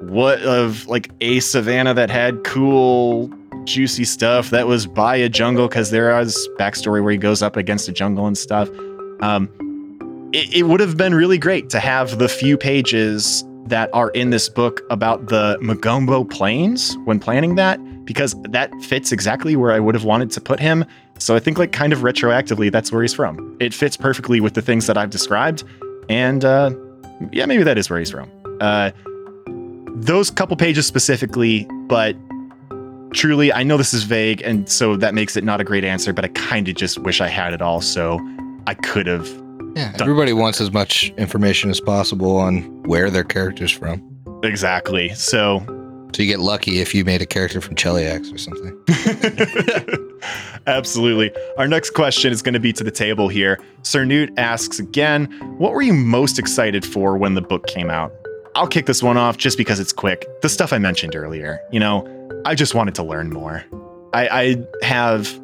Speaker 1: what of like a savannah that had cool juicy stuff that was by a jungle because there is backstory where he goes up against a jungle and stuff um it, it would have been really great to have the few pages that are in this book about the Magombo Plains when planning that because that fits exactly where I would have wanted to put him. So I think like kind of retroactively that's where he's from. It fits perfectly with the things that I've described and uh yeah, maybe that is where he's from. Uh those couple pages specifically, but truly I know this is vague and so that makes it not a great answer, but I kind of just wish I had it all so I could have
Speaker 2: Yeah, everybody wants as much information as possible on where their character's from.
Speaker 1: exactly. So
Speaker 2: So you get lucky if you made a character from Cheliax or something.
Speaker 1: Absolutely. Our next question is going to be to the table here. Sir Newt asks again, what were you most excited for when the book came out? I'll kick this one off just because it's quick. The stuff I mentioned earlier. You know, I just wanted to learn more. I, I have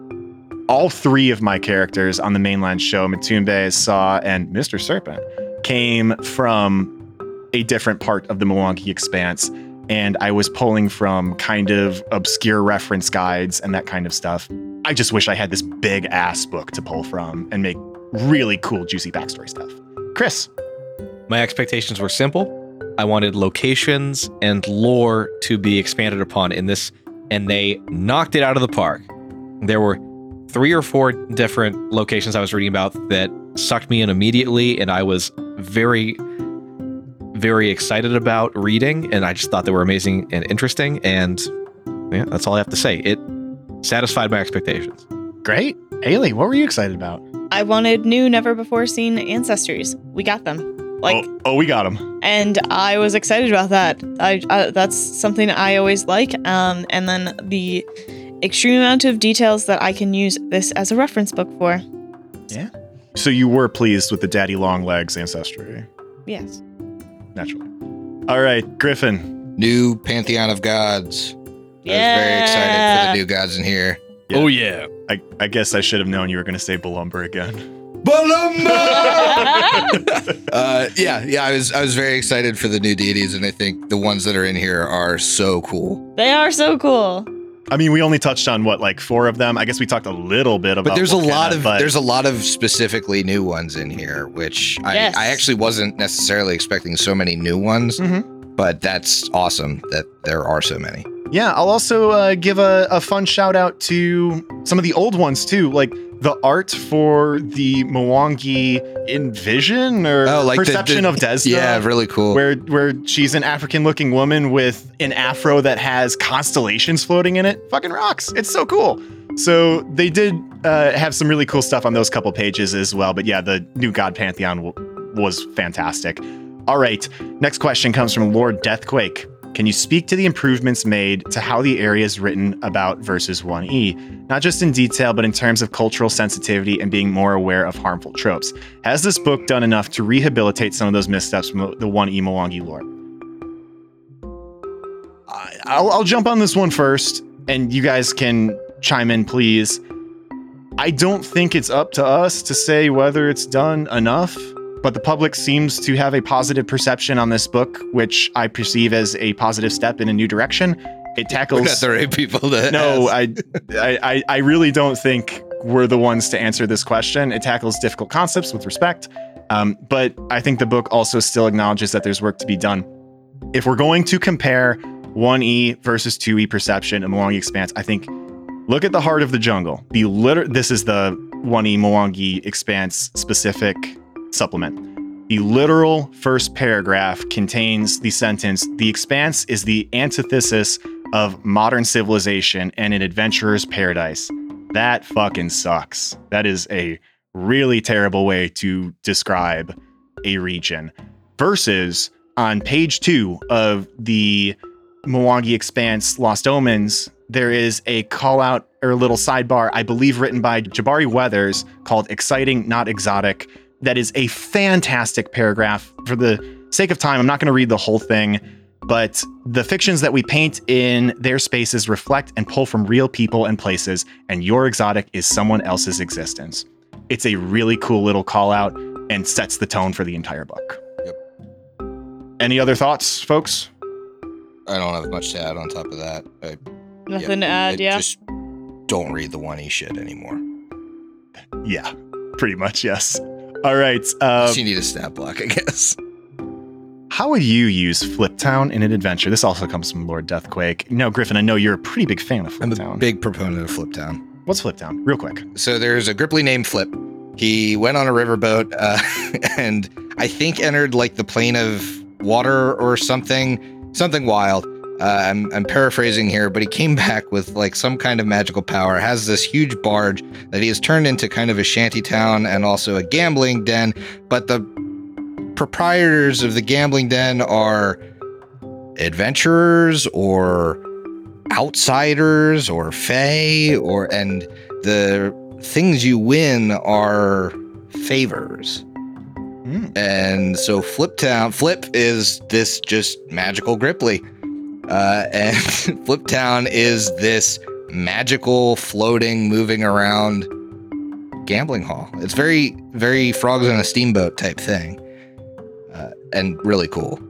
Speaker 1: all three of my characters on the mainland show, Matumbe, Saw, and Mr. Serpent, came from a different part of the Mwangi Expanse and I was pulling from kind of obscure reference guides and that kind of stuff. I just wish I had this big ass book to pull from and make really cool, juicy backstory stuff. Chris,
Speaker 4: My expectations were simple. I wanted locations and lore to be expanded upon in this, and they knocked it out of the park. There were three or four different locations I was reading about that sucked me in immediately, and I was very, very excited about reading, and I just thought they were amazing and interesting. And yeah, that's all I have to say. It satisfied my expectations.
Speaker 1: great. Haley, what were you excited about?
Speaker 3: I wanted new, never before seen ancestries. We got them. Like,
Speaker 1: oh, oh, we got him.
Speaker 3: and I was excited about that. I uh, that's something I always like. Um, and then the extreme amount of details that I can use this as a reference book for. Yeah.
Speaker 1: So you were pleased with the Daddy Long Legs ancestry,
Speaker 3: Yes.
Speaker 1: naturally. All right, Griffin.
Speaker 2: New Pantheon of Gods. I was very excited for the new gods in here.
Speaker 1: Yeah.
Speaker 4: Oh yeah.
Speaker 1: I, I guess I should have known you were going to say Balumbdar again.
Speaker 2: uh, yeah, yeah, I was I was very excited for the new deities, and I think the ones that are in here are so cool.
Speaker 3: They are so cool.
Speaker 1: I mean, we only touched on what, like four of them. I guess we talked a little bit about.
Speaker 2: But there's a lot of
Speaker 1: but-
Speaker 2: there's a lot of specifically new ones in here, which I,
Speaker 3: Yes.
Speaker 2: I actually wasn't necessarily expecting so many new ones.
Speaker 1: Mhm.
Speaker 2: But that's awesome that there are so many.
Speaker 1: Yeah, I'll also uh, give a, a fun shout out to some of the old ones too, like the art for the Mwangi Envision or
Speaker 2: Oh, like the-
Speaker 1: Perception
Speaker 2: the-
Speaker 1: of Desna.
Speaker 2: Yeah, really cool.
Speaker 1: where where she's an African looking woman with an afro that has constellations floating in it. Fucking rocks. It's so cool. So they did uh, have some really cool stuff on those couple pages as well. But yeah, the new God Pantheon w- was fantastic. All right, next question comes from Lord Deathquake. Can you speak to the improvements made to how the area is written about versus 1E? Not just in detail, but in terms of cultural sensitivity and being more aware of harmful tropes. Has this book done enough to rehabilitate some of those missteps from the 1E Mwangi lore? I'll, I'll jump on this one first, and you guys can chime in, please. I don't think it's up to us to say whether it's done enough, but the public seems to have a positive perception on this book, which I perceive as a positive step in a new direction. It
Speaker 2: We're
Speaker 1: tackles.
Speaker 2: not the right people to
Speaker 1: No. I, I, I- really don't think we're the ones to answer this question. It tackles difficult concepts with respect, um, but I think the book also still acknowledges that there's work to be done. If we're going to compare 1E versus 2E perception and Mwangi Expanse, I think look at the heart of the jungle. The liter- this is the 1E Mwangi Expanse specific supplement. The literal first paragraph contains the sentence The Expanse is the antithesis of modern civilization and an adventurer's paradise. That fucking sucks. That is a really terrible way to describe a region. Versus on page two of the Mwangi Expanse Lost Omens, there is a call out or a little sidebar, I believe written by Jabari Weathers called Exciting, Not Exotic. That is a fantastic paragraph. For the sake of time, I'm not going to read the whole thing, but the fictions that we paint in their spaces reflect and pull from real people and places, and your exotic is someone else's existence. It's a really cool little call out and sets the tone for the entire book.
Speaker 2: Yep.
Speaker 1: Any other thoughts, folks?
Speaker 2: I don't have much to add on top of that. I,
Speaker 3: Nothing to add,
Speaker 2: it
Speaker 3: yeah.
Speaker 2: Just don't read the one e shit anymore.
Speaker 1: Yeah, pretty much, yes. All right. Uh,
Speaker 2: you need a stat block, I guess.
Speaker 1: how would you use Fliptown in an adventure? This also comes from Lord Deathquake. No, Griffin, I know you're a pretty big fan of
Speaker 2: I'm a big proponent of Fliptown.
Speaker 1: What's Fliptown? Real quick.
Speaker 2: So there's a Grippli named Flip. He went on a riverboat uh, and I think entered like the plane of water or something, something wild. Uh, I'm, I'm paraphrasing here, but he came back with like some kind of magical power, has this huge barge that he has turned into kind of a shanty town and also a gambling den. But the proprietors of the gambling den are adventurers or outsiders or fae or and the things you win are favors.
Speaker 1: Mm.
Speaker 2: And so Flip Town Flip is this just magical Grippli. Uh, and Fliptown is this magical, floating, moving around gambling hall. It's very, very frogs on a steamboat type thing. Uh, and really cool.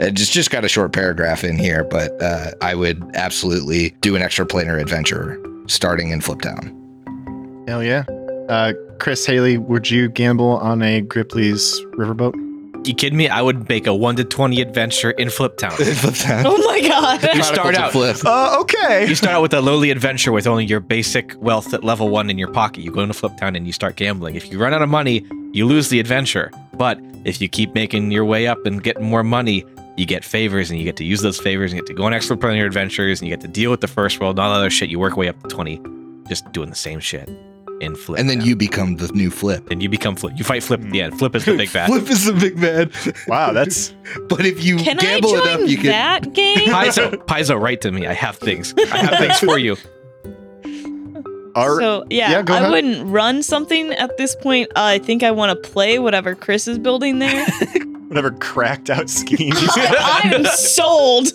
Speaker 2: It just, just got a short paragraph in here, but uh, I would absolutely do an extra planar adventure starting in Flip Town.
Speaker 1: Hell yeah. Uh, Chris Haley, would you gamble on a Grippli's riverboat?
Speaker 4: You kidding me? I would make a one to twenty adventure in Flip
Speaker 2: Town. In Flip Town.
Speaker 3: Oh my god.
Speaker 4: You start out-
Speaker 2: Flip.
Speaker 1: Uh, okay.
Speaker 4: You start out with a lowly adventure with only your basic wealth at level one in your pocket. You go into Flip Town and you start gambling. If you run out of money, you lose the adventure. But if you keep making your way up and getting more money, you get favors and you get to use those favors and you get to go on extra planar adventures and you get to deal with the first world and all that other shit. You work way up to 20, just doing the same shit in Flip.
Speaker 2: And then
Speaker 4: now.
Speaker 2: you become the new Flip.
Speaker 4: and you become Flip. You fight Flip at the end. Flip is the big bad.
Speaker 2: Flip is the big bad.
Speaker 1: Wow, that's
Speaker 2: But if you
Speaker 3: Can I
Speaker 2: gamble
Speaker 3: join
Speaker 2: enough, you can.
Speaker 3: that game?
Speaker 4: Paizo, Paizo, write to me. I have things. I have things for you.
Speaker 1: all right.
Speaker 3: So yeah,
Speaker 1: Yeah, go
Speaker 3: I
Speaker 1: ahead.
Speaker 3: wouldn't run something at this point. Uh, I think I want to play whatever Chris is building there.
Speaker 1: Whatever cracked out schemes.
Speaker 3: I am sold.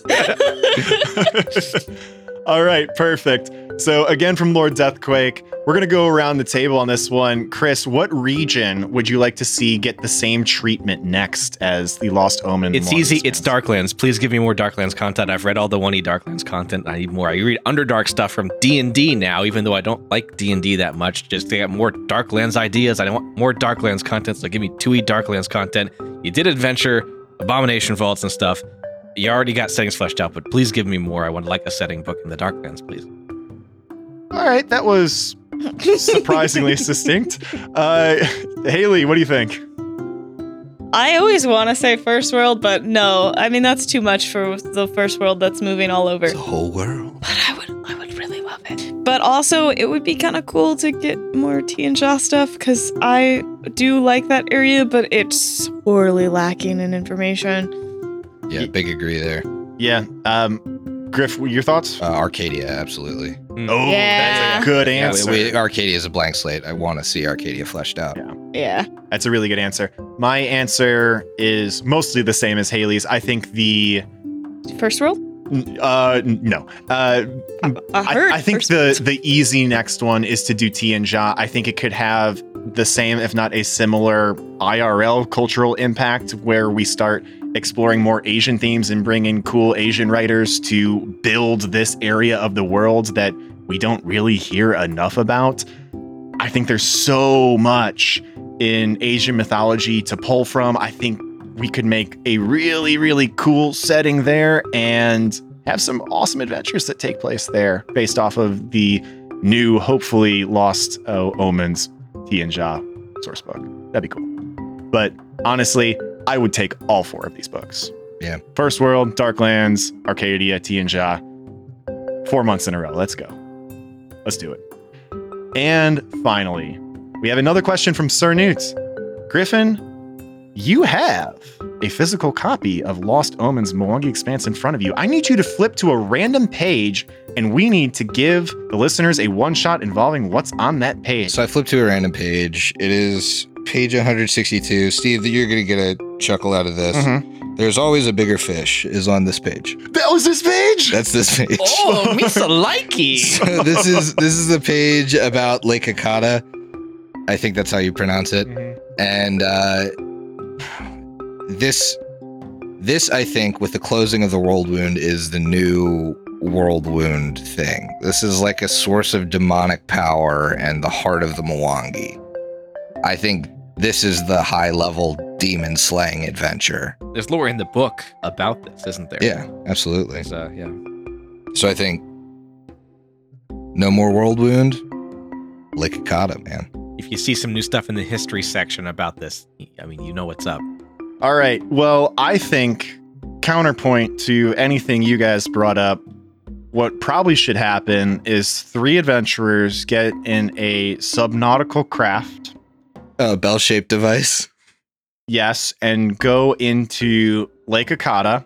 Speaker 1: All right, perfect. So again, from Lord Deathquake, we're gonna go around the table on this one. Chris, what region would you like to see get the same treatment next as the Lost Omen?
Speaker 4: It's easy. It's Darklands. Please give me more Darklands content. I've read all the 1E Darklands content. I need more. I read Underdark stuff from D&D now, even though I don't like D&D that much. Just to get more Darklands ideas. I want more Darklands content, so give me 2E Darklands content. You did Adventure, Abomination Vaults and stuff. You already got settings fleshed out, but please give me more. I would like a setting book in the Darklands, please.
Speaker 1: All right, that was surprisingly succinct. Uh, Haley, what do you think?
Speaker 3: I always want to say first world, but no. I mean, that's too much for the first world that's moving all over.
Speaker 2: The whole world.
Speaker 3: But I would, I would really love it. But also, it would be kind of cool to get more Tian Xia stuff because I do like that area, but it's sorely lacking in information.
Speaker 2: Yeah, big agree there.
Speaker 1: Yeah, um, Griff, your thoughts?
Speaker 2: Uh, Arcadia, absolutely.
Speaker 1: Oh,
Speaker 3: Yeah.
Speaker 1: that's a good
Speaker 2: Yeah,
Speaker 1: answer.
Speaker 2: we, Arcadia is a blank slate. I want to see Arcadia fleshed out.
Speaker 1: Yeah.
Speaker 3: Yeah.
Speaker 1: That's a really good answer. My answer is mostly the same as Haley's. I think the
Speaker 3: First world?
Speaker 1: uh no. Uh
Speaker 3: I
Speaker 1: I,
Speaker 3: heard.
Speaker 1: I think the
Speaker 3: world.
Speaker 1: the easy next one is to do Tian Xia. I think it could have the same, if not a similar, IRL cultural impact where we start exploring more Asian themes and bring in cool Asian writers to build this area of the world that we don't really hear enough about. I think there's so much in Asian mythology to pull from. I think we could make a really, really cool setting there and have some awesome adventures that take place there based off of the new, hopefully lost uh, Omens Tian Xia source book. That'd be cool. But honestly, I would take all four of these books.
Speaker 2: Yeah.
Speaker 1: First World, Darklands, Arcadia, Tian Xia. Four months in a row. Let's go. Let's do it. And finally, we have another question from Sir Newt. Griffin, you have a physical copy of Lost Omens Mwangi Expanse in front of you. I need you to flip to a random page, and we need to give the listeners a one shot involving what's on that page.
Speaker 2: So I flipped to a random page. It is page 162. Steve, you're going to get a chuckle out of this.
Speaker 1: Mhm.
Speaker 2: There's always a bigger fish is on this page.
Speaker 1: That was this page.
Speaker 2: That's this page.
Speaker 4: Oh, Misa Likey.
Speaker 2: So this is this is the page about Lake Akata. I think that's how you pronounce it.
Speaker 1: Mhm.
Speaker 2: And uh, this this I think with the closing of the world wound is the new world wound thing. This is like a source of demonic power and the heart of the Mwangi. I think this is the high level demon slaying adventure.
Speaker 4: There's lore in the book about this, isn't there?
Speaker 2: Yeah, absolutely.
Speaker 4: There's, uh, yeah.
Speaker 2: So I think no more world wound. Lake Akata, man.
Speaker 4: If you see some new stuff in the history section about this, I mean, you know what's up.
Speaker 1: All right. Well, I think counterpoint to anything you guys brought up, what probably should happen is three adventurers get in a subnautical craft,
Speaker 2: A bell shaped device.
Speaker 1: yes, and go into Lake Akata.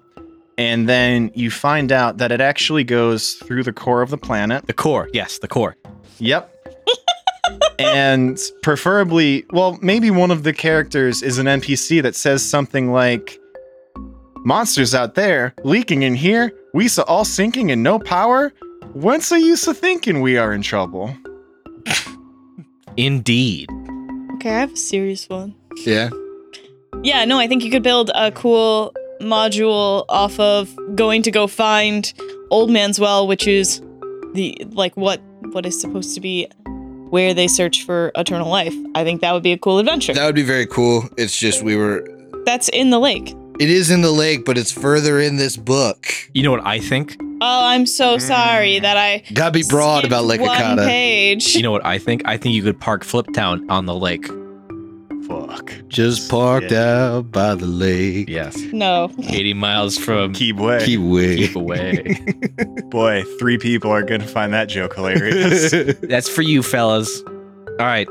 Speaker 1: And then you find out that it actually goes through the core of the planet.
Speaker 4: The core, yes, the core.
Speaker 1: Yep. and preferably, well, maybe one of the characters is an NPC that says something like, Monsters out there, leaking in here, we saw all sinking and no power. Whence the use of thinking we are in trouble?
Speaker 4: Indeed.
Speaker 3: Okay, I have a serious one.
Speaker 2: Yeah.
Speaker 3: Yeah, no, I think you could build a cool module off of going to go find Old Man's Well, which is the like what what is supposed to be where they search for eternal life. I think that would be a cool adventure.
Speaker 2: That would be very cool. It's just we were
Speaker 3: That's in the lake.
Speaker 2: It is in the lake, but it's further in this book.
Speaker 4: You know what I think?
Speaker 3: Oh, I'm so mm. sorry that I
Speaker 2: Gotta be broad
Speaker 3: skipped
Speaker 2: about Lake
Speaker 3: one
Speaker 2: Akata.
Speaker 3: page.
Speaker 4: You know what I think? I think you could park Flip Town on the lake.
Speaker 1: Fuck.
Speaker 2: Just parked out by the lake.
Speaker 4: Yes.
Speaker 3: no.
Speaker 4: 80 miles from
Speaker 1: Keep away.
Speaker 2: Keep away.
Speaker 4: keep away.
Speaker 1: Boy, three people are going to find that joke hilarious.
Speaker 4: That's for you, fellas. All right.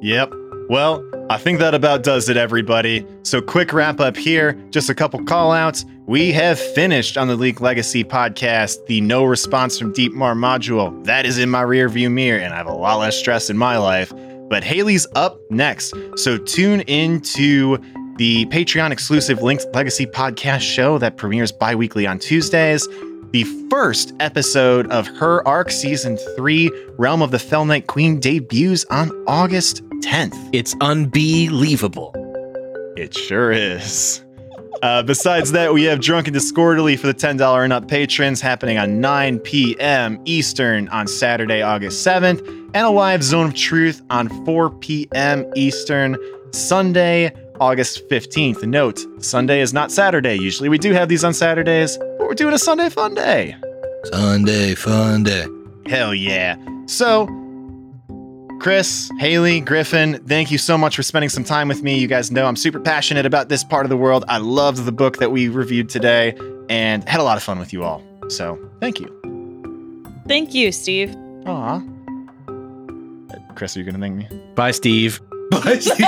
Speaker 1: Yep. Well, I think that about does it, everybody. So, quick wrap up here. Just a couple call outs. We have finished on the Linked Legacy podcast the no response from Deep Mar module. That is in my rear view mirror, and I have a lot less stress in my life. But Haley's up next. So, tune into the Patreon exclusive Linked Legacy podcast show that premieres bi weekly on Tuesdays. The first episode of her arc season three, Realm of the Fellnight Queen, debuts on August 10th.
Speaker 4: It's unbelievable.
Speaker 1: It sure is. Uh, besides that, we have Drunken Discordly for the $10 and up patrons happening on 9 p.m. Eastern on Saturday, August 7th, and a live Zone of Truth on 4 p.m. Eastern Sunday, August 15th. Note, Sunday is not Saturday. Usually we do have these on Saturdays, but we're doing a Sunday fun day.
Speaker 2: Sunday fun day.
Speaker 1: Hell yeah. So, Chris, Haley, Griffin, thank you so much for spending some time with me. You guys know I'm super passionate about this part of the world. I loved the book that we reviewed today and had a lot of fun with you all. So, thank you.
Speaker 3: Thank you, Steve.
Speaker 1: Aw. Chris, are you going to thank me?
Speaker 4: Bye, Steve.
Speaker 2: Bye, Steve.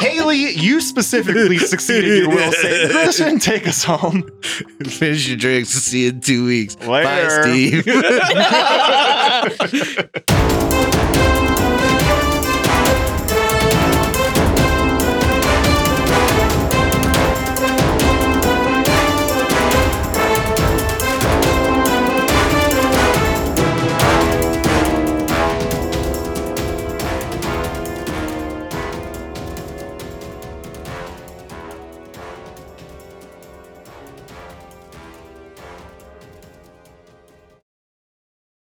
Speaker 1: Haley, you specifically succeeded your will save. Griffin, take us home.
Speaker 2: Finish your drinks. See you in two weeks.
Speaker 1: Later.
Speaker 2: Bye, Steve.